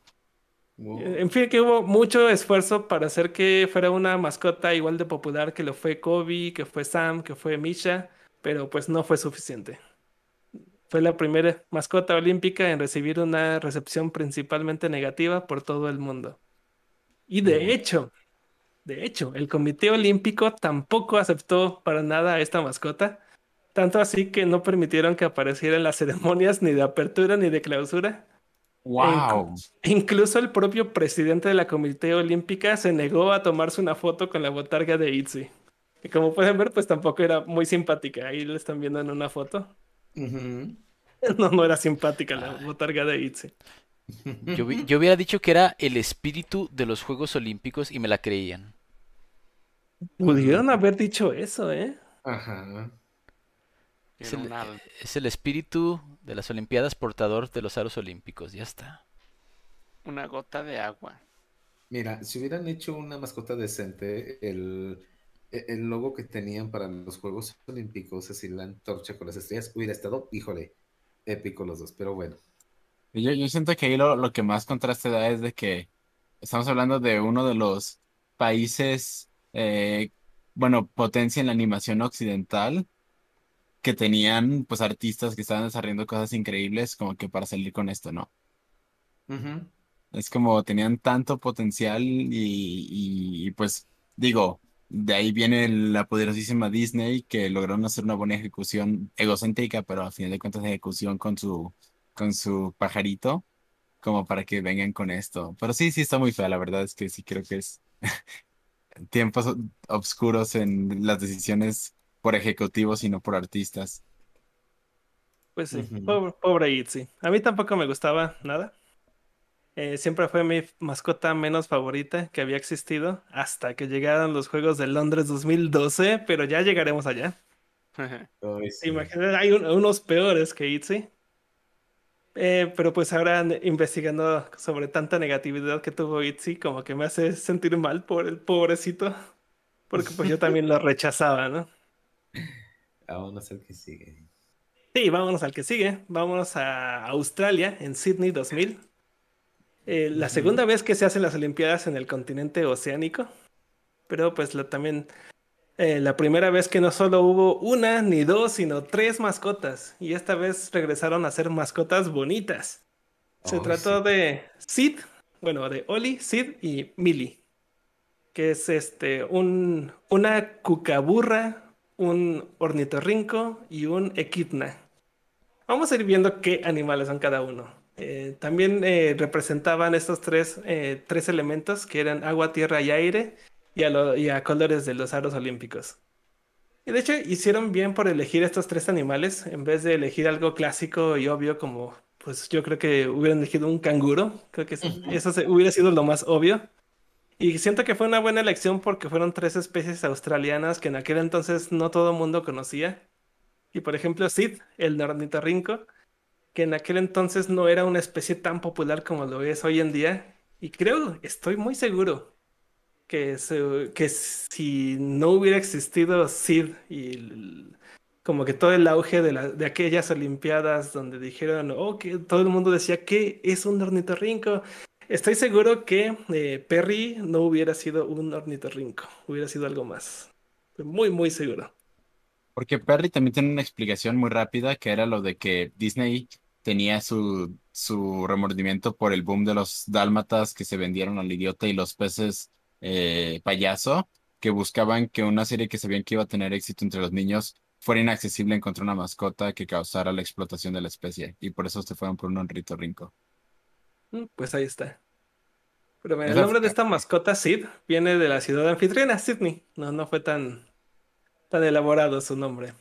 Wow. En fin, que hubo mucho esfuerzo para hacer que fuera una mascota igual de popular que lo fue Kobe, que fue Sam, que fue Misha, pero pues no fue suficiente. Fue la primera mascota olímpica en recibir una recepción principalmente negativa por todo el mundo. Y de hecho, de hecho, el Comité Olímpico tampoco aceptó para nada a esta mascota, tanto así que no permitieron que apareciera en las ceremonias ni de apertura ni de clausura. ¡Wow! Incluso el propio presidente de la Comité Olímpica se negó a tomarse una foto con la botarga de Itzy. Y como pueden ver, pues tampoco era muy simpática. Ahí lo están viendo en una foto. No, no era simpática la botarga de Itzy. Yo, vi- yo hubiera dicho que era el espíritu de los Juegos Olímpicos y me la creían. Pudieron haber dicho eso, ¿eh? Ajá. Es el, es el espíritu de las Olimpiadas portador de los aros olímpicos. Ya está. una gota de agua. Mira, si hubieran hecho una mascota decente, el, el logo que tenían para los Juegos Olímpicos, así la antorcha con las estrellas, hubiera estado, híjole, épico los dos, pero bueno. Yo, yo siento que ahí lo, lo que más contraste da es de que estamos hablando de uno de los países, eh, bueno, potencia en la animación occidental, que tenían pues artistas que estaban desarrollando cosas increíbles como que para salir con esto, ¿no? Es como tenían tanto potencial y, y- y, pues digo, de ahí viene la poderosísima Disney que lograron hacer una buena ejecución egocéntrica, pero a final de cuentas ejecución con su, con su pajarito, como para que vengan con esto. Pero sí, sí está muy fea, la verdad es que sí creo que es tiempos o- obscuros en las decisiones por ejecutivos y no por artistas. Pues sí, pobre, pobre Itzy. A mí tampoco me gustaba nada. Eh, siempre fue mi mascota menos favorita que había existido hasta que llegaron los Juegos de Londres 2012, pero ya llegaremos allá. Ay, sí. Imagínate, hay un- unos peores que Itzy. Eh, pero pues ahora investigando sobre tanta negatividad que tuvo Itzy, como que me hace sentir mal por el pobrecito, porque pues yo también lo rechazaba, ¿no? Vámonos al que sigue. Sí, vámonos al que sigue. Vámonos a Australia, en Sydney 2000. Eh, la segunda vez que se hacen las Olimpiadas en el continente oceánico. Pero pues la- también eh, la primera vez que no solo hubo una ni dos, sino tres mascotas. Y esta vez regresaron a ser mascotas bonitas. Se Ay, trató sí. de Sid, bueno, de Oli, Sid y Millie. Que es este, un, una cucaburra, un ornitorrinco y un equidna. Vamos a ir viendo qué animales son cada uno. Eh, también eh, representaban estos tres, eh, tres elementos que eran agua, tierra y aire y a, lo- y a colores de los aros olímpicos. Y de hecho hicieron bien por elegir estos tres animales en vez de elegir algo clásico y obvio como, pues yo creo que hubieran elegido un canguro. Creo que eso, Ujú. eso se- hubiera sido lo más obvio. Y siento que fue una buena elección porque fueron tres especies australianas que en aquel entonces no todo el mundo conocía. Y por ejemplo, Sid, el ornitorrinco, que en aquel entonces no era una especie tan popular como lo es hoy en día. Y creo, estoy muy seguro que, que si no hubiera existido Sid y como que todo el auge de, la- de aquellas Olimpiadas donde dijeron, oh, que todo el mundo decía que es un ornitorrinco. Estoy seguro que eh, Perry no hubiera sido un ornitorrinco, hubiera sido algo más. Muy, muy seguro. Porque Perry también tiene una explicación muy rápida que era lo de que Disney tenía su, su remordimiento por el boom de los dálmatas que se vendieron al idiota y los peces eh, payaso, que buscaban que una serie que sabían que iba a tener éxito entre los niños fuera inaccesible encontrar una mascota que causara la explotación de la especie. Y por eso se fueron por un rito rinco. Mm, Pues ahí está. Pero mira, el nombre de esta mascota, Sid, viene de la ciudad anfitriona, Sydney. No, no fue tan, tan elaborado su nombre.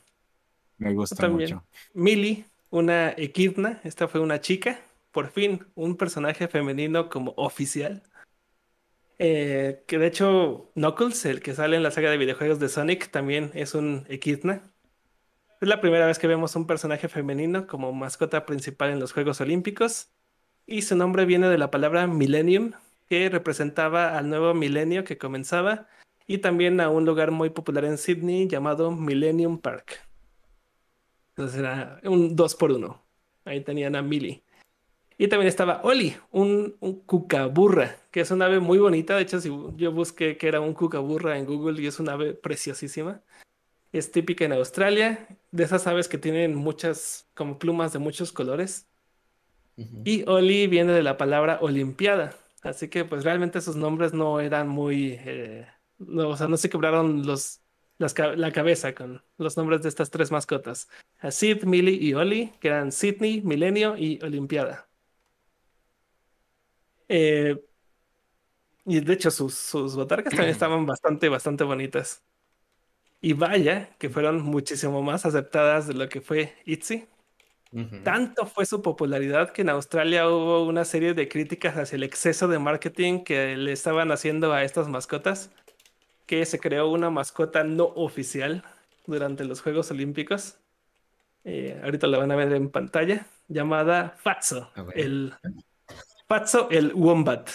Me gusta También. mucho. Millie, una equidna, esta fue una chica, por fin, un personaje femenino como oficial. Eh, que de hecho, Knuckles, el que sale en la saga de videojuegos de Sonic, también es un equidna. Es la primera vez que vemos un personaje femenino como mascota principal en los Juegos Olímpicos. Y su nombre viene de la palabra Millennium, que representaba al nuevo milenio que comenzaba, y también a un lugar muy popular en Sydney llamado Millennium Park. Entonces era un 2 por 1 Ahí tenían a Millie. Y también estaba Oli, un, un cucaburra, que es una ave muy bonita. De hecho, si yo busqué que era un cucaburra en Google y es una ave preciosísima. Es típica en Australia, de esas aves que tienen muchas, como plumas de muchos colores. Y Oli viene de la palabra Olimpiada. Así que pues realmente sus nombres no eran muy... eh, no, o sea, no se quebraron los, las la cabeza con los nombres de estas tres mascotas. A Sid, Millie y Oli, que eran Sydney, Milenio y Olimpiada. Eh, y de hecho sus, sus botargas también estaban bastante, bastante bonitas. Y vaya que fueron muchísimo más aceptadas de lo que fue Itzy. Tanto fue su popularidad que en Australia hubo una serie de críticas hacia el exceso de marketing que le estaban haciendo a estas mascotas, que se creó una mascota no oficial durante los Juegos Olímpicos. Eh, ahorita la van a ver en pantalla, llamada Fatso, A ver. el Fatso el Wombat,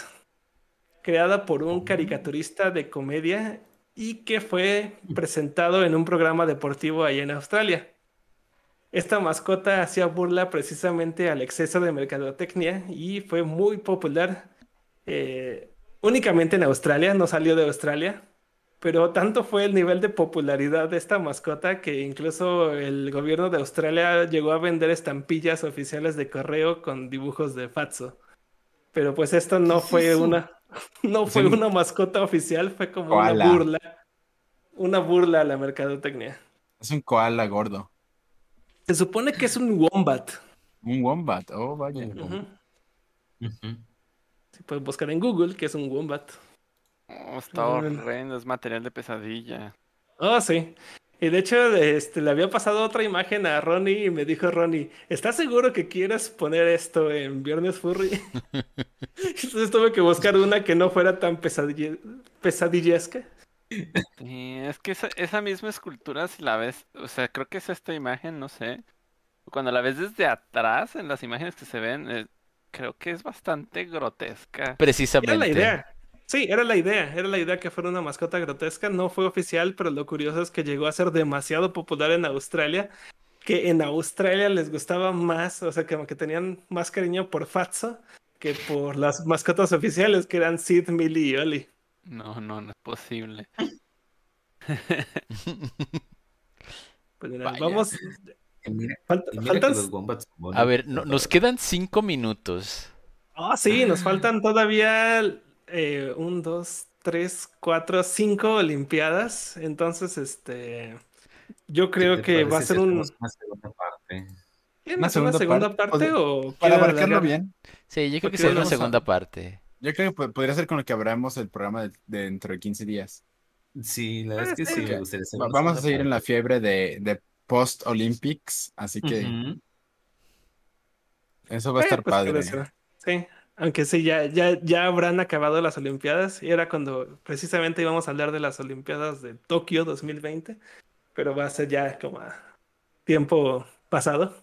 creada por un caricaturista de comedia y que fue presentado en un programa deportivo ahí en Australia. Esta mascota hacía burla precisamente al exceso de mercadotecnia y fue muy popular eh, únicamente en Australia, no salió de Australia, pero tanto fue el nivel de popularidad de esta mascota que incluso el gobierno de Australia llegó a vender estampillas oficiales de correo con dibujos de Fatso. Pero pues esto no ¿Qué es fue una no fue un- una mascota oficial, fue como Koala. una burla, una burla a la mercadotecnia. Es un koala gordo. Se supone que es un wombat. Un wombat. Oh, vaya. Si puedes buscar en Google que es un wombat. Oh, está horrendo, es material de pesadilla. Oh, sí. Y de hecho, este, le había pasado otra imagen a Ronnie y me dijo Ronnie, ¿estás seguro que quieres poner esto en Viernes Furry? Entonces tuve que buscar una que no fuera tan pesadille- pesadillesca. Sí, es que esa, esa misma escultura, si la ves, o sea, creo que es esta imagen, no sé. Cuando la ves desde atrás, en las imágenes que se ven, eh, creo que es bastante grotesca. Era Precisamente. la idea. Sí, era la idea. Era la idea que fuera una mascota grotesca. No fue oficial, pero lo curioso es que llegó a ser demasiado popular en Australia. Que en Australia les gustaba más, o sea, como que tenían más cariño por Fatso que por las mascotas oficiales, que eran Sid, Millie y Oli. No, no, no es posible. Pues mira, vamos. Y mira, falta- y mira faltan. wombats. A ver, no- nos quedan cinco minutos. Ah, sí, nos faltan todavía eh, un, dos, tres, cuatro, cinco Olimpiadas. Entonces, este. Yo ¿Qué creo que va a parece si ser un. una segunda parte? ¿Quieren Una segunda segunda parte, parte pues, o Para abarcarlo bien. Sí, yo creo que sería una a- segunda parte. Yo creo que po- podría ser con lo que abramos el programa de, de dentro de 15 días. Sí, la verdad es que Ah, sí, me gustaría vamos a seguir en la fiebre de, de post-Olympics, así que eso va a Eh, estar pues padre. ser. Sí, aunque sí, ya, ya, ya habrán acabado las Olimpiadas y era cuando precisamente íbamos a hablar de las Olimpiadas de Tokio 2020, pero va a ser ya como a tiempo pasado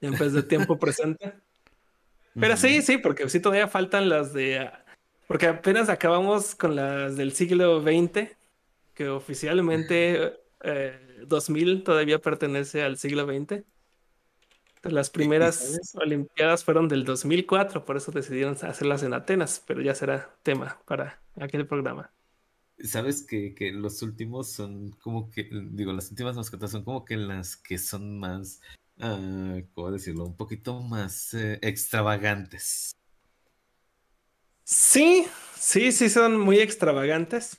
en vez de tiempo presente. Pero sí, sí, porque sí todavía faltan las de... Porque apenas acabamos con las del siglo XX, que oficialmente eh, 2000 todavía pertenece al siglo XX. Las primeras? Olimpiadas fueron del 2004, por eso decidieron hacerlas en Atenas, pero ya será tema para aquel programa. Sabes que, que los últimos son como que, digo, las últimas mascotas son como que las que son más ah, ¿cómo decirlo? Un poquito más eh, extravagantes. Sí, sí, sí, son muy extravagantes.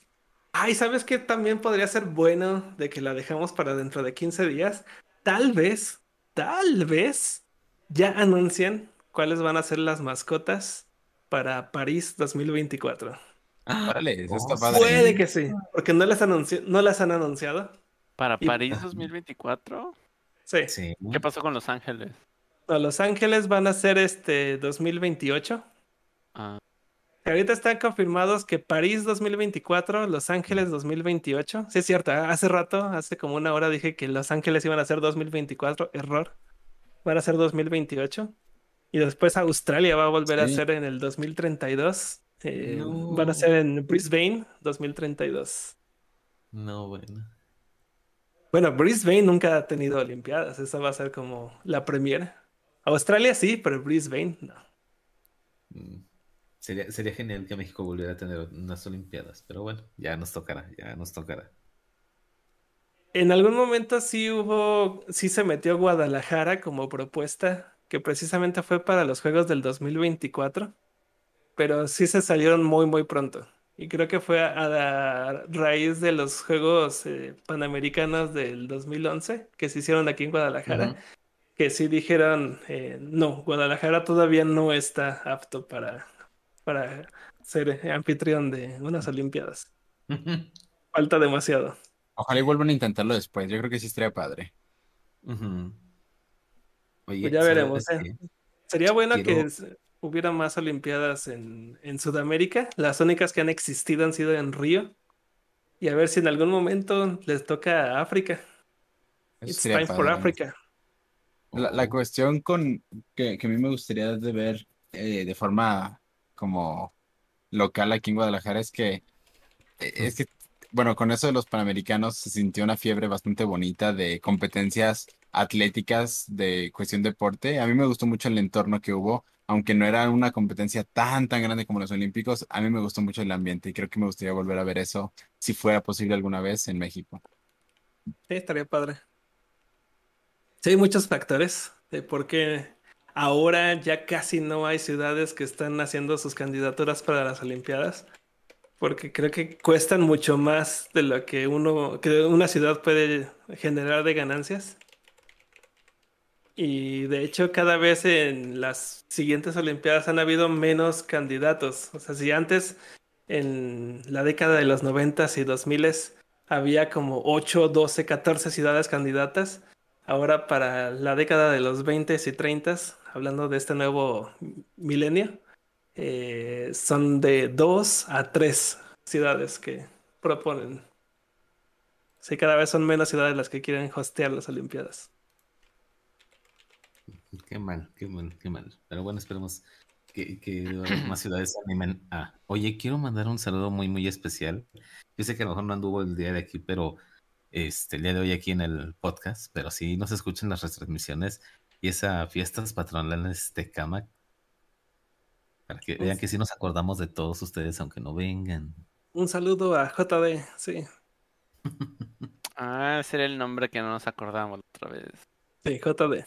Ay, ¿sabes qué también podría ser bueno de que la dejamos para dentro de 15 días? Tal vez, tal vez ya anuncian cuáles van a ser las mascotas para París 2024. Órale, eso está Oh, padre. Puede que sí, porque no las, anunci- no las han anunciado. Para Y- París 2024. Sí. Sí. ¿Qué pasó con Los Ángeles? No, Los Ángeles van a ser este 2028. Ah, Ahorita están confirmados que París 2024, Los Ángeles 2028. Sí, es cierto. ¿eh? Hace rato, hace como una hora dije que Los Ángeles iban a ser 2024. Error. Van a ser 2028. Y después Australia va a volver a ser en el 2032. Eh, No. Van a ser en Brisbane 2032. No, bueno. Bueno, Brisbane nunca ha tenido Olimpiadas. Esa va a ser como la primera. Australia sí, pero Brisbane no. Mm, Sería, sería genial que México volviera a tener unas Olimpiadas, pero bueno, ya nos tocará, ya nos tocará. En algún momento sí hubo, sí se metió Guadalajara como propuesta, que precisamente fue para los Juegos del 2024, pero sí se salieron muy, muy pronto. Y creo que fue a, a raíz de los Juegos eh, Panamericanos del 2011, que se hicieron aquí en Guadalajara, que sí dijeron, eh, no, Guadalajara todavía no está apto para, para ser anfitrión de unas Olimpiadas. Falta demasiado. Ojalá y vuelvan a intentarlo después. Yo creo que sí estaría padre. Oye, Pues ya ¿sabes veremos, ¿eh? Sería bueno que Quiero- hubiera más Olimpiadas en, en Sudamérica. Las únicas que han existido han sido en Río. Y a ver si en algún momento les toca a África. Eso It's time for. Africa. La, la cuestión con que, que a mí me gustaría de ver eh, de forma como local aquí en Guadalajara es que eh, es que bueno, con eso de los Panamericanos se sintió una fiebre bastante bonita de competencias atléticas de cuestión deporte. A mí me gustó mucho el entorno que hubo, aunque no era una competencia tan tan grande como los Olímpicos, a mí me gustó mucho el ambiente y creo que me gustaría volver a ver eso si fuera posible alguna vez en México. Sí, estaría padre. Sí, hay muchos factores de por qué ahora ya casi no hay ciudades que están haciendo sus candidaturas para las Olimpiadas. Porque creo que cuestan mucho más de lo que uno, que una ciudad puede generar de ganancias. Y de hecho, cada vez en las siguientes Olimpiadas han habido menos candidatos. O sea, si antes, en la década de los 90 y 2000 había como 8, 12, 14 ciudades candidatas, ahora para la década de los 20 y 30, hablando de este nuevo milenio, eh, son de 2 a 3 ciudades que proponen. Sí, cada vez son menos ciudades las que quieren hostear las Olimpiadas. Qué mal, qué mal, qué mal. Pero bueno, esperemos que, que más ciudades se animen a. Oye, quiero mandar un saludo muy, muy especial. Yo sé que a lo mejor no anduvo el día de aquí, pero este, el día de hoy aquí en el podcast, pero sí nos escuchan las retransmisiones y esa fiestas patronales de Camac. Para que vean que sí nos acordamos de todos ustedes, aunque no vengan. Un saludo a JD, sí. ah, ese era el nombre que no nos acordamos la otra vez. Sí, JD.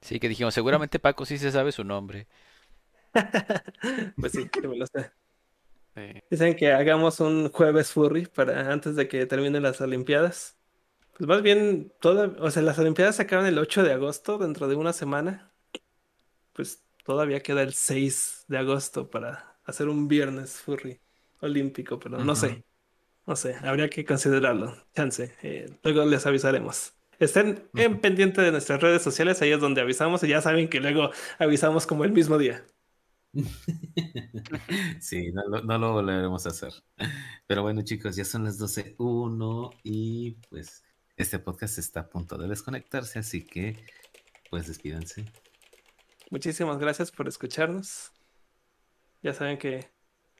Sí, que dijimos, seguramente Paco sí se sabe su nombre. Pues sí, que me lo sé. Sí. Dicen que hagamos un jueves furry para antes de que terminen las Olimpiadas. Pues más bien, toda, o sea, las Olimpiadas se acaban el 8 de agosto, dentro de una semana. Pues todavía queda el 6 de agosto para hacer un viernes furry olímpico, pero no sé. No sé, habría que considerarlo. Chance. eh, luego les avisaremos. Estén en pendiente de nuestras redes sociales, ahí es donde avisamos y ya saben que luego avisamos como el mismo día. Sí, no, lo- no lo volveremos a hacer. Pero bueno, chicos, ya son las 12.01 y pues este podcast está a punto de desconectarse, así que pues despídense. Muchísimas gracias por escucharnos. Ya saben que,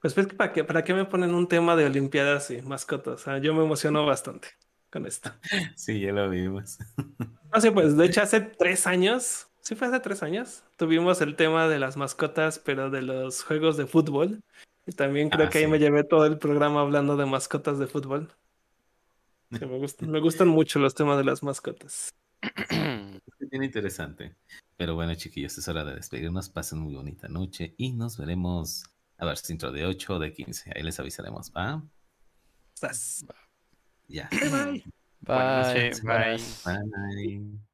pues, pues, ¿para qué, ¿para qué me ponen un tema de Olimpiadas y mascotas? Ah, yo me emociono bastante con esto. Sí, ya lo vimos. No sé, pues, de hecho, hace tres años, sí fue hace tres años, tuvimos el tema de las mascotas, pero de los juegos de fútbol. Y también creo Ah, que ahí sí. me llevé todo el programa hablando de mascotas de fútbol. Sí, me gustan, me gustan mucho los temas de las mascotas. bien interesante. Pero bueno, chiquillos, es hora de despedirnos. Pasen muy bonita noche y nos veremos a ver si dentro de 8 o de 15. Ahí les avisaremos, ¿va? Ya. Bye, bye. Buenas Bye. noches, bye. Bye.